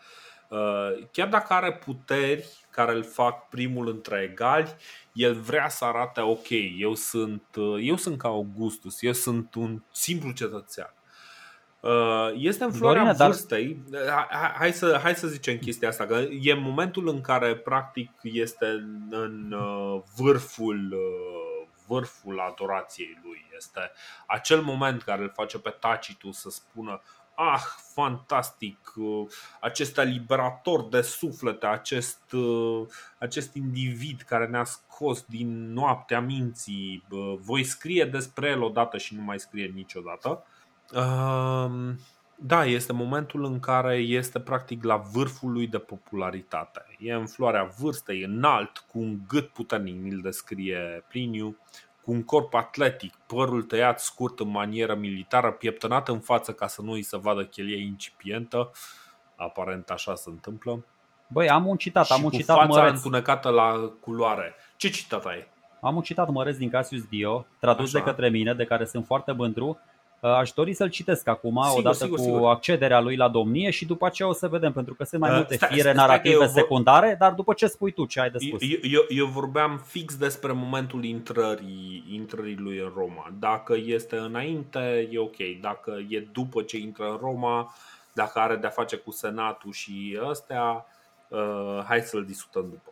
Uh, chiar dacă are puteri care îl fac primul între egali, el vrea să arate ok, eu sunt, uh, eu sunt ca Augustus, eu sunt un simplu cetățean. Uh, este în floarea Dorina, vârstei. Dar... Hai, să, hai să zicem chestia asta, că e momentul în care practic este în vârful vârful adorației lui. Este acel moment care îl face pe Tacitus să spună ah, fantastic, uh, acest liberator de suflete, acest, uh, acest individ care ne-a scos din noaptea minții, voi scrie despre el odată și nu mai scrie niciodată. Um, da, este momentul în care este practic la vârful lui de popularitate. E în floarea vârstei, înalt, cu un gât puternic, îl descrie Pliniu, cu un corp atletic, părul tăiat scurt în manieră militară, pieptănat în față ca să nu îi se vadă chelia incipientă. Aparent așa se întâmplă. Băi, am un citat, și am un cu citat fața măreț. întunecată la culoare. Ce citat ai? Am un citat măreț din Cassius Dio, tradus Așa. de către mine, de care sunt foarte mândru. Uh, aș dori să-l citesc acum, sigur, odată sigur, cu sigur. accederea lui la domnie și după aceea o să vedem, pentru că sunt mai uh, multe stai, fire stai, narrative stai secundare, dar după ce spui tu, ce ai de spus? Eu, eu, eu vorbeam fix despre momentul intrării, intrării lui în Roma. Dacă este înainte, e ok. Dacă e după ce intră în Roma, dacă are de-a face cu senatul și astea, uh, hai să-l discutăm după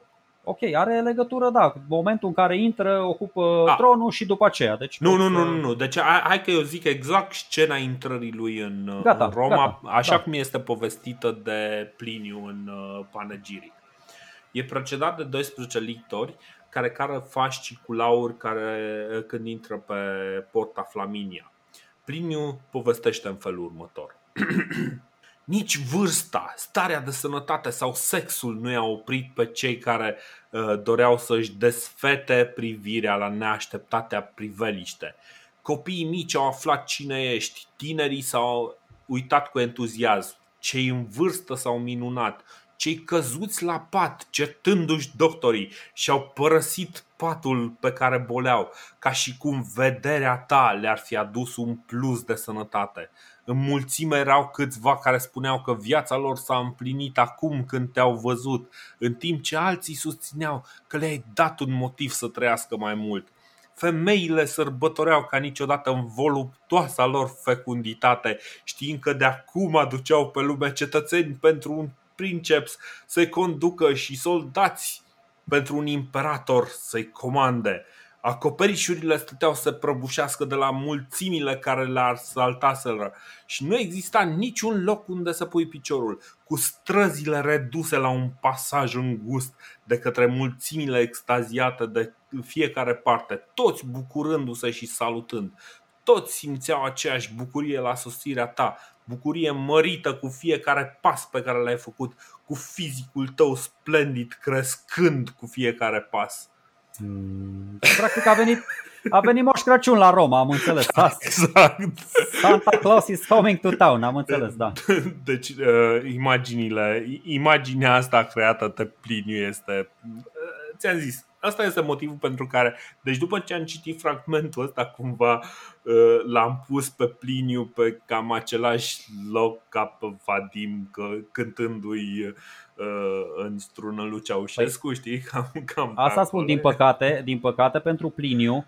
ok, are legătură, da, momentul în care intră, ocupă A. tronul și după aceea. Deci nu, nu, nu, nu, nu. Deci hai că eu zic exact scena intrării lui în, gata, în Roma, gata, așa da. cum este povestită de Pliniu în uh, Panegiric. E precedat de 12 lictori care cară fașci cu lauri care, uh, când intră pe porta Flaminia. Pliniu povestește în felul următor. Nici vârsta, starea de sănătate sau sexul nu i-a oprit pe cei care uh, doreau să-și desfete privirea la neașteptatea priveliște. Copiii mici au aflat cine ești, tinerii s-au uitat cu entuziasm, cei în vârstă s-au minunat, cei căzuți la pat, certându-și doctorii și-au părăsit patul pe care boleau, ca și cum vederea ta le-ar fi adus un plus de sănătate. În mulțime erau câțiva care spuneau că viața lor s-a împlinit acum când te-au văzut, în timp ce alții susțineau că le-ai dat un motiv să trăiască mai mult. Femeile sărbătoreau ca niciodată în voluptoasa lor fecunditate, știind că de acum aduceau pe lume cetățeni pentru un princeps să-i conducă și soldați pentru un imperator să-i comande. Acoperișurile stăteau să prăbușească de la mulțimile care le asaltaseră și nu exista niciun loc unde să pui piciorul, cu străzile reduse la un pasaj îngust de către mulțimile extaziate de fiecare parte, toți bucurându-se și salutând. Toți simțeau aceeași bucurie la sosirea ta, bucurie mărită cu fiecare pas pe care l-ai făcut, cu fizicul tău splendid crescând cu fiecare pas. Hmm. Practic a venit, a venit Moș Crăciun la Roma, am înțeles. Exact. Santa Claus is coming to town, am înțeles, da. Deci, uh, imaginile, imaginea asta creată de Pliniu este, uh, ți-am zis, Asta este motivul pentru care, deci după ce am citit fragmentul ăsta, cumva uh, l-am pus pe Pliniu pe cam același loc ca pe Vadim, că, cântându-i uh, în strună lui Ceaușescu, păi, știi? Cam, cam asta spun, din păcate, din păcate pentru Pliniu, Uh,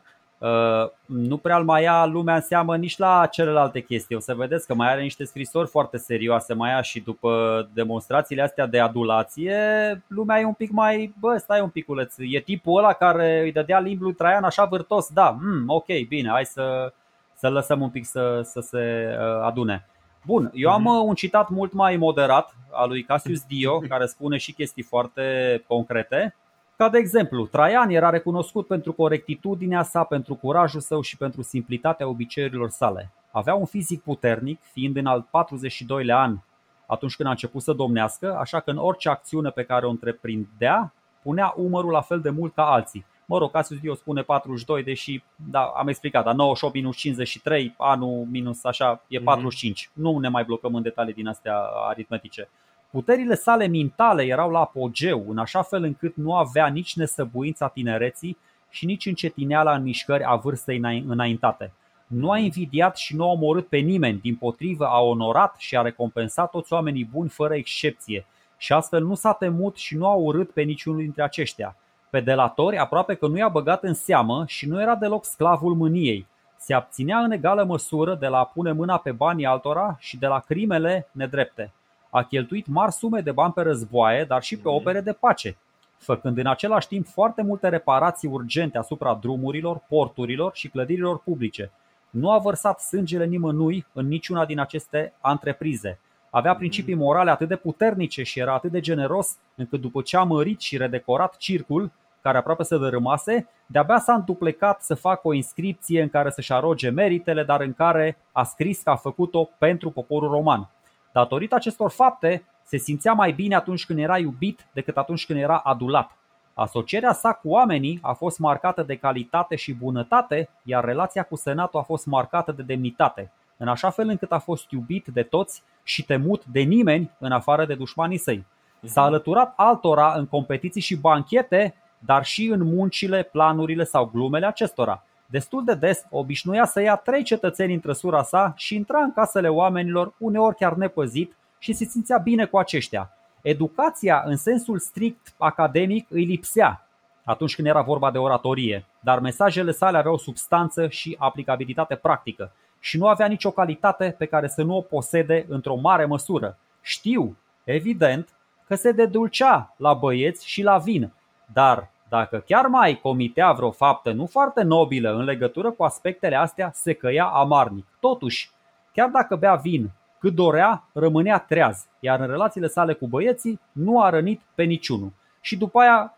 nu prea îl mai ia lumea în seamă nici la celelalte chestii. O să vedeți că mai are niște scrisori foarte serioase, mai ia și după demonstrațiile astea de adulație, lumea e un pic mai, bă, stai un piculeț, e tipul ăla care îi dădea limbi lui Traian așa vârtos, da, mm, ok, bine, hai să, să lăsăm un pic să, să se uh, adune. Bun, eu am mhm. un citat mult mai moderat al lui Cassius Dio, care spune și chestii foarte concrete. Ca de exemplu, Traian era recunoscut pentru corectitudinea sa, pentru curajul său și pentru simplitatea obiceiurilor sale. Avea un fizic puternic, fiind în al 42-lea an atunci când a început să domnească, așa că în orice acțiune pe care o întreprindea, punea umărul la fel de mult ca alții. Mă rog, Cassius Dio spune 42, deși da, am explicat, dar 98 minus 53, anul minus așa, e 45. Mm-hmm. Nu ne mai blocăm în detalii din astea aritmetice. Puterile sale mentale erau la apogeu, în așa fel încât nu avea nici nesăbuința tinereții și nici încetineala în mișcări a vârstei înaintate. Nu a invidiat și nu a omorât pe nimeni, din potrivă a onorat și a recompensat toți oamenii buni fără excepție și astfel nu s-a temut și nu a urât pe niciunul dintre aceștia. Pe delatori aproape că nu i-a băgat în seamă și nu era deloc sclavul mâniei. Se abținea în egală măsură de la a pune mâna pe banii altora și de la crimele nedrepte. A cheltuit mari sume de bani pe războaie, dar și pe mhm. opere de pace, făcând în același timp foarte multe reparații urgente asupra drumurilor, porturilor și clădirilor publice. Nu a vărsat sângele nimănui în niciuna din aceste întreprize. Avea principii morale atât de puternice și era atât de generos încât după ce a mărit și redecorat circul, care aproape să dărâmase, de-abia s-a întuplecat să facă o inscripție în care să-și aroge meritele, dar în care a scris că a făcut-o pentru poporul roman. Datorită acestor fapte, se simțea mai bine atunci când era iubit decât atunci când era adulat. Asocierea sa cu oamenii a fost marcată de calitate și bunătate, iar relația cu senatul a fost marcată de demnitate, în așa fel încât a fost iubit de toți și temut de nimeni în afară de dușmanii săi. S-a alăturat altora în competiții și banchete, dar și în muncile, planurile sau glumele acestora. Destul de des obișnuia să ia trei cetățeni în trăsura sa și intra în casele oamenilor, uneori chiar nepăzit, și se simțea bine cu aceștia. Educația, în sensul strict academic, îi lipsea atunci când era vorba de oratorie, dar mesajele sale aveau substanță și aplicabilitate practică și nu avea nicio calitate pe care să nu o posede într-o mare măsură. Știu, evident, că se dedulcea la băieți și la vin, dar dacă chiar mai comitea vreo faptă nu foarte nobilă în legătură cu aspectele astea, se căia amarnic. Totuși, chiar dacă bea vin cât dorea, rămânea treaz, iar în relațiile sale cu băieții nu a rănit pe niciunul. Și după aia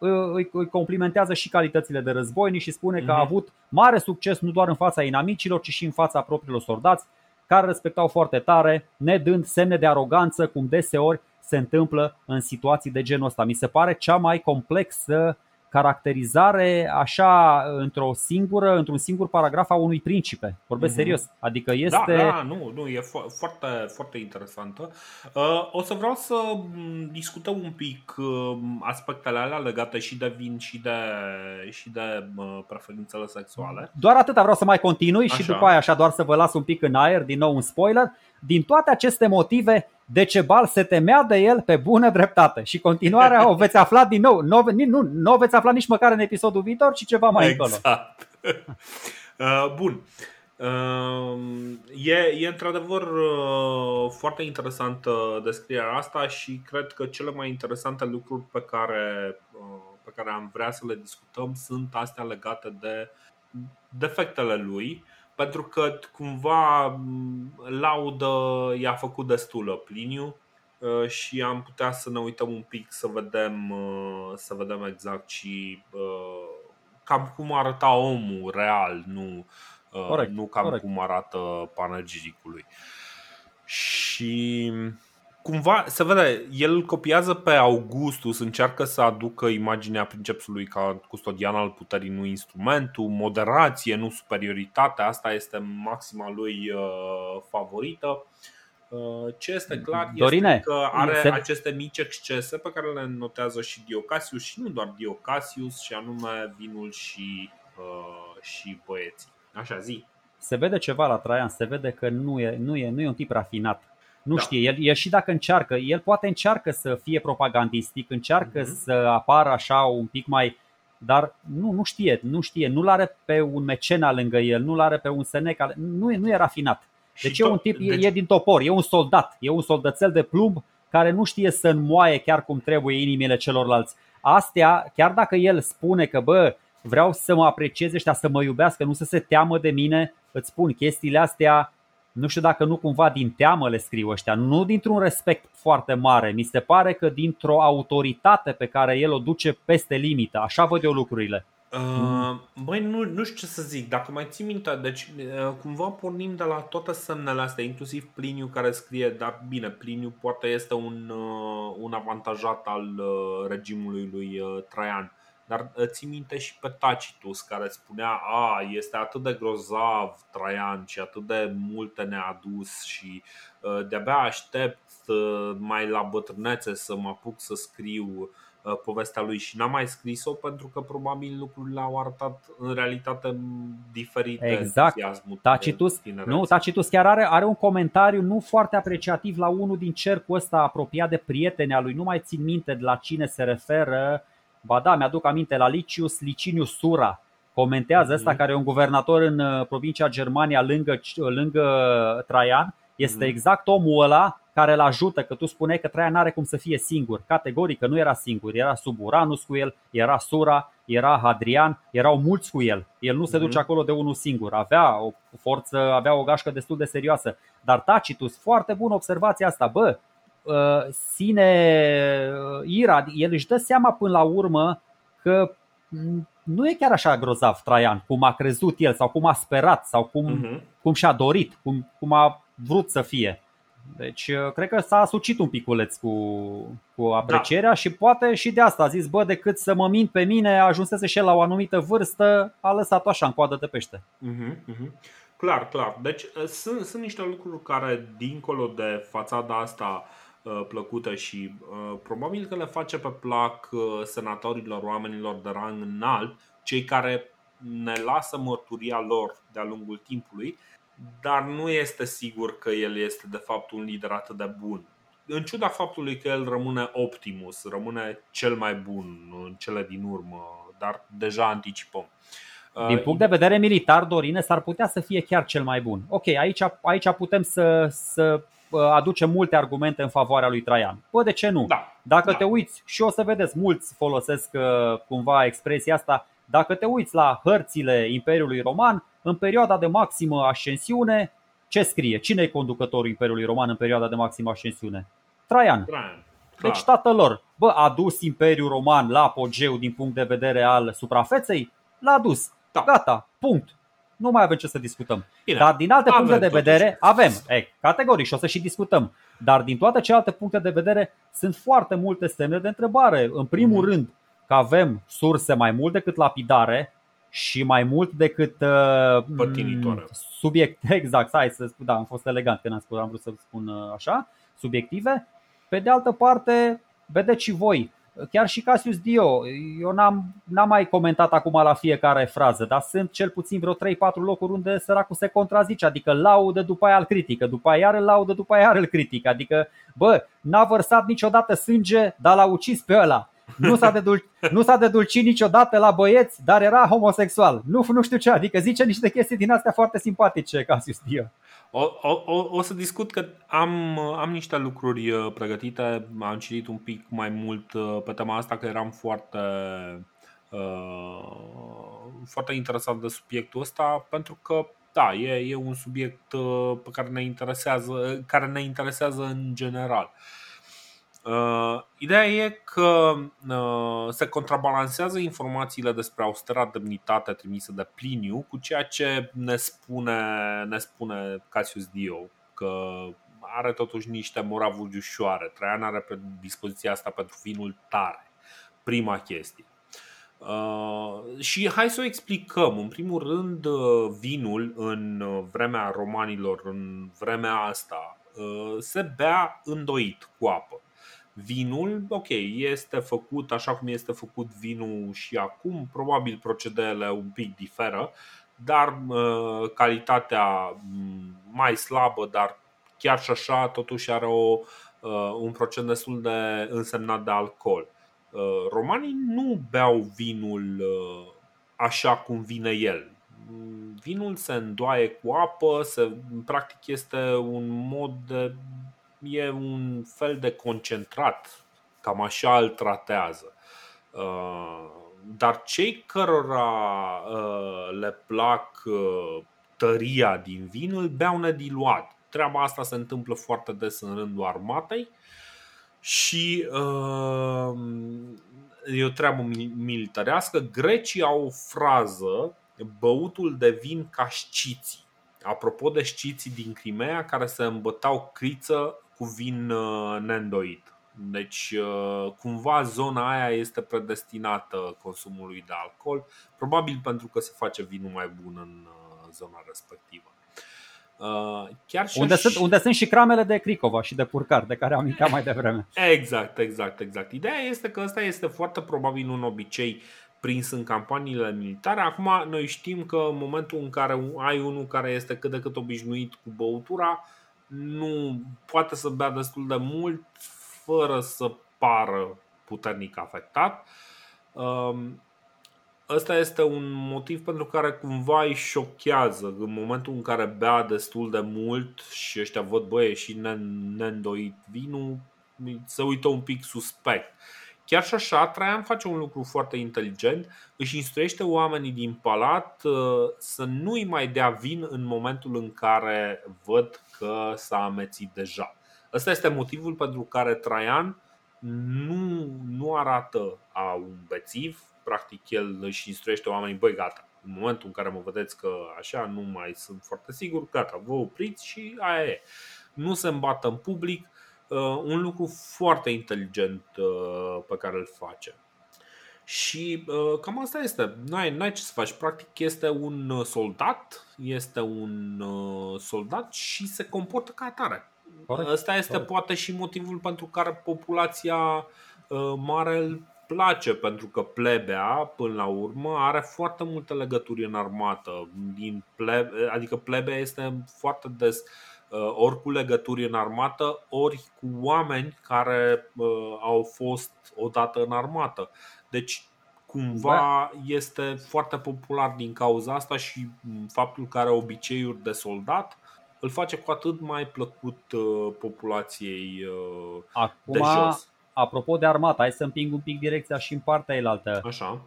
îi complimentează și calitățile de războinic și spune că a mhm. avut mare succes nu doar în fața inamicilor, ci și în fața propriilor soldați, care respectau foarte tare, nedând semne de aroganță, cum deseori se întâmplă în situații de genul ăsta. Mi se pare cea mai complexă caracterizare așa într-o singură, într-un singur paragraf a unui principe. Vorbesc mm-hmm. serios. Adică da, este. Da, da, nu, nu, e fo- foarte, foarte interesantă. Uh, o să vreau să mm, discutăm un pic uh, aspectele alea legate și de vin și de, și de uh, preferințele sexuale. Doar atâta vreau să mai continui așa. și după aia așa doar să vă las un pic în aer, din nou un spoiler. Din toate aceste motive, Decebal se temea de el pe bună dreptate și continuarea o veți afla din nou. Nu, nu, nu o veți afla nici măcar în episodul viitor, ci ceva mai exact. încolo. uh, bun. Uh, e, e într-adevăr uh, foarte interesantă descrierea asta și cred că cele mai interesante lucruri pe care, uh, pe care am vrea să le discutăm sunt astea legate de defectele lui pentru că cumva laudă i-a făcut destulă Pliniu uh, și am putea să ne uităm un pic să vedem, uh, să vedem exact și uh, cam cum arăta omul real, nu, corect, nu cam corect. cum arată panegiricului. Și cumva se vede, el copiază pe Augustus, încearcă să aducă imaginea princepsului ca custodian al puterii, nu instrumentul, moderație, nu superioritate, asta este maxima lui uh, favorită. Uh, ce este clar Dorine, este că are se... aceste mici excese pe care le notează și Diocasius și nu doar Diocasius, și anume vinul și, uh, și băieții. Așa zi. Se vede ceva la Traian, se vede că nu e, nu e, nu e un tip rafinat nu da. știe, el, el și dacă încearcă, el poate încearcă să fie propagandistic, încearcă mm-hmm. să apară așa un pic mai dar nu, nu știe, nu știe, nu-l are pe un mecena lângă el, nu-l are pe un Seneca, nu, nu e rafinat. Deci e un tip, deci... e din topor, e un soldat, e un soldățel de plumb care nu știe să înmoaie chiar cum trebuie inimile celorlalți. Astea, chiar dacă el spune că bă, vreau să mă aprecieze ăștia, să mă iubească, nu să se teamă de mine, îți spun chestiile astea nu știu dacă nu cumva din teamă le scriu ăștia, nu dintr-un respect foarte mare. Mi se pare că dintr-o autoritate pe care el o duce peste limită. Așa văd eu lucrurile. Uh, băi, nu, nu știu ce să zic. Dacă mai ții minte, deci uh, cumva pornim de la toate semnele astea, inclusiv Pliniu care scrie, dar bine, Pliniu poate este un, uh, un avantajat al uh, regimului lui uh, Traian dar ții minte și pe Tacitus care spunea A, este atât de grozav Traian și atât de multe ne-a adus și de-abia aștept mai la bătrânețe să mă apuc să scriu Uh, povestea lui și n-a mai scris-o pentru că probabil lucrurile au arătat în realitate diferite. Exact. Tacitus, nu, Tacitus chiar are, are un comentariu nu foarte apreciativ la unul din cercul ăsta apropiat de prieteni a lui. Nu mai țin minte de la cine se referă. Ba da, mi-aduc aminte la Licius Licinius Sura. Comentează ăsta mm-hmm. care e un guvernator în uh, provincia Germania lângă, lângă Traian. Este mm-hmm. exact omul ăla care îl ajută, că tu spuneai că Traian are cum să fie singur. Categoric că nu era singur, era Suburanus cu el, era Sura, era Hadrian, erau mulți cu el. El nu se duce mhm. acolo de unul singur, avea o forță, avea o gașcă destul de serioasă. Dar Tacitus, foarte bună observația asta, bă, uh, sine uh, Ira, el își dă seama până la urmă că nu e chiar așa grozav Traian, cum a crezut el sau cum a sperat sau cum, uh-huh. cum și-a dorit, cum, cum a vrut să fie. Deci uh, cred că s-a sucit un piculeț cu, cu aprecierea da. și poate și de asta a zis, bă, decât să mă mint pe mine, ajunsese și el la o anumită vârstă, a lăsat-o așa în coadă de pește. Uh-huh, uh-huh. Clar, clar. Deci uh, sunt, sunt niște lucruri care, dincolo de fațada asta uh, plăcută și uh, probabil că le face pe plac uh, senatorilor, oamenilor de rang înalt, cei care ne lasă mărturia lor de-a lungul timpului, dar nu este sigur că el este de fapt un lider atât de bun. În ciuda faptului că el rămâne Optimus, rămâne cel mai bun în cele din urmă, dar deja anticipăm. Din uh, punct de vedere militar, Dorine, s-ar putea să fie chiar cel mai bun. Ok, aici, aici putem să, să uh, aducem multe argumente în favoarea lui Traian. Bă, de ce nu? Da, Dacă da. te uiți, și o să vedeți, mulți folosesc uh, cumva expresia asta, dacă te uiți la hărțile Imperiului Roman, în perioada de maximă ascensiune, ce scrie? Cine e conducătorul Imperiului Roman în perioada de maximă ascensiune? Traian. Traian. Deci tatăl lor, bă, a dus Imperiul Roman la apogeu din punct de vedere al suprafeței? L-a dus. Da. Gata, punct. Nu mai avem ce să discutăm. Bine. Dar din alte avem puncte de vedere, totuși. avem, e, categoric și o să și discutăm. Dar din toate celelalte puncte de vedere sunt foarte multe semne de întrebare. În primul mm-hmm. rând, că avem surse mai mult decât lapidare și mai mult decât uh, subiect, exact, hai să spun, da, am fost elegant când am, spus, am vrut să spun uh, așa, subiective. Pe de altă parte, vedeți și voi, chiar și Cassius Dio, eu n-am, n-am mai comentat acum la fiecare frază, dar sunt cel puțin vreo 3-4 locuri unde săracul se contrazice, adică laudă după aia îl critică, după aia iar îl laudă, după aia îl îl critică, adică bă, n-a vărsat niciodată sânge, dar l-a ucis pe ăla. Nu s-a, dedul- nu s-a dedulcit niciodată la băieți, dar era homosexual. Nu, nu știu ce, adică zice niște chestii din astea foarte simpatice, Cassius Dio. O, o, o, o să discut că am, am niște lucruri uh, pregătite, am citit un pic mai mult uh, pe tema asta, că eram foarte, uh, foarte interesat de subiectul ăsta, pentru că da, e, e un subiect uh, pe care ne interesează, care ne interesează în general. Uh, Uh, ideea e că uh, se contrabalansează informațiile despre austera demnitate trimise de Pliniu cu ceea ce ne spune, ne spune Cassius Dio, că are totuși niște moravuri ușoare. Traian are pe dispoziția asta pentru vinul tare. Prima chestie. Uh, și hai să o explicăm. În primul rând, uh, vinul în vremea romanilor, în vremea asta, uh, se bea îndoit cu apă. Vinul, ok, este făcut așa cum este făcut vinul și acum, probabil procedeele un pic diferă, dar uh, calitatea mm, mai slabă, dar chiar și așa totuși are o, uh, un procent destul de însemnat de alcool. Uh, romanii nu beau vinul uh, așa cum vine el. Vinul se îndoaie cu apă, se, practic este un mod de e un fel de concentrat, cam așa îl tratează. Uh, dar cei cărora uh, le plac uh, tăria din vin îl beau nediluat. Treaba asta se întâmplă foarte des în rândul armatei și e o treabă militarească. Grecii au o frază, băutul de vin ca șciții. Apropo de șciții din Crimea care se îmbătau criță cu vin uh, neîndoit. Deci, cumva, zona aia este predestinată consumului de alcool, probabil pentru că se face vinul mai bun în zona respectivă. Chiar și unde, și... Sunt, unde sunt și cramele de Cricova și de Purcar, de care am intrat mai devreme. Exact, exact, exact. Ideea este că ăsta este foarte probabil un obicei prins în campaniile militare. Acum noi știm că în momentul în care ai unul care este cât de cât obișnuit cu băutura, nu poate să bea destul de mult fără să pară puternic afectat. Um, ăsta este un motiv pentru care cumva îi șochează în momentul în care bea destul de mult și ăștia văd băie și neîndoit vinul, se uită un pic suspect. Chiar și așa, Traian face un lucru foarte inteligent, își instruiește oamenii din palat uh, să nu-i mai dea vin în momentul în care văd că s-a amețit deja. Ăsta este motivul pentru care Traian nu, nu arată a un bețiv, practic el își instruiește oamenii, băi gata, în momentul în care mă vedeți că așa nu mai sunt foarte sigur, gata, vă opriți și aia e. Nu se îmbată în public, Uh, un lucru foarte inteligent uh, pe care îl face. Și uh, cam asta este. Nu ai, n-ai ce să faci. Practic este un soldat, este un soldat și se comportă ca atare. Corect. Ăsta este Corect. poate și motivul pentru care populația mare îl place, pentru că plebea, până la urmă, are foarte multe legături în armată. Din plebe, adică plebea este foarte des uh, Uh, ori cu legături în armată, ori cu oameni care uh, au fost odată în armată. Deci, cumva da. este foarte popular din cauza asta și faptul că are obiceiuri de soldat îl face cu atât mai plăcut uh, populației Acum, de jos. Apropo de armată, hai să împing un pic direcția și în partea elaltă. Așa.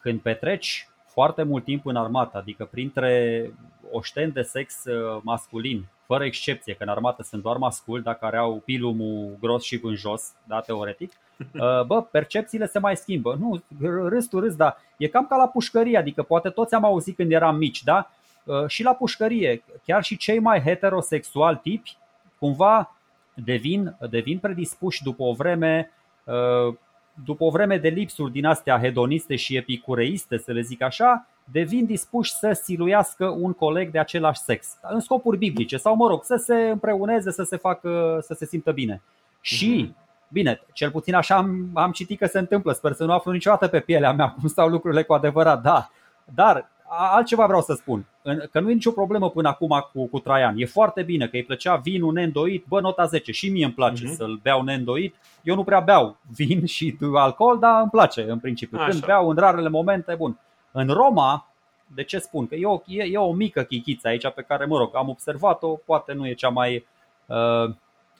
Când petreci foarte mult timp în armată, adică printre oșteni de sex masculin fără excepție, că în armată sunt doar masculi, dacă care au pilumul gros și în jos, da, teoretic, uh, bă, percepțiile se mai schimbă. Nu, râs tu râs, dar e cam ca la pușcărie, adică poate toți am auzit când eram mici, da? Uh, și la pușcărie, chiar și cei mai heterosexuali tipi, cumva devin, devin predispuși după o vreme uh, după o vreme de lipsuri din astea hedoniste și epicureiste, să le zic așa, devin dispuși să siluiască un coleg de același sex, în scopuri biblice sau, mă rog, să se împreuneze, să se facă, să se simtă bine. Și, mhm. Bine, cel puțin așa am, am citit că se întâmplă, sper să nu aflu niciodată pe pielea mea cum stau lucrurile cu adevărat, da. Dar altceva vreau să spun, că nu e nicio problemă până acum cu, cu Traian. E foarte bine că îi plăcea vinul neîndoit, bă, nota 10. Și mie îmi place uh-huh. să-l beau neîndoit. Eu nu prea beau vin și alcool, dar îmi place în principiu. Așa. Când beau în rarele momente, bun. În Roma, de ce spun? Că e o, e, e o mică chichiță aici pe care, mă rog, am observat-o, poate nu e cea mai uh,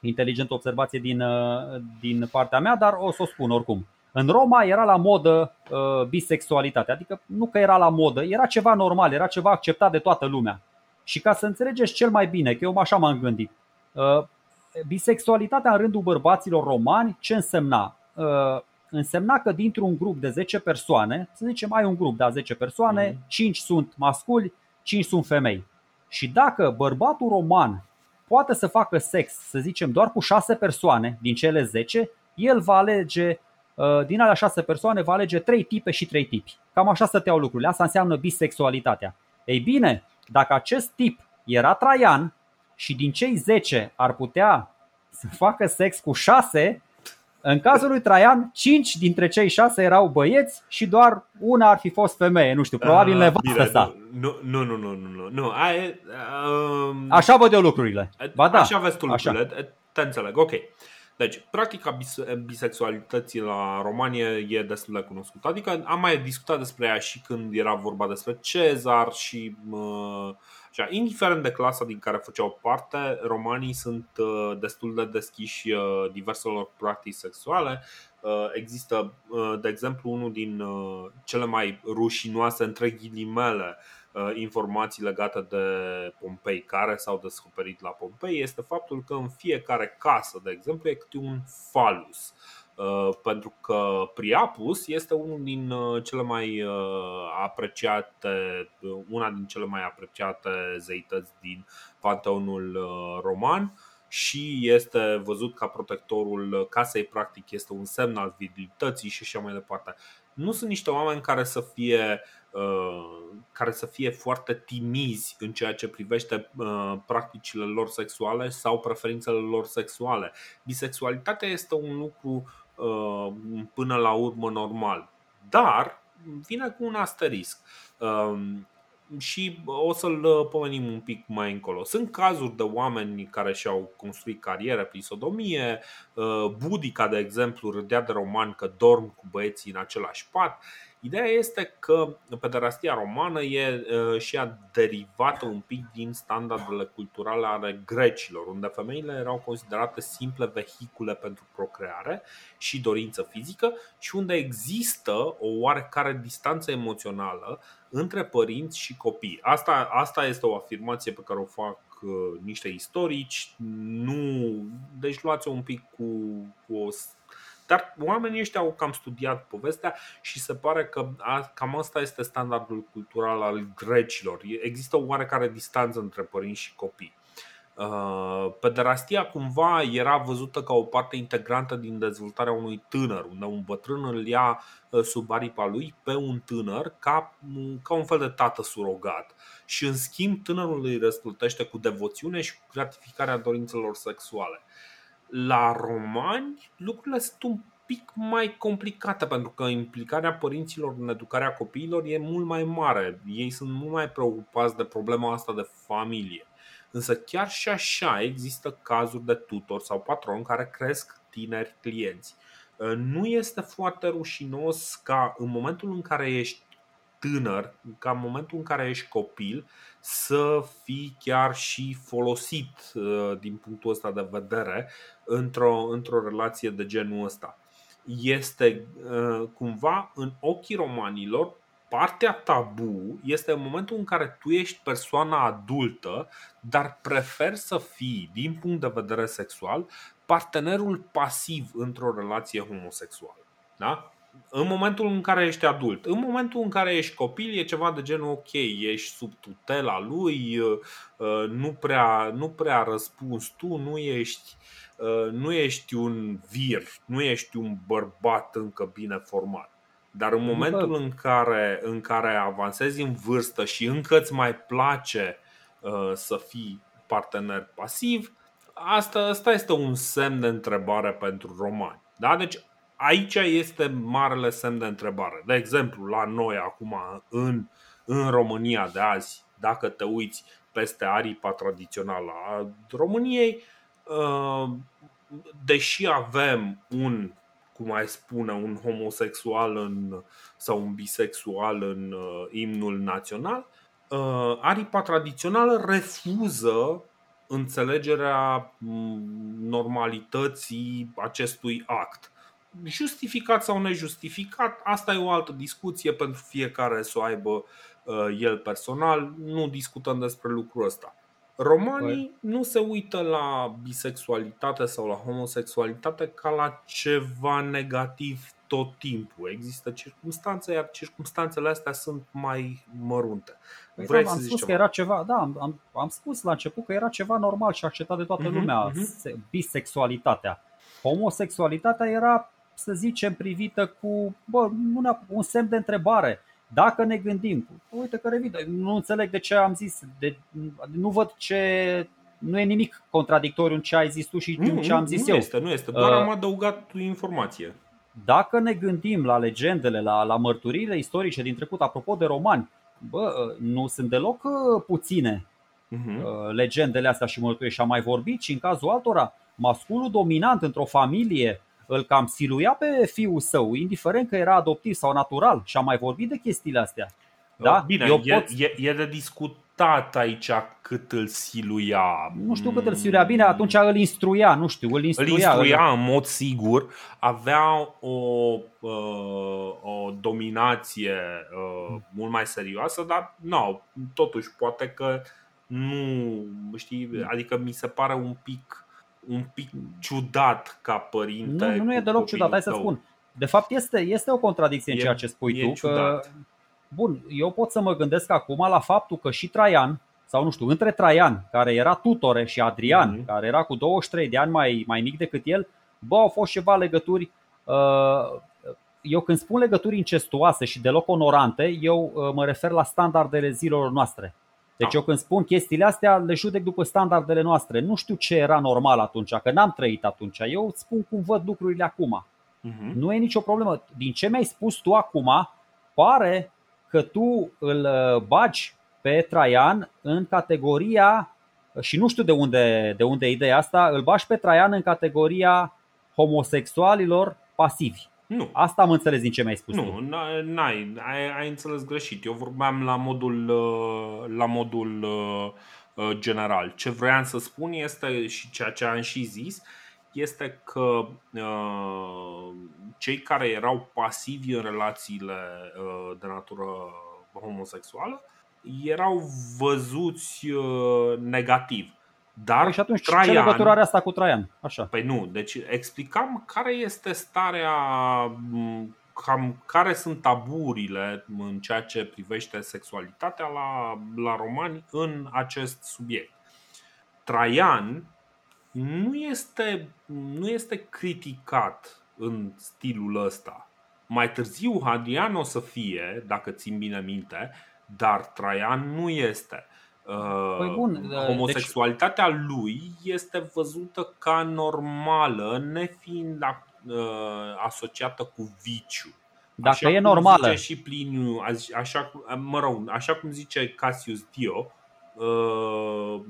inteligentă observație din, uh, din partea mea, dar o să o spun oricum. În Roma era la modă uh, bisexualitatea, adică nu că era la modă, era ceva normal, era ceva acceptat de toată lumea. Și ca să înțelegeți cel mai bine, că eu așa m-am gândit, uh, bisexualitatea în rândul bărbaților romani ce însemna? Uh, însemna că dintr-un grup de 10 persoane, să zicem ai un grup de 10 persoane, mm. 5 sunt masculi, 5 sunt femei. Și dacă bărbatul roman poate să facă sex, să zicem, doar cu 6 persoane din cele 10, el va alege uh, din alea 6 persoane va alege 3 tipe și 3 tipi. Cam așa stăteau lucrurile. Asta înseamnă bisexualitatea. Ei bine, dacă acest tip era Traian și din cei 10 ar putea să facă sex cu 6, în cazul lui Traian, 5 dintre cei 6 erau băieți și doar una ar fi fost femeie. Nu știu, probabil ah, nevastă sa. Nu, nu, nu, nu, nu, nu. Ai, um, Așa văd eu lucrurile. Ba da, așa vezi tu lucrurile. Așa. Te înțeleg, ok. Deci, practica bisexualității la România e destul de cunoscută. Adică am mai discutat despre ea și când era vorba despre Cezar și uh, Așa, indiferent de clasa din care făceau parte, romanii sunt uh, destul de deschiși uh, diverselor practici sexuale. Uh, există, de exemplu, unul din cele mai rușinoase, între ghilimele, informații legate de Pompei care s-au descoperit la Pompei este faptul că în fiecare casă, de exemplu, e câte un falus. Uh, pentru că Priapus este unul din uh, cele mai uh, apreciate, una din cele mai apreciate zeități din panteonul roman și este văzut ca protectorul casei, practic este un semn al virilității și așa mai departe. Nu sunt niște oameni care să fie uh, care să fie foarte timizi în ceea ce privește uh, practicile lor sexuale sau preferințele lor sexuale. Bisexualitatea este un lucru uh, până la urmă normal, dar vine cu un asterisc și o să-l uh, pomenim un pic mai încolo. Sunt cazuri de oameni care și-au construit carieră prin sodomie. Uh, Budica, de exemplu, râdea de roman că dorm cu băieții în același pat. Ideea este că pederastia romană e uh, și a derivată un pic din standardele culturale ale grecilor, unde femeile erau considerate simple vehicule pentru procreare și dorință fizică și unde există o oarecare distanță emoțională între părinți și copii. Asta, asta este o afirmație pe care o fac uh, niște istorici. Nu, deci luați-o un pic cu, cu o dar oamenii ăștia au cam studiat povestea și se pare că a, cam asta este standardul cultural al grecilor. Există o oarecare distanță între părinți și copii. Uh, pederastia cumva era văzută ca o parte integrantă din dezvoltarea unui tânăr, unde un bătrân îl ia uh, sub aripa lui pe un tânăr ca, ca un fel de tată surogat. Și în schimb tânărul îi răsplătește cu devoțiune și cu gratificarea dorințelor sexuale. La romani lucrurile sunt un pic mai complicate pentru că implicarea părinților în educarea copiilor e mult mai mare. Ei sunt mult mai preocupați de problema asta de familie. Însă chiar și așa există cazuri de tutor sau patron care cresc tineri clienți. Nu este foarte rușinos ca în momentul în care ești tânăr, ca în momentul în care ești copil, să fii chiar și folosit uh, din punctul ăsta de vedere într-o, într-o relație de genul ăsta. Este uh, cumva în ochii romanilor partea tabu este în momentul în care tu ești persoana adultă, dar preferi să fii, din punct de vedere sexual, partenerul pasiv într-o relație homosexuală. Da? În momentul în care ești adult. În momentul în care ești copil e ceva de genul ok, ești sub tutela lui, uh, uh, nu prea, nu prea răspuns tu, nu ești, uh, nu ești un vir, nu ești un bărbat încă bine format. Dar în momentul în care, în care avansezi în vârstă și încă îți mai place să fii partener pasiv, asta, asta este un semn de întrebare pentru romani. Da? Deci aici este marele semn de întrebare. De exemplu, la noi acum în, în România de azi, dacă te uiți peste aripa tradițională a României, uh, deși avem un, cum mai spune, un homosexual în, sau un bisexual în uh, imnul național, uh, aripa tradițională refuză înțelegerea mm, normalității acestui act justificat sau nejustificat, asta e o altă discuție pentru fiecare să o aibă uh, el personal. Nu discutăm despre lucrul ăsta. Romanii păi. nu se uită la bisexualitate sau la homosexualitate ca la ceva negativ tot timpul. Există circunstanțe, iar circunstanțele astea sunt mai mărunte. Păi Vrei da, am spus ceva? că era ceva, da, am, am spus la început că era ceva normal și acceptat de toată uh-huh, lumea, uh-huh. bisexualitatea. Homosexualitatea era să zicem, privită cu bă, un semn de întrebare. Dacă ne gândim, uite că revin, nu înțeleg de ce am zis, de, nu văd ce, nu e nimic contradictoriu în ce ai zis tu și nu, în ce am zis nu eu. Este, nu este, doar uh, am adăugat informație. Dacă ne gândim la legendele, la, la mărturiile istorice din trecut, apropo de romani, bă, nu sunt deloc uh, puține uh-huh. legendele astea și mărturii. Și am mai vorbit și în cazul altora, masculul dominant într-o familie îl cam siluia pe fiul său, indiferent că era adoptiv sau natural și am mai vorbit de chestiile astea. Da? Bine, Eu e, pot... e, e de discutat aici cât îl siluia. Nu știu cât îl siluia. Bine, atunci îl instruia, nu știu, îl instruia. Îl instruia îl... în mod sigur. Avea o, uh, o dominație uh, mult mai serioasă, dar nu, totuși poate că nu, știi, adică mi se pare un pic un pic ciudat ca părinte. Nu, nu e deloc ciudat, hai să spun. De fapt, este, este o contradicție în ceea ce spui tu. Că, bun, eu pot să mă gândesc acum la faptul că și Traian sau nu știu, între Traian, care era tutore, și Adrian, mm-hmm. care era cu 23 de ani mai, mai mic decât el, bă, au fost ceva legături. Uh, eu când spun legături incestuoase și deloc onorante, eu uh, mă refer la standardele zilelor noastre. Deci da. eu când spun chestiile astea, le judec după standardele noastre. Nu știu ce era normal atunci, că n-am trăit atunci. Eu îți spun cum văd lucrurile acum. Uh-huh. Nu e nicio problemă. Din ce mi-ai spus tu acum, pare că tu îl bagi pe Traian în categoria, și nu știu de unde, de unde e ideea asta, îl bași pe Traian în categoria homosexualilor pasivi. Nu. Asta am înțeles din ce mi-ai spus. Nu, n-ai, ai, ai înțeles greșit. Eu vorbeam la modul, uh, la modul uh, uh, general. Ce vreau să spun este și ceea ce am și zis, este că cei care erau pasivi în relațiile de natură homosexuală erau văzuți negativ. Dar păi și atunci Traian, ce legătură are asta cu Traian? Așa. Păi nu, deci explicam care este starea, cam care sunt taburile în ceea ce privește sexualitatea la, la romani în acest subiect. Traian nu este, nu este criticat în stilul ăsta. Mai târziu Hadrian o să fie, dacă țin bine minte, dar Traian nu este. Păi uh, bun, deci- homosexualitatea deci... lui este văzută ca normală, nefiind uh, asociată cu viciu. Dacă așa e normală. Zice și Pliniu, așa, mă rog, așa cum zice Cassius Dio, uh,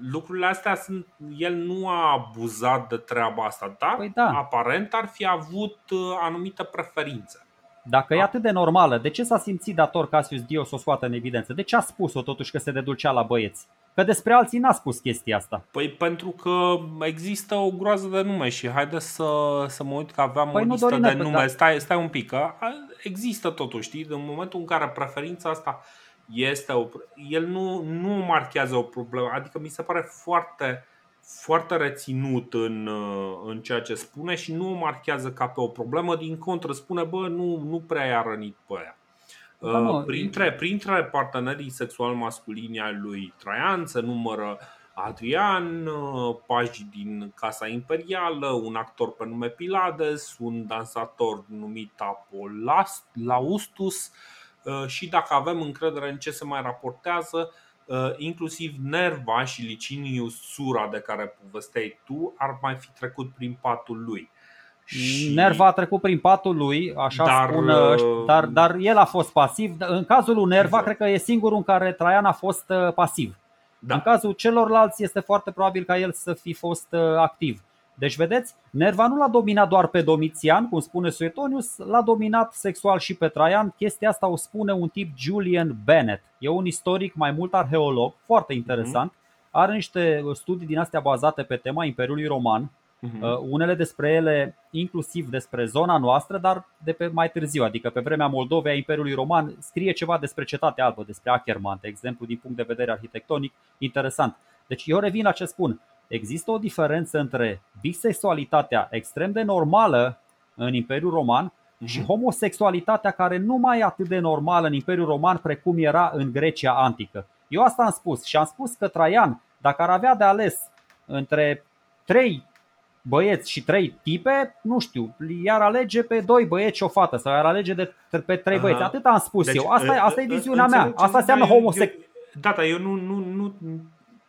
lucrurile astea sunt. El nu a abuzat de treaba asta, dar păi da. aparent ar fi avut anumite preferințe. Dacă e atât de normală, de ce s-a simțit dator Cassius Dio să o scoată în evidență? De ce a spus-o totuși că se deducea la băieți? Că despre alții n-a spus chestia asta. Păi pentru că există o groază de nume și haide să, să mă uit că aveam păi o listă de nume. Da. Stai, stai un pic, că există totuși, știi? În momentul în care preferința asta este o, el nu, nu marchează o problemă, adică mi se pare foarte foarte reținut în, uh, în ceea ce spune și nu o marchează ca pe o problemă, din contră spune, bă, nu, nu prea i-a rănit pe aia. Da, uh, printre, printre partenerii sexual masculini ai lui Traian se numără Adrian, uh, paji din Casa Imperială, un actor pe nume Pilades, un dansator numit Apolaustus și dacă avem încredere în ce se mai raportează, Uh, inclusiv Nerva și Licinius Sura de care povesteai tu ar mai fi trecut prin patul lui. Și... Nerva a trecut prin patul lui, așa dar, spun, uh, dar, dar el a fost pasiv. În cazul lui Nerva, exact. cred că e singurul în care Traian a fost uh, pasiv. Da. În cazul celorlalți este foarte probabil ca el să fi fost activ. Deci, vedeți, Nerva nu l-a dominat doar pe Domitian, cum spune Suetonius, l-a dominat sexual și pe Traian. Chestia asta o spune un tip Julian Bennett. E un istoric, mai mult arheolog, foarte interesant. Mm-hmm. Are niște studii din astea bazate pe tema Imperiului Roman, uh-huh. unele despre ele inclusiv despre zona noastră, dar de pe mai târziu, adică pe vremea Moldovei a Imperiului Roman, scrie ceva despre Cetatea Albă, despre Acherman, de exemplu, din punct de vedere arhitectonic, interesant. Deci eu revin la ce spun există o diferență între bisexualitatea extrem de normală în Imperiul Roman uh-huh. și homosexualitatea care nu mai e atât de normală în Imperiul Roman precum era în Grecia antică. Eu asta am spus și am spus că Traian, dacă ar avea de ales între trei băieți și trei tipe, nu știu, iar alege pe doi băieți și o fată sau iar alege de, pe trei băieți. Atât am spus deci, eu. Asta, asta e viziunea mea. Asta înseamnă homosexualitate. Da, da, eu nu, nu, nu,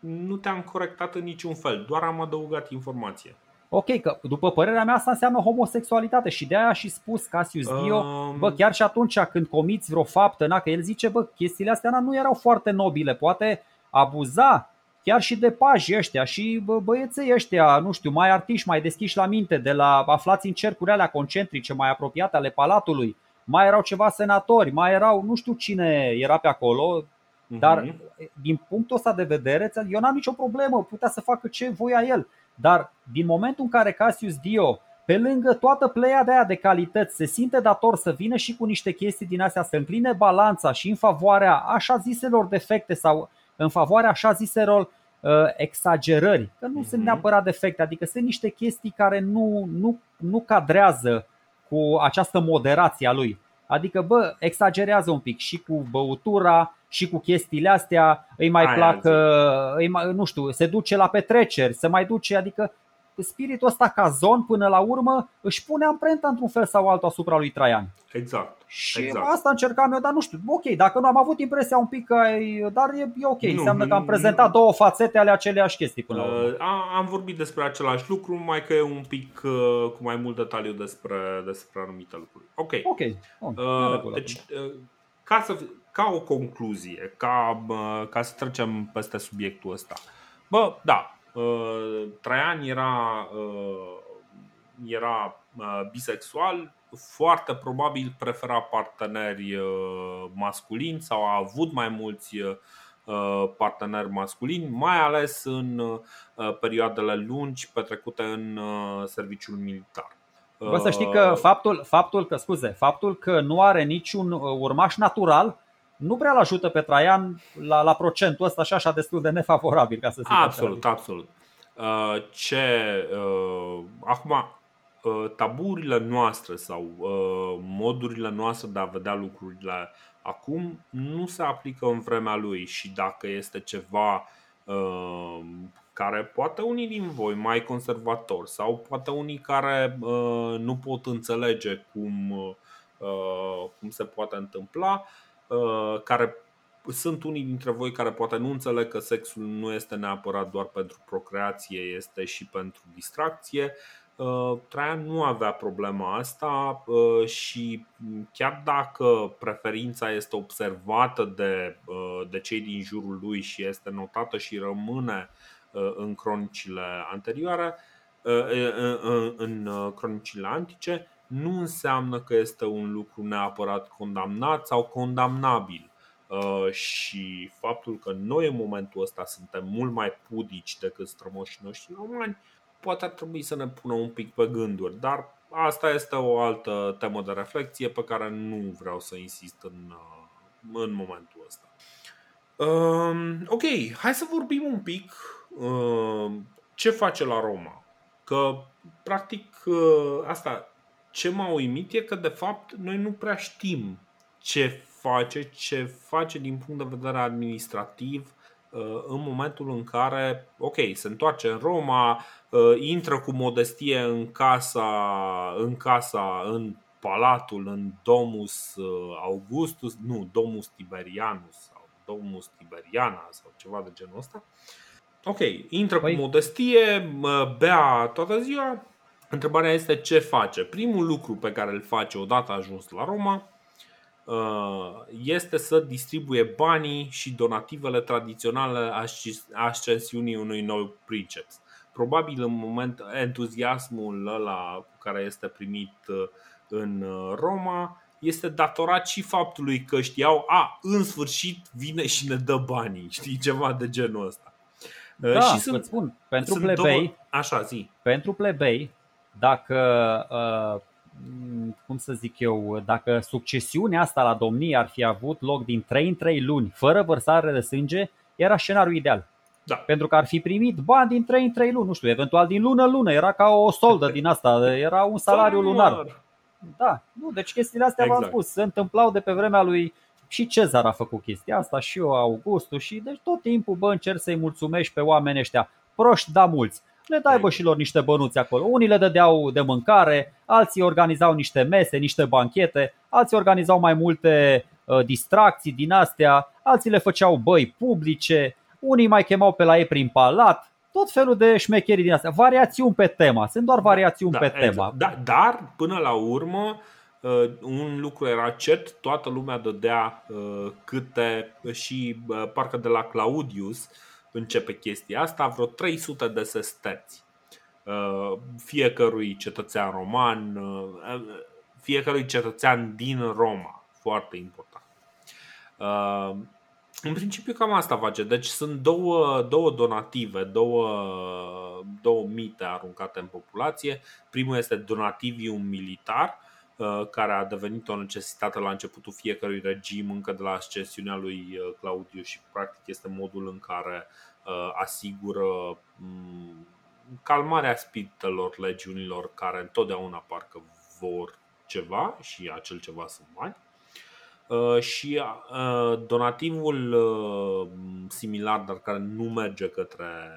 nu te-am corectat în niciun fel, doar am adăugat informație. Ok, că după părerea mea asta înseamnă homosexualitate și de aia și spus Cassius Dio, um... bă, chiar și atunci când comiți vreo faptă, na, că el zice, bă, chestiile astea na, nu erau foarte nobile, poate abuza chiar și de paji ăștia și bă, băieței ăștia, nu știu, mai artiști, mai deschiși la minte, de la aflați în cercuri alea concentrice mai apropiate ale palatului, mai erau ceva senatori, mai erau, nu știu cine era pe acolo, dar mhm. din punctul ăsta de vedere, eu n-am nicio problemă, putea să facă ce voia el. Dar din momentul în care Cassius Dio, pe lângă toată pleia de aia de calități, se simte dator să vină și cu niște chestii din astea, să încline balanța și în favoarea așa ziselor defecte sau în favoarea așa ziselor uh, exagerări, că nu mm-hmm. sunt neapărat defecte, adică sunt niște chestii care nu, nu, nu cadrează cu această moderație a lui. Adică, bă, exagerează un pic și cu băutura, și cu chestiile astea, îi mai Aia plac, îi mai, nu știu, se duce la petreceri, se mai duce, adică spiritul ăsta cazon până la urmă își pune amprenta într-un fel sau altul asupra lui Traian. Exact. Și exact. asta încercam eu, dar nu știu, ok, dacă nu am avut impresia un pic că ai, dar e, e ok, Nu, înseamnă că am nu, prezentat nu. două fațete ale aceleași chestii până la urmă. Uh, a- am vorbit despre același lucru, mai că e un pic uh, cu mai mult detaliu despre, despre anumite lucruri. Ok. Ok, bun, în Uh, regulă. deci, uh, ca, să, ca o concluzie, ca, uh, ca să trecem peste subiectul ăsta. Bă, da, uh, Traian era, uh, era uh, bisexual, foarte probabil prefera parteneri uh, masculini sau a avut mai mulți uh, parteneri masculini, mai ales în uh, perioadele lungi petrecute în uh, serviciul militar. Bă, să știi că Uh, faptul, faptul că, scuze, faptul că nu are niciun uh, urmaș natural nu prea îl ajută pe Traian la, la procentul ăsta și așa destul de nefavorabil, ca să zic Absolut, așa. absolut. Uh, Ce uh, acum uh, taburile noastre sau uh, modurile noastre de a vedea lucrurile acum nu se aplică în vremea lui și dacă este ceva uh, care poate unii din voi mai conservatori sau poate unii care uh, nu pot înțelege cum, uh, cum se poate întâmpla, uh, care sunt unii dintre voi care poate nu înțeleg că sexul nu este neapărat doar pentru procreație, este și pentru distracție. Uh, Traian nu avea problema asta uh, și chiar dacă preferința este observată de, uh, de cei din jurul lui și este notată și rămâne uh, în cronicile anterioare, uh, în- în- în uh, cronicile antice, nu înseamnă că este un lucru neapărat condamnat sau condamnabil. Uh, și faptul că noi în momentul ăsta suntem mult mai pudici decât strămoșii noștri romani, poate ar trebui să ne pună un pic pe gânduri, dar asta este o altă temă de reflexie pe care nu vreau să insist în, uh, în momentul ăsta. Um, ok, hai să vorbim un pic uh, ce face la Roma. Că, practic, uh, asta ce m-a uimit e că, de fapt, noi nu prea știm ce face, ce face din punct de vedere administrativ uh, în momentul în care, ok, se întoarce în Roma, uh, intră cu modestie în casa, în casa, în palatul, în Domus uh, Augustus, nu, Domus Tiberianus sau Domus Tiberiana sau ceva de genul ăsta. Ok, intră Păi- cu modestie, mă, bea toată ziua. Întrebarea este ce face. Primul lucru pe care îl face odată ajuns la Roma uh, este să distribuie banii și donativele tradiționale asci- ascensiunii unui nou princeps. Probabil în moment entuziasmul ăla cu care este primit uh, în uh, Roma este datorat și faptului că știau, a, în sfârșit vine și ne dă banii, știi, ceva de genul ăsta. Uh, Da, și sunt, sunt, îți spun, pentru sunt plebei, două... Așa, zi. pentru plebei, dacă, uh, m, cum să zic eu, dacă succesiunea asta la domnie ar fi avut loc din 3 în 3 luni, fără vărsare de sânge, era scenariul ideal. Da. Pentru că ar fi primit bani din 3 în 3 luni, nu știu, eventual din lună în lună, era ca o soldă din asta, era un salariu Fără lunar. număr. Da, nu, deci chestiile astea v-am Exact. spus, se întâmplau de pe vremea lui și Cezar a făcut chestia asta și eu Augustus și deci tot timpul bă încerci să-i mulțumești pe oamenii ăștia. Proști, da mulți. Le dai bă și lor niște bănuți acolo. Unii le dădeau de mâncare, alții organizau niște mese, niște banchete, alții organizau mai multe uh, distracții din astea, alții le făceau băi publice, unii mai chemau pe la ei prin palat, tot felul de șmecherii din astea. Variațiuni pe tema, sunt doar variațiuni Da, pe exact. tema. Da, dar, până la urmă, uh, un lucru era cert, toată lumea dădea uh, câte și uh, parcă de la Claudius începe chestia asta, vreo 300 de sesteți uh, fiecărui cetățean roman, uh, fiecărui cetățean din Roma, foarte important. Uh, În principiu cam asta face. Deci sunt două, două donative, două, două mite aruncate în populație. Primul este donativium militar, uh, care a devenit o necesitate la începutul fiecărui regim, încă de la ascensiunea lui uh, Claudiu și practic este modul în care uh, asigură mm, calmarea spiritelor legiunilor care întotdeauna parcă vor ceva și acel ceva sunt bani. Și donativul similar, dar care nu merge către,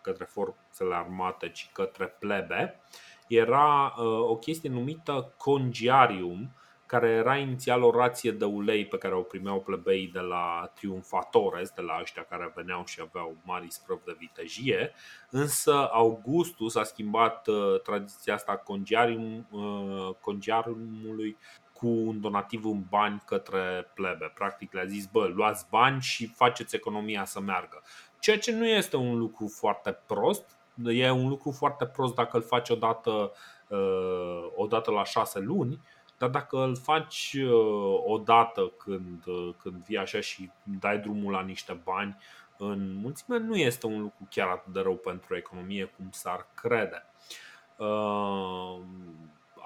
către forțele armate, ci către plebe, era o chestie numită congiarium, care era inițial o rație de ulei pe care o primeau plebeii de la triumfatores, de la ăștia care veneau și aveau mari sprăvi de vitejie, însă Augustus a schimbat uh, tradiția asta congiarium, uh, congiariumului cu un donativ în bani către plebe. Practic le-a zis, bă, luați bani și faceți economia să meargă. Ceea ce nu este un lucru foarte prost, e un lucru foarte prost dacă îl faci odată, uh, odată la șase luni, dar dacă îl faci uh, odată când, uh, când vii așa și dai drumul la niște bani în mulțime, nu este un lucru chiar atât de rău pentru economie cum s-ar crede. Uh,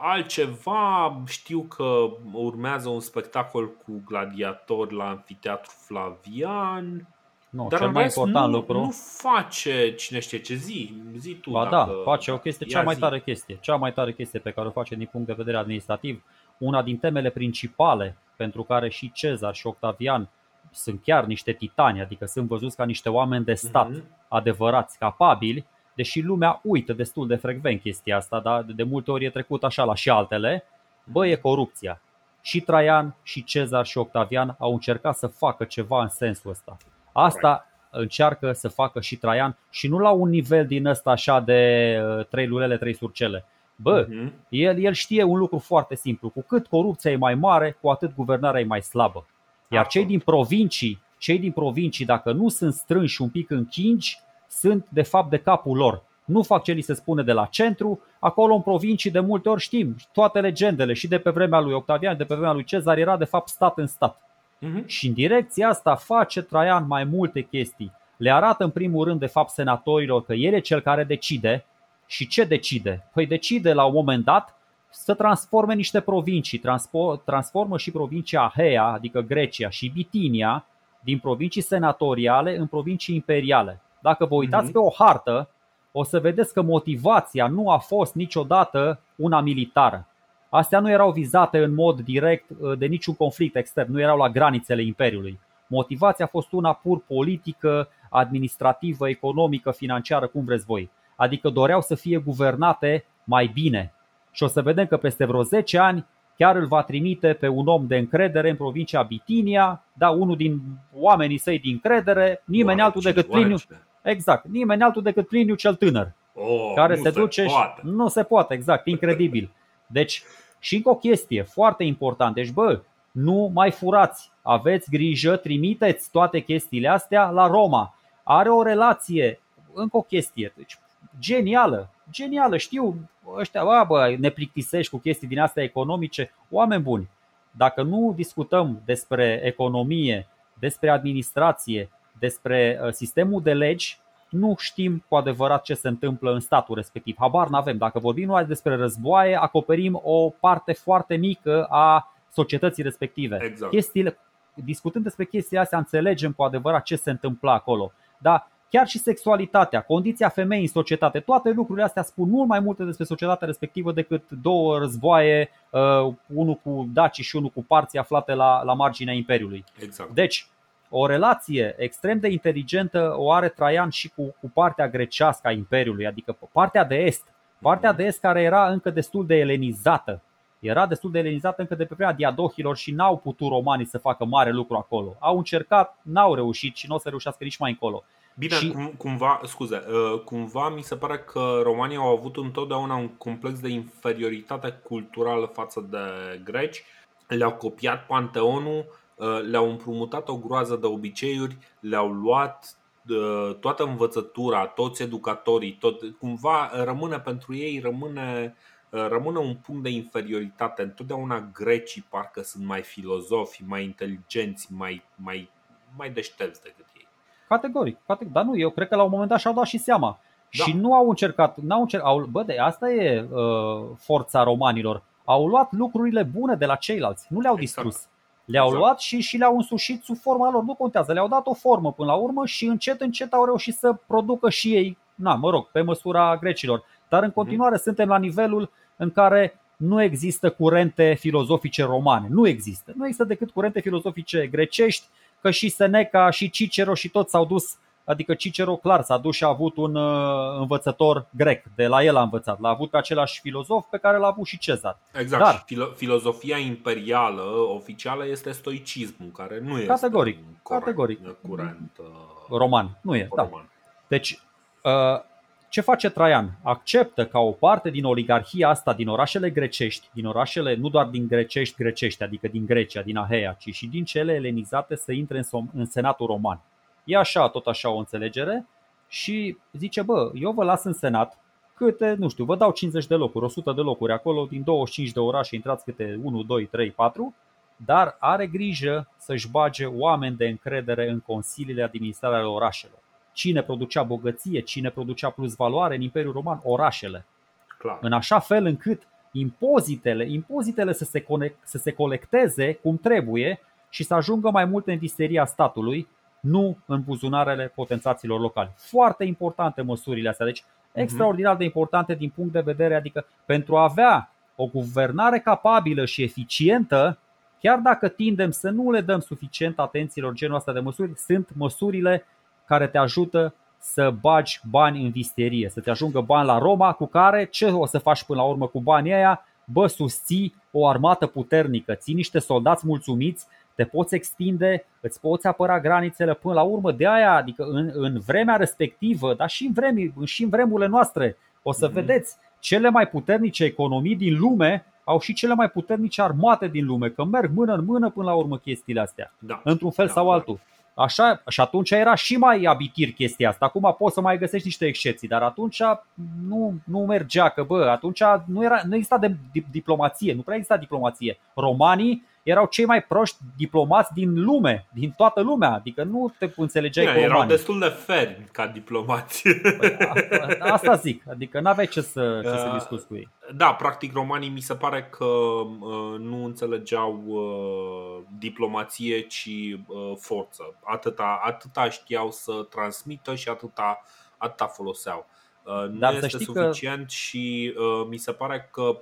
altceva, știu că urmează un spectacol cu gladiatori la Amfiteatru Flavian. Nu, Dar cel mai important nu, lucru. Nu face cine știe ce zi. Zi tu. Ba da, face o chestie, cea mai tare chestie. Cea mai tare chestie pe care o face din punct de vedere administrativ una din temele principale pentru care și Cezar și Octavian sunt chiar niște titani, adică sunt văzuți ca niște oameni de stat uh-huh. adevărați, capabili, deși lumea uită destul de frecvent chestia asta, dar de multe ori e trecut așa la și altele, bă, e corupția. Și Traian, și Cezar, și Octavian au încercat să facă ceva în sensul ăsta. Asta încearcă să facă și Traian și nu la un nivel din ăsta așa de uh, trei lulele, trei surcele, Bă, uh-huh. el, el știe un lucru foarte simplu. Cu cât corupția e mai mare, cu atât guvernarea e mai slabă. Iar cei din provincii, cei din provincii, dacă nu sunt strânși un pic închingi, sunt de fapt de capul lor. Nu fac ce li se spune de la centru, acolo în provincii de multe ori știm toate legendele și de pe vremea lui Octavian, de pe vremea lui Cezar era de fapt stat în stat. Uh-huh. Și în direcția asta face Traian mai multe chestii. Le arată în primul rând de fapt senatorilor că el e cel care decide, și ce decide? Păi decide la un moment dat să transforme niște provincii. Transformă și provincia Ahea, adică Grecia, și Bitinia, din provincii senatoriale în provincii imperiale. Dacă vă uitați mm-hmm. pe o hartă, o să vedeți că motivația nu a fost niciodată una militară. Astea nu erau vizate în mod direct uh, de niciun conflict extern, nu erau la granițele Imperiului. Motivația a fost una pur politică, administrativă, economică, financiară, cum vreți voi adică doreau să fie guvernate mai bine. Și o să vedem că peste vreo 10 ani chiar îl va trimite pe un om de încredere în provincia Bitinia, da, unul din oamenii săi din încredere, nimeni oarece, altul decât Pliniu. Exact, nimeni altul decât Pliniu cel tânăr. Oh, care se, se duce poate. și nu se poate, exact, incredibil. Deci, și încă o chestie foarte importantă. Deci, bă, nu mai furați, aveți grijă, trimiteți toate chestiile astea la Roma. Are o relație, încă o chestie. Deci, genială, genială, știu, ăștia, bă, bă, ne plictisești cu chestii din astea economice, oameni buni. Dacă nu discutăm despre economie, despre administrație, despre uh, sistemul de legi, nu știm cu adevărat ce se întâmplă în statul respectiv. Habar n-avem. Dacă vorbim numai despre războaie, acoperim o parte foarte mică a societății respective. Exact. Chestiile, discutând despre chestiile astea, înțelegem cu adevărat ce se întâmplă acolo. Dar chiar și sexualitatea, condiția femeii în societate, toate lucrurile astea spun mult mai multe despre societatea respectivă decât două războaie, uh, unul cu dacii și unul cu parții aflate la, la marginea Imperiului. Exact. Deci, o relație extrem de inteligentă o are Traian și cu, cu partea grecească a Imperiului, adică partea de est. Partea de est care era încă destul de elenizată. Era destul de elenizată încă de pe vremea diadohilor și n-au putut romanii să facă mare lucru acolo. Au încercat, n-au reușit și nu o să reușească nici mai încolo. Bine, și... cum, cumva, scuze, uh, cumva mi se pare că romanii au avut întotdeauna un complex de inferioritate culturală față de greci. Le-au copiat panteonul, uh, le-au împrumutat o groază de obiceiuri, le-au luat uh, toată învățătura, toți educatorii, tot, cumva rămâne pentru ei, rămâne, rămâne un punct de inferioritate. Întotdeauna grecii parcă sunt mai filozofi, mai inteligenți, mai, mai, mai deștepți decât Categoric, categoric. Dar nu, eu cred că la un moment dat și-au dat și seama. Da. Și nu au încercat, n-au încercat, au, bă, de asta e uh, forța romanilor. Au luat lucrurile bune de la ceilalți, nu le-au exact. distrus. Le-au exact. luat și, și le-au însușit sub forma lor, nu contează, le-au dat o formă până la urmă și încet, încet au reușit să producă și ei, na, mă rog, pe măsura grecilor. Dar în mhm. continuare mm-hmm. suntem la nivelul în care nu există curente filozofice romane. Nu există. Nu există decât curente filozofice grecești, că și Seneca și Cicero și toți s-au dus Adică Cicero clar s-a dus și a avut un uh, învățător grec, de la el a învățat. L-a avut pe același filozof pe care l-a avut și Cezar. Exact. Dar, filo- filozofia imperială oficială este stoicismul, care nu este categoric, corect, categoric. curent uh, roman. Nu e, roman. da. Deci, uh, ce face Traian? Acceptă ca o parte din oligarhia asta, din orașele grecești, din orașele nu doar din grecești grecești, adică din Grecia, din Ahea, ci și din cele elenizate să intre în, som- în senatul roman. E așa, tot așa o înțelegere și zice, bă, eu vă las în senat câte, nu știu, vă dau 50 de locuri, 100 de locuri acolo, din 25 de orașe intrați câte 1, 2, 3, 4, dar are grijă să-și bage oameni de încredere în consiliile administrare ale orașelor. Cine producea bogăție, cine producea plus valoare în Imperiul Roman? Orașele. Clar. În așa fel încât impozitele, impozitele să se, conect, să se colecteze cum trebuie și să ajungă mai mult în visteria statului, nu în buzunarele potențaților locali. Foarte importante măsurile astea, deci mhm. extraordinar de importante din punct de vedere, adică pentru a avea o guvernare capabilă și eficientă, chiar dacă tindem să nu le dăm suficient atențiilor genul ăsta de măsuri, sunt măsurile care te ajută să bagi bani în visterie, să te ajungă bani la Roma, cu care ce o să faci până la urmă cu banii aia? Bă, susții o armată puternică, ții niște soldați mulțumiți te poți extinde, îți poți apăra granițele până la urmă. De aia, adică în, în vremea respectivă, dar și în, vremi, și în vremurile noastre, o să mm-hmm. vedeți, cele mai puternice economii din lume au și cele mai puternice armate din lume, că merg mână în mână până la urmă chestiile astea, da. într-un fel da, sau da. altul. Așa, și atunci era și mai abitir chestia asta. Acum poți să mai găsești niște excepții, dar atunci nu, nu mergea, că bă, atunci nu, era, nu exista de, diplomație, nu prea exista diplomație. Romanii erau cei mai proști diplomați din lume, din toată lumea, adică nu te înțelegeai Bine, cu Erau romanii. destul de fermi ca diplomați. Păi, asta zic, adică n-aveai ce să, ce să uh, discuți cu ei. Da, practic romanii mi se pare că uh, nu înțelegeau uh, diplomație, ci uh, forță. Atâta, atâta știau să transmită și atâta, atâta foloseau. Uh, nu Dar este suficient că... și uh, mi se pare că uh,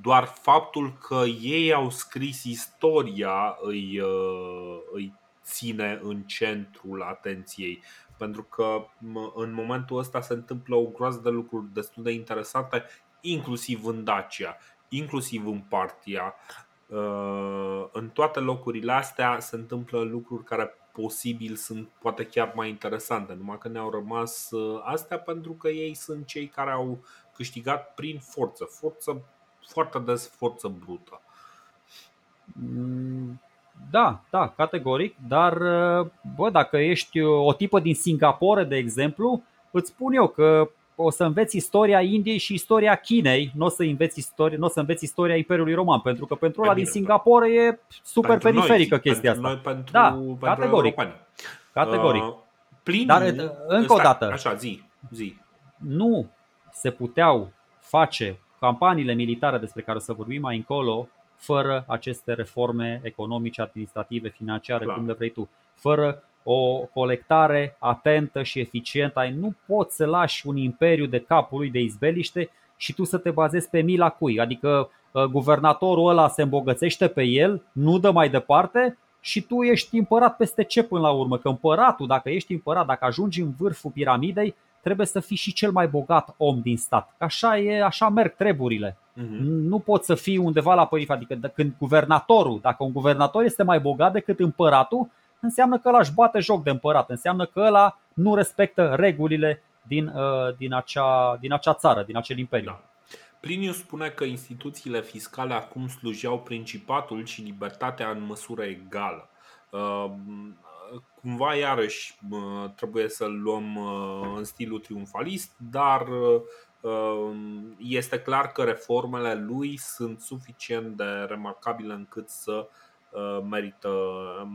doar faptul că ei au scris istoria îi, uh, îi ține în centrul atenției. Pentru că în momentul ăsta se întâmplă o groază de lucruri destul de interesante, inclusiv în Dacia, inclusiv în Partia. Uh, în toate locurile astea se întâmplă lucruri care posibil sunt poate chiar mai interesante, numai că ne-au rămas uh, astea pentru că ei sunt cei care au câștigat prin forță, forță foarte des forță brută. Mm, da, da, categoric, dar bă, dacă ești o tipă din Singapore, de exemplu, îți spun eu că o să înveți istoria Indiei și istoria Chinei, nu o să înveți istoria, nu o să înveți istoria Imperiului Roman, pentru că pentru ăla din Singapore e super pentru periferică noi, chestia pentru asta. Noi, pentru, da, pentru categoric. Europeni. Categoric. Uh, Pliniu, Dar încă o dată, așa, zi, zi. Nu se puteau face campaniile militare despre care o să vorbim mai încolo, fără aceste reforme economice, administrative, financiare, Clar. cum le vrei tu, fără o colectare atentă și eficientă. Ai nu poți să lași un imperiu de capul lui de izbeliște și tu să te bazezi pe mila cui. Adică ă, guvernatorul ăla se îmbogățește pe el, nu dă mai departe și tu ești împărat peste ce până la urmă? Că împăratul, dacă ești împărat, dacă ajungi în vârful piramidei, trebuie să fii și cel mai bogat om din stat. Așa e, așa merg treburile. Uh-huh. Nu poți să fii undeva la periferie. Adică când guvernatorul, dacă un guvernator este mai bogat decât împăratul, înseamnă că ăla își bate joc de împărat, înseamnă că ăla nu respectă regulile din, uh, din, acea, din acea țară, din acel imperiu. Da. Plinius spune că instituțiile fiscale acum slujeau principatul și libertatea în măsură egală. Uh, cumva iarăși trebuie să-l luăm în stilul triumfalist, dar este clar că reformele lui sunt suficient de remarcabile încât să merită,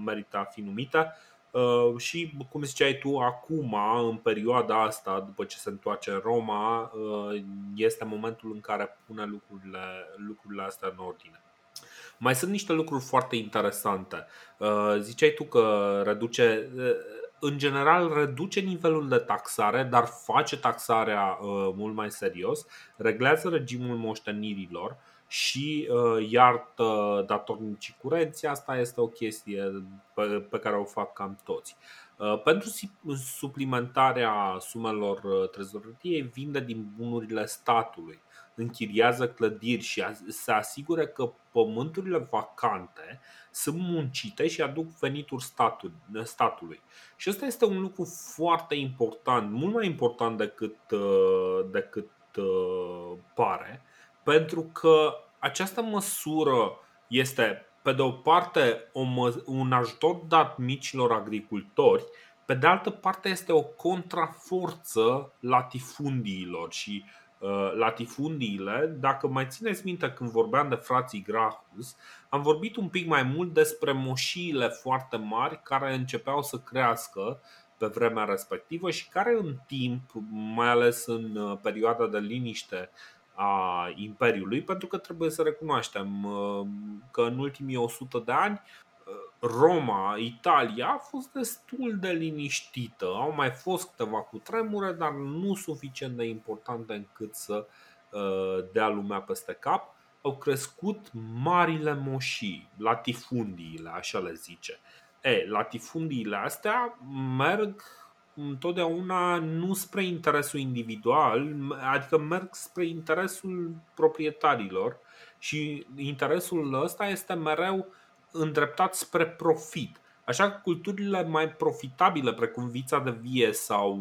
merită a fi numite. Și, cum ziceai tu, acum, în perioada asta, după ce se întoarce în Roma, este momentul în care pune lucrurile, lucrurile astea în ordine. Mai sunt niște lucruri foarte interesante. Uh, ziceai tu că reduce, uh, în general, reduce nivelul de taxare, dar face taxarea uh, mult mai serios, reglează regimul moștenirilor și uh, iartă datornicii curenți. Asta este o chestie pe, pe care o fac cam toți. Uh, pentru suplimentarea sumelor uh, trezoreriei vinde din bunurile statului, închiriază clădiri și se asigură că pământurile vacante sunt muncite și aduc venituri statului. Și asta este un lucru foarte important, mult mai important decât, decât pare, pentru că această măsură este, pe de o parte, o mă, un ajutor dat micilor agricultori, pe de altă parte este o contraforță latifundiilor și uh, latifundiile, dacă mai țineți minte când vorbeam de frații Grahus, am vorbit un pic mai mult despre moșiile foarte mari care începeau să crească pe vremea respectivă și care în timp, mai ales în uh, perioada de liniște a Imperiului, pentru că trebuie să recunoaștem uh, că în ultimii 100 de ani uh, Roma, Italia a fost destul de liniștită. Au mai fost câteva cutremure, dar nu suficient de importante încât să dea lumea peste cap. Au crescut marile moșii, latifundiile, așa le zice. E, latifundiile astea merg întotdeauna nu spre interesul individual, adică merg spre interesul proprietarilor și interesul ăsta este mereu îndreptat spre profit. Așa că culturile mai profitabile, precum vița de vie sau,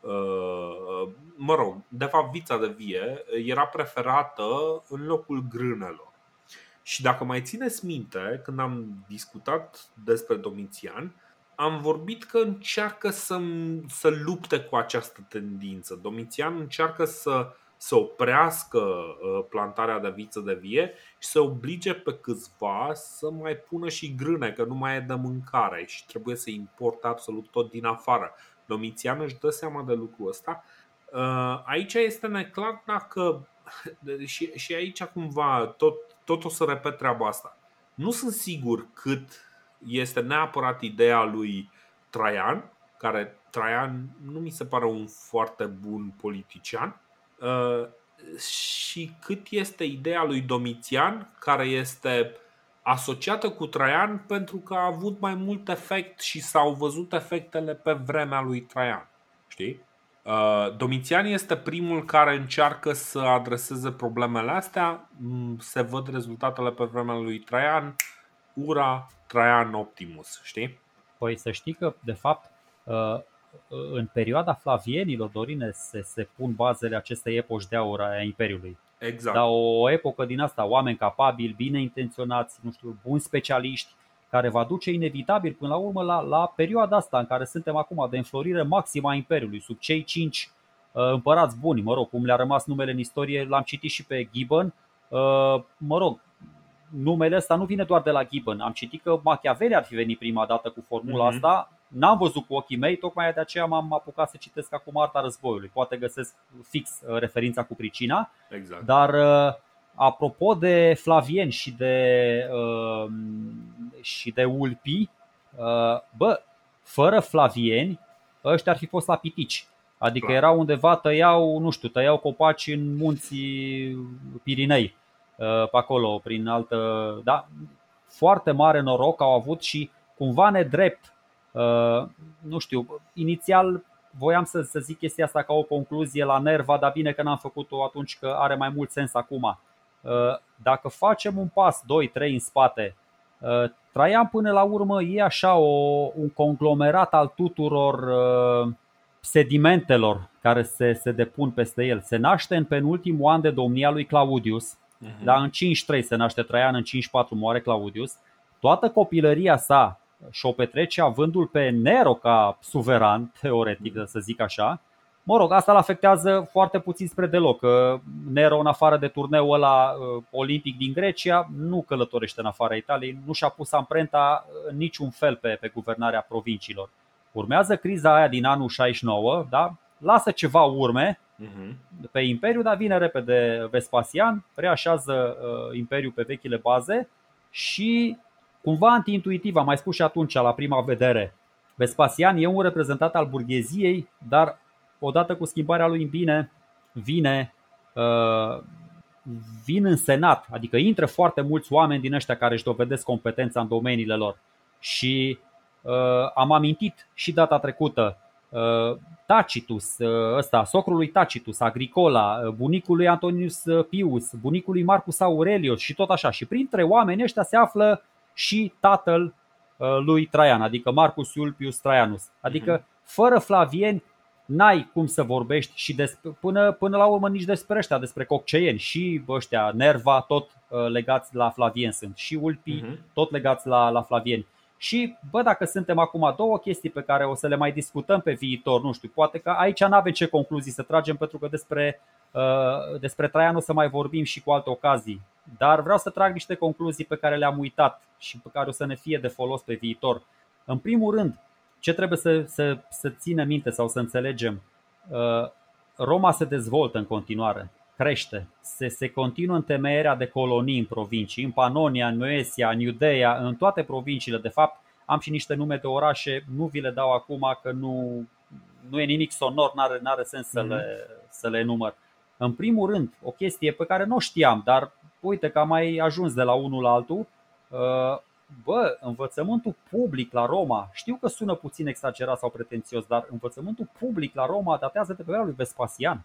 uh, mă rog, de fapt vița de vie, era preferată în locul grânelor. Și dacă mai țineți minte, când am discutat despre Domitian, am vorbit că încearcă să, să lupte cu această tendință. Domitian încearcă să, să oprească uh, plantarea de viță de vie și să oblige pe câțiva să mai pună și grâne, că nu mai e de mâncare și trebuie să importe absolut tot din afară. Domitian își dă seama de lucrul ăsta. Uh, aici este neclar dacă și, și aici cumva tot, tot o să repet treaba asta. Nu sunt sigur cât este neapărat ideea lui Traian, care Traian nu mi se pare un foarte bun politician, uh, și cât este ideea lui Domitian, care este asociată cu Traian pentru că a avut mai mult efect și s-au văzut efectele pe vremea lui Traian. Știi? Uh, Domitian este primul care încearcă să adreseze problemele astea. Mm, se văd rezultatele pe vremea lui Traian. Ura, Traian Optimus, știi? Păi să știi că, de fapt, uh, în perioada Flavienilor, Dorine, se, se pun bazele acestei epoci de aur a Imperiului. Exact. Dar o epocă din asta, oameni capabili, bine intenționați, nu știu, buni specialiști, care va duce inevitabil până la urmă la, la perioada asta în care suntem acum de înflorire maximă a Imperiului, sub cei cinci uh, împărați buni, mă rog, cum le-a rămas numele în istorie, l-am citit și pe Gibbon, uh, mă rog, numele ăsta nu vine doar de la Gibbon. Am citit că Machiavelli ar fi venit prima dată cu formula mm-hmm. asta. N-am văzut cu ochii mei, tocmai de aceea m-am apucat să citesc acum Arta Războiului. Poate găsesc fix uh, referința cu pricina. Exact. Dar uh, apropo de Flavien și de, uh, și de Ulpi, bă, fără Flavieni, ăștia ar fi fost la pitici. Adică Clar. erau undeva, tăiau, nu știu, tăiau copaci în munții Pirinei Uh, pe acolo, prin altă. Da? Foarte mare noroc au avut și cumva nedrept. Uh, nu știu, inițial voiam să, să zic chestia asta ca o concluzie la nerva, dar bine că n-am făcut-o atunci că are mai mult sens acum. Uh, dacă facem un pas, 2-3 în spate, Traian până la urmă e așa o, un conglomerat al tuturor sedimentelor care se, se depun peste el. Se naște în penultimul an de domnia lui Claudius, Uh-huh. Dar în 5-3 se naște Traian, în 5-4 moare Claudius. Toată copilăria sa și-o petrece avându-l pe Nero ca suveran, teoretic, uh-huh. să zic așa. Mă rog, asta îl afectează foarte puțin spre deloc. Nero, în afară de turneul ăla uh, olimpic din Grecia, nu călătorește în afara Italiei, nu și-a pus amprenta în niciun fel pe, pe guvernarea provinciilor. Urmează criza aia din anul 69, da? lasă ceva urme, uh-huh. pe Imperiu, dar vine repede Vespasian, reașează uh, Imperiul pe vechile baze și cumva antiintuitiv, am mai spus și atunci la prima vedere, Vespasian e un reprezentant al burgheziei, dar odată cu schimbarea lui în bine vine uh, vin în senat, adică intră foarte mulți oameni din ăștia care își dovedesc competența în domeniile lor. Și uh, am amintit și data trecută uh, Tacitus, uh, ăsta, socrul lui Tacitus, Agricola, uh, bunicul lui Antonius Pius, bunicul lui Marcus Aurelius și tot așa. Și printre oameni ăștia se află și tatăl uh, lui Traian, adică Marcus Ulpius Traianus. Adică mhm. fără Flavieni n-ai cum să vorbești și despre, până, până la urmă nici despre ăștia, despre cocceieni și ăștia, Nerva, tot uh, legați la Flavien sunt și Ulpi, uh-huh. tot legați la, la Flavieni. Și, bă, dacă suntem acum două chestii pe care o să le mai discutăm pe viitor, nu știu, poate că aici nu avem ce concluzii să tragem, pentru că despre, uh, despre Traian o să mai vorbim și cu alte ocazii. Dar vreau să trag niște concluzii pe care le-am uitat și pe care o să ne fie de folos pe viitor. În primul rând, ce trebuie să, să, să țină minte sau să înțelegem? Uh, Roma se dezvoltă în continuare, crește, se, se continuă întemeierea de colonii în provincii, în Panonia, în Moesia, în Iudeea, în toate provinciile. De fapt, am și niște nume de orașe, nu vi le dau acum că nu, nu e nimic sonor, n-are, n-are sens să, mm-hmm. le, să le număr. În primul rând, o chestie pe care nu știam, dar uite că am mai ajuns de la unul la altul, uh, bă, învățământul public la Roma, știu că sună puțin exagerat sau pretențios, dar învățământul public la Roma datează de pe perioada lui Vespasian.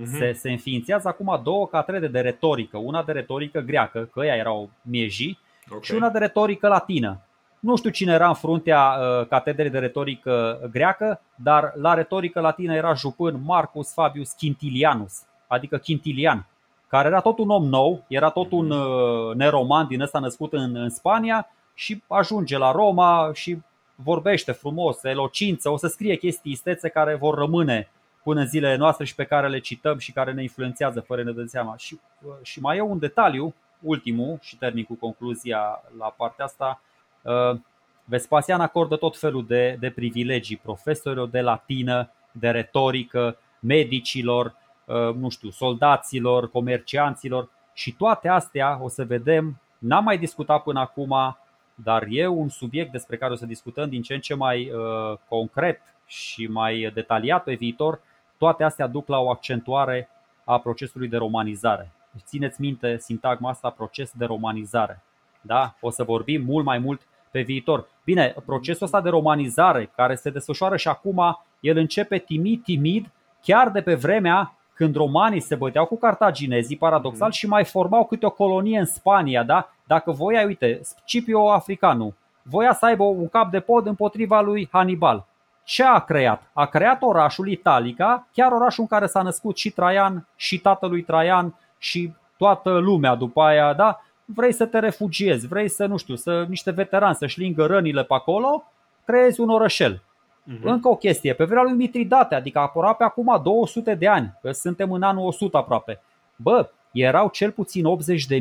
Uh-huh. Se, se înființează acum două catrede de retorică, una de retorică greacă, că ea erau miejii, okay. și una de retorică latină. Nu știu cine era în fruntea uh, catedrei de retorică greacă, dar la retorică latină era jupân Marcus Fabius Quintilianus, adică Quintilian, care era tot un om nou, era tot un mhm. uh, neroman din ăsta născut în, în Spania și ajunge la Roma și vorbește frumos, elocință, o să scrie chestii istețe care vor rămâne până în zilele noastre și pe care le cităm și care ne influențează fără ne dăm seama. Și, și mai e un detaliu, ultimul, și termin cu concluzia la partea asta. Uh, Vespasian acordă tot felul de, de privilegii profesorilor de latină, de retorică, medicilor, uh, nu știu, soldaților, comercianților și toate astea o să vedem, n-am mai discutat până acum, dar e un subiect despre care o să discutăm din ce în ce mai uh, concret și mai detaliat pe viitor. Toate astea duc la o accentuare a procesului de romanizare. Țineți minte sintagma asta, proces de romanizare. Da? O să vorbim mult mai mult pe viitor. Bine, procesul ăsta de romanizare care se desfășoară și acum, el începe timid, timid, chiar de pe vremea când romanii se băteau cu cartaginezii, paradoxal, mm-hmm. și mai formau câte o colonie în Spania, da? Dacă voia, uite, Scipio Africanul, voia să aibă un cap de pod împotriva lui Hannibal. Ce a creat? A creat orașul Italica, chiar orașul în care s-a născut și Traian, și tatălui Traian, și toată lumea după aia, da? Vrei să te refugiezi, vrei să, nu știu, să niște veterani să-și lingă rănile pe acolo, creezi un orășel. Uh-huh. Încă o chestie, pe vremea lui Mitridate, adică aproape acum 200 de ani, că suntem în anul 100 aproape. Bă, erau cel puțin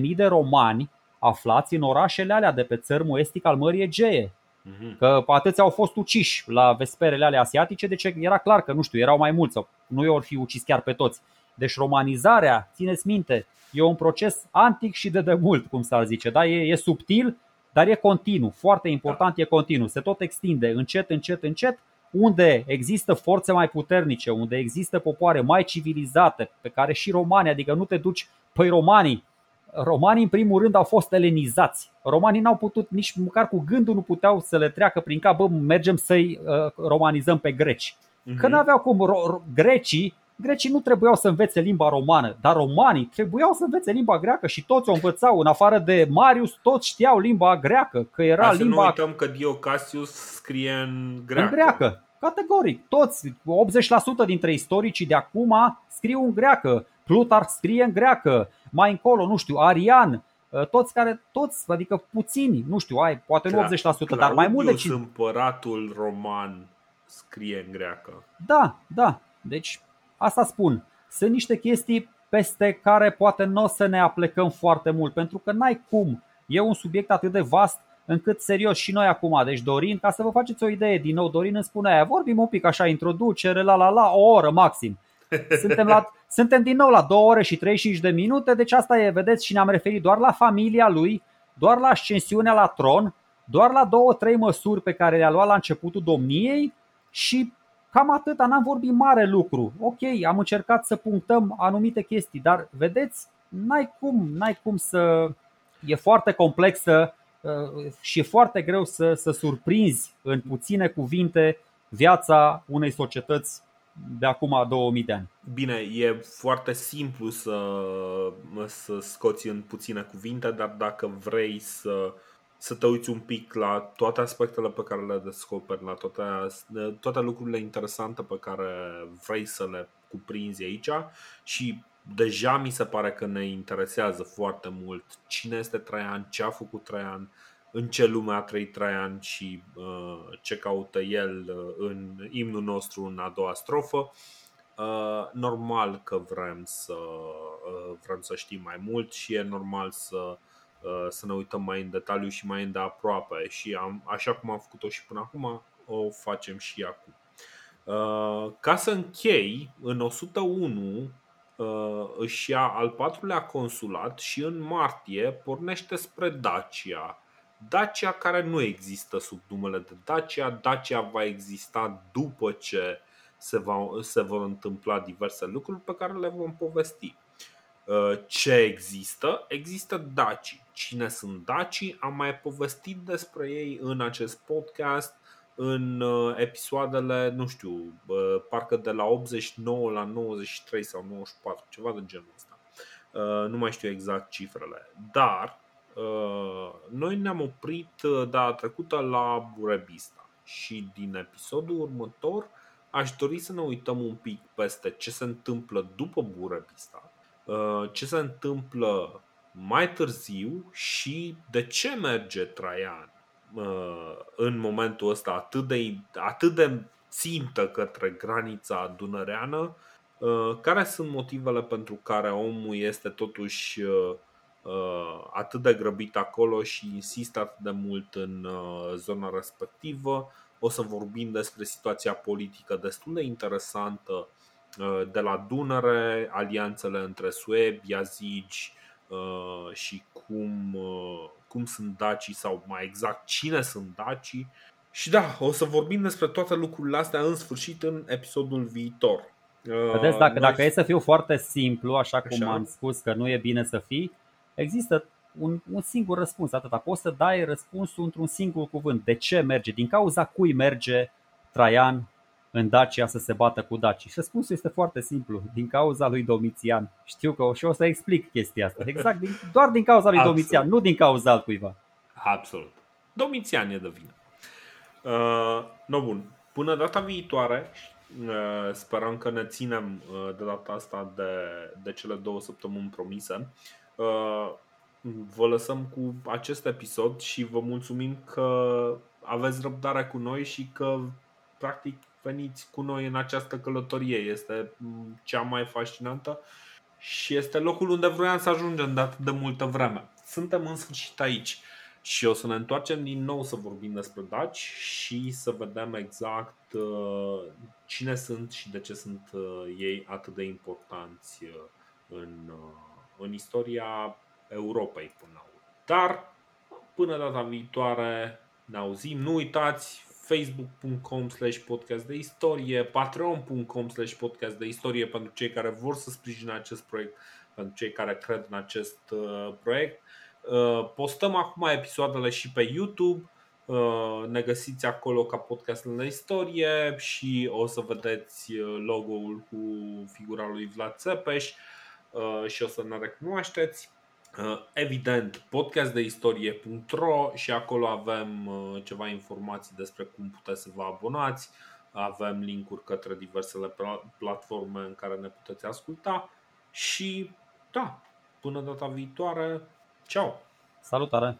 80.000 de romani aflați în orașele alea de pe țărmul estic al Mării Egee. Uh-huh. Că atâția au fost uciși la vesperele alea asiatice, deci era clar că, nu știu, erau mai mulți sau nu i-au fi ucis chiar pe toți. Deci romanizarea, țineți minte, e un proces antic și de demult, cum s-ar zice. Da? E, e subtil, dar e continuu. Foarte important, e continuu. Se tot extinde încet, încet, încet unde există forțe mai puternice, unde există popoare mai civilizate, pe care și romanii, adică nu te duci, păi romanii, romanii în primul rând au fost elenizați. Romanii n-au putut, nici măcar cu gândul nu puteau să le treacă prin cap, bă, mergem să-i uh, romanizăm pe greci. Uh-huh. Că n-aveau cum, ro- grecii, grecii nu trebuiau să învețe limba romană, dar romanii trebuiau să învețe limba greacă și toți o învățau, în afară de Marius, toți știau limba greacă, că era Hai limba... Să nu uităm că Dio Cassius scrie în greacă. În greacă. Categoric, toți, 80% dintre istoricii de acum scriu în greacă. Plutar scrie în greacă, mai încolo, nu știu, Arian, ă, toți care, toți, adică puțini, nu știu, ai, poate nu 80%, Claudius dar mai mult de împăratul roman scrie în greacă. Da, da, deci asta spun. Sunt niște chestii peste care poate nu o să ne aplecăm foarte mult, pentru că n-ai cum. E un subiect atât de vast încât serios și noi acum, deci Dorin, ca să vă faceți o idee din nou, Dorin îmi spune aia, vorbim un pic așa, introducere, la la la, o oră maxim. Suntem, la, suntem din nou la 2 ore și 35 de minute, deci asta e, vedeți, și ne-am referit doar la familia lui, doar la ascensiunea la tron, doar la două, trei măsuri pe care le-a luat la începutul domniei și cam atâta, n-am vorbit mare lucru. Ok, am încercat să punctăm anumite chestii, dar vedeți, n-ai cum, n-ai cum să. E foarte complexă uh, și e foarte greu să, să surprinzi în puține cuvinte viața unei societăți de acum 2000 de ani. Bine, e foarte simplu să, să scoți în puține cuvinte, dar dacă vrei să, să te uiți un pic la toate aspectele pe care le descoperi, la toate, toate lucrurile interesante pe care vrei să le cuprinzi aici și deja mi se pare că ne interesează foarte mult cine este Traian, ce a făcut Traian, în ce lume a trăit Traian și uh, ce caută el uh, în imnul nostru în a doua strofă. Uh, normal că vrem să, uh, vrem să știm mai mult și e normal să, uh, să ne uităm mai în detaliu și mai îndeaproape și am, așa cum am făcut-o și până acum, o facem și acum. Uh, ca să închei, în 101 uh, își ia al patrulea consulat și în martie pornește spre Dacia. Dacia care nu există sub numele de Dacia, Dacia va exista după ce se, va, se vor întâmpla diverse lucruri pe care le vom povesti. Uh, ce există? Există Daci. Cine sunt Daci? Am mai povestit despre ei în acest podcast în uh, episoadele, nu știu, parcă de la 89 la 93 sau 94, ceva de genul ăsta. Uh, nu mai știu exact cifrele. Dar uh, noi ne-am oprit data trecută la Burebista și din episodul următor aș dori să ne uităm un pic peste ce se întâmplă după Burebista, ce se întâmplă mai târziu și de ce merge Traian Uh, în momentul ăsta atât de, atât de țintă către granița dunăreană, uh, care sunt motivele pentru care omul este totuși uh, atât de grăbit acolo și insistă atât de mult în zona respectivă. O să vorbim despre situația politică destul de interesantă de la Dunăre, alianțele între suebi, yazigi și cum cum sunt dacii sau mai exact cine sunt dacii. Și da, o să vorbim despre toate lucrurile astea în sfârșit în episodul viitor. Vedeți, dacă, dacă e să fiu foarte simplu, așa cum așa. am spus că nu e bine să fii, există un, un singur răspuns, atâta. Poți să dai răspunsul într-un singur cuvânt. De ce merge? Din cauza cui merge Traian în Dacia să se bată cu Daci? Și răspunsul este foarte simplu, din cauza lui Domitian. Știu că o, și o să explic chestia asta. Exact, din, doar din cauza lui Absolut. Domitian, nu din cauza altcuiva. Absolut. Domitian e de vină. Uh, no bun. Până data viitoare, uh, sperăm că ne ținem uh, de data asta de, de cele două săptămâni promise. Uh, vă lăsăm cu acest episod și vă mulțumim că aveți răbdare cu noi și că practic veniți cu noi în această călătorie. Este mm, cea mai fascinantă și este locul unde vroiam să ajungem de atât de multă vreme. Suntem în sfârșit aici și o să ne întoarcem din nou să vorbim despre daci și să vedem exact uh, cine sunt și de ce sunt uh, ei atât de importanți uh, în, în istoria Europei până la urmă. Dar până data viitoare ne auzim. Nu uitați, facebook.com slash podcast de istorie, patreon.com slash podcast de istorie pentru cei care vor să sprijine acest proiect, pentru cei care cred în acest uh, proiect. Uh, postăm acum episoadele și pe YouTube, uh, ne găsiți acolo ca podcast de istorie și o să vedeți uh, logo-ul cu figura lui Vlad Țepeș uh, și o să ne recunoașteți. Uh, evident, podcastdeistorie.ro și acolo avem uh, ceva informații despre cum puteți să vă abonați. Avem linkuri către diversele platforme în care ne puteți asculta și da, până data viitoare, ceau! Salutare!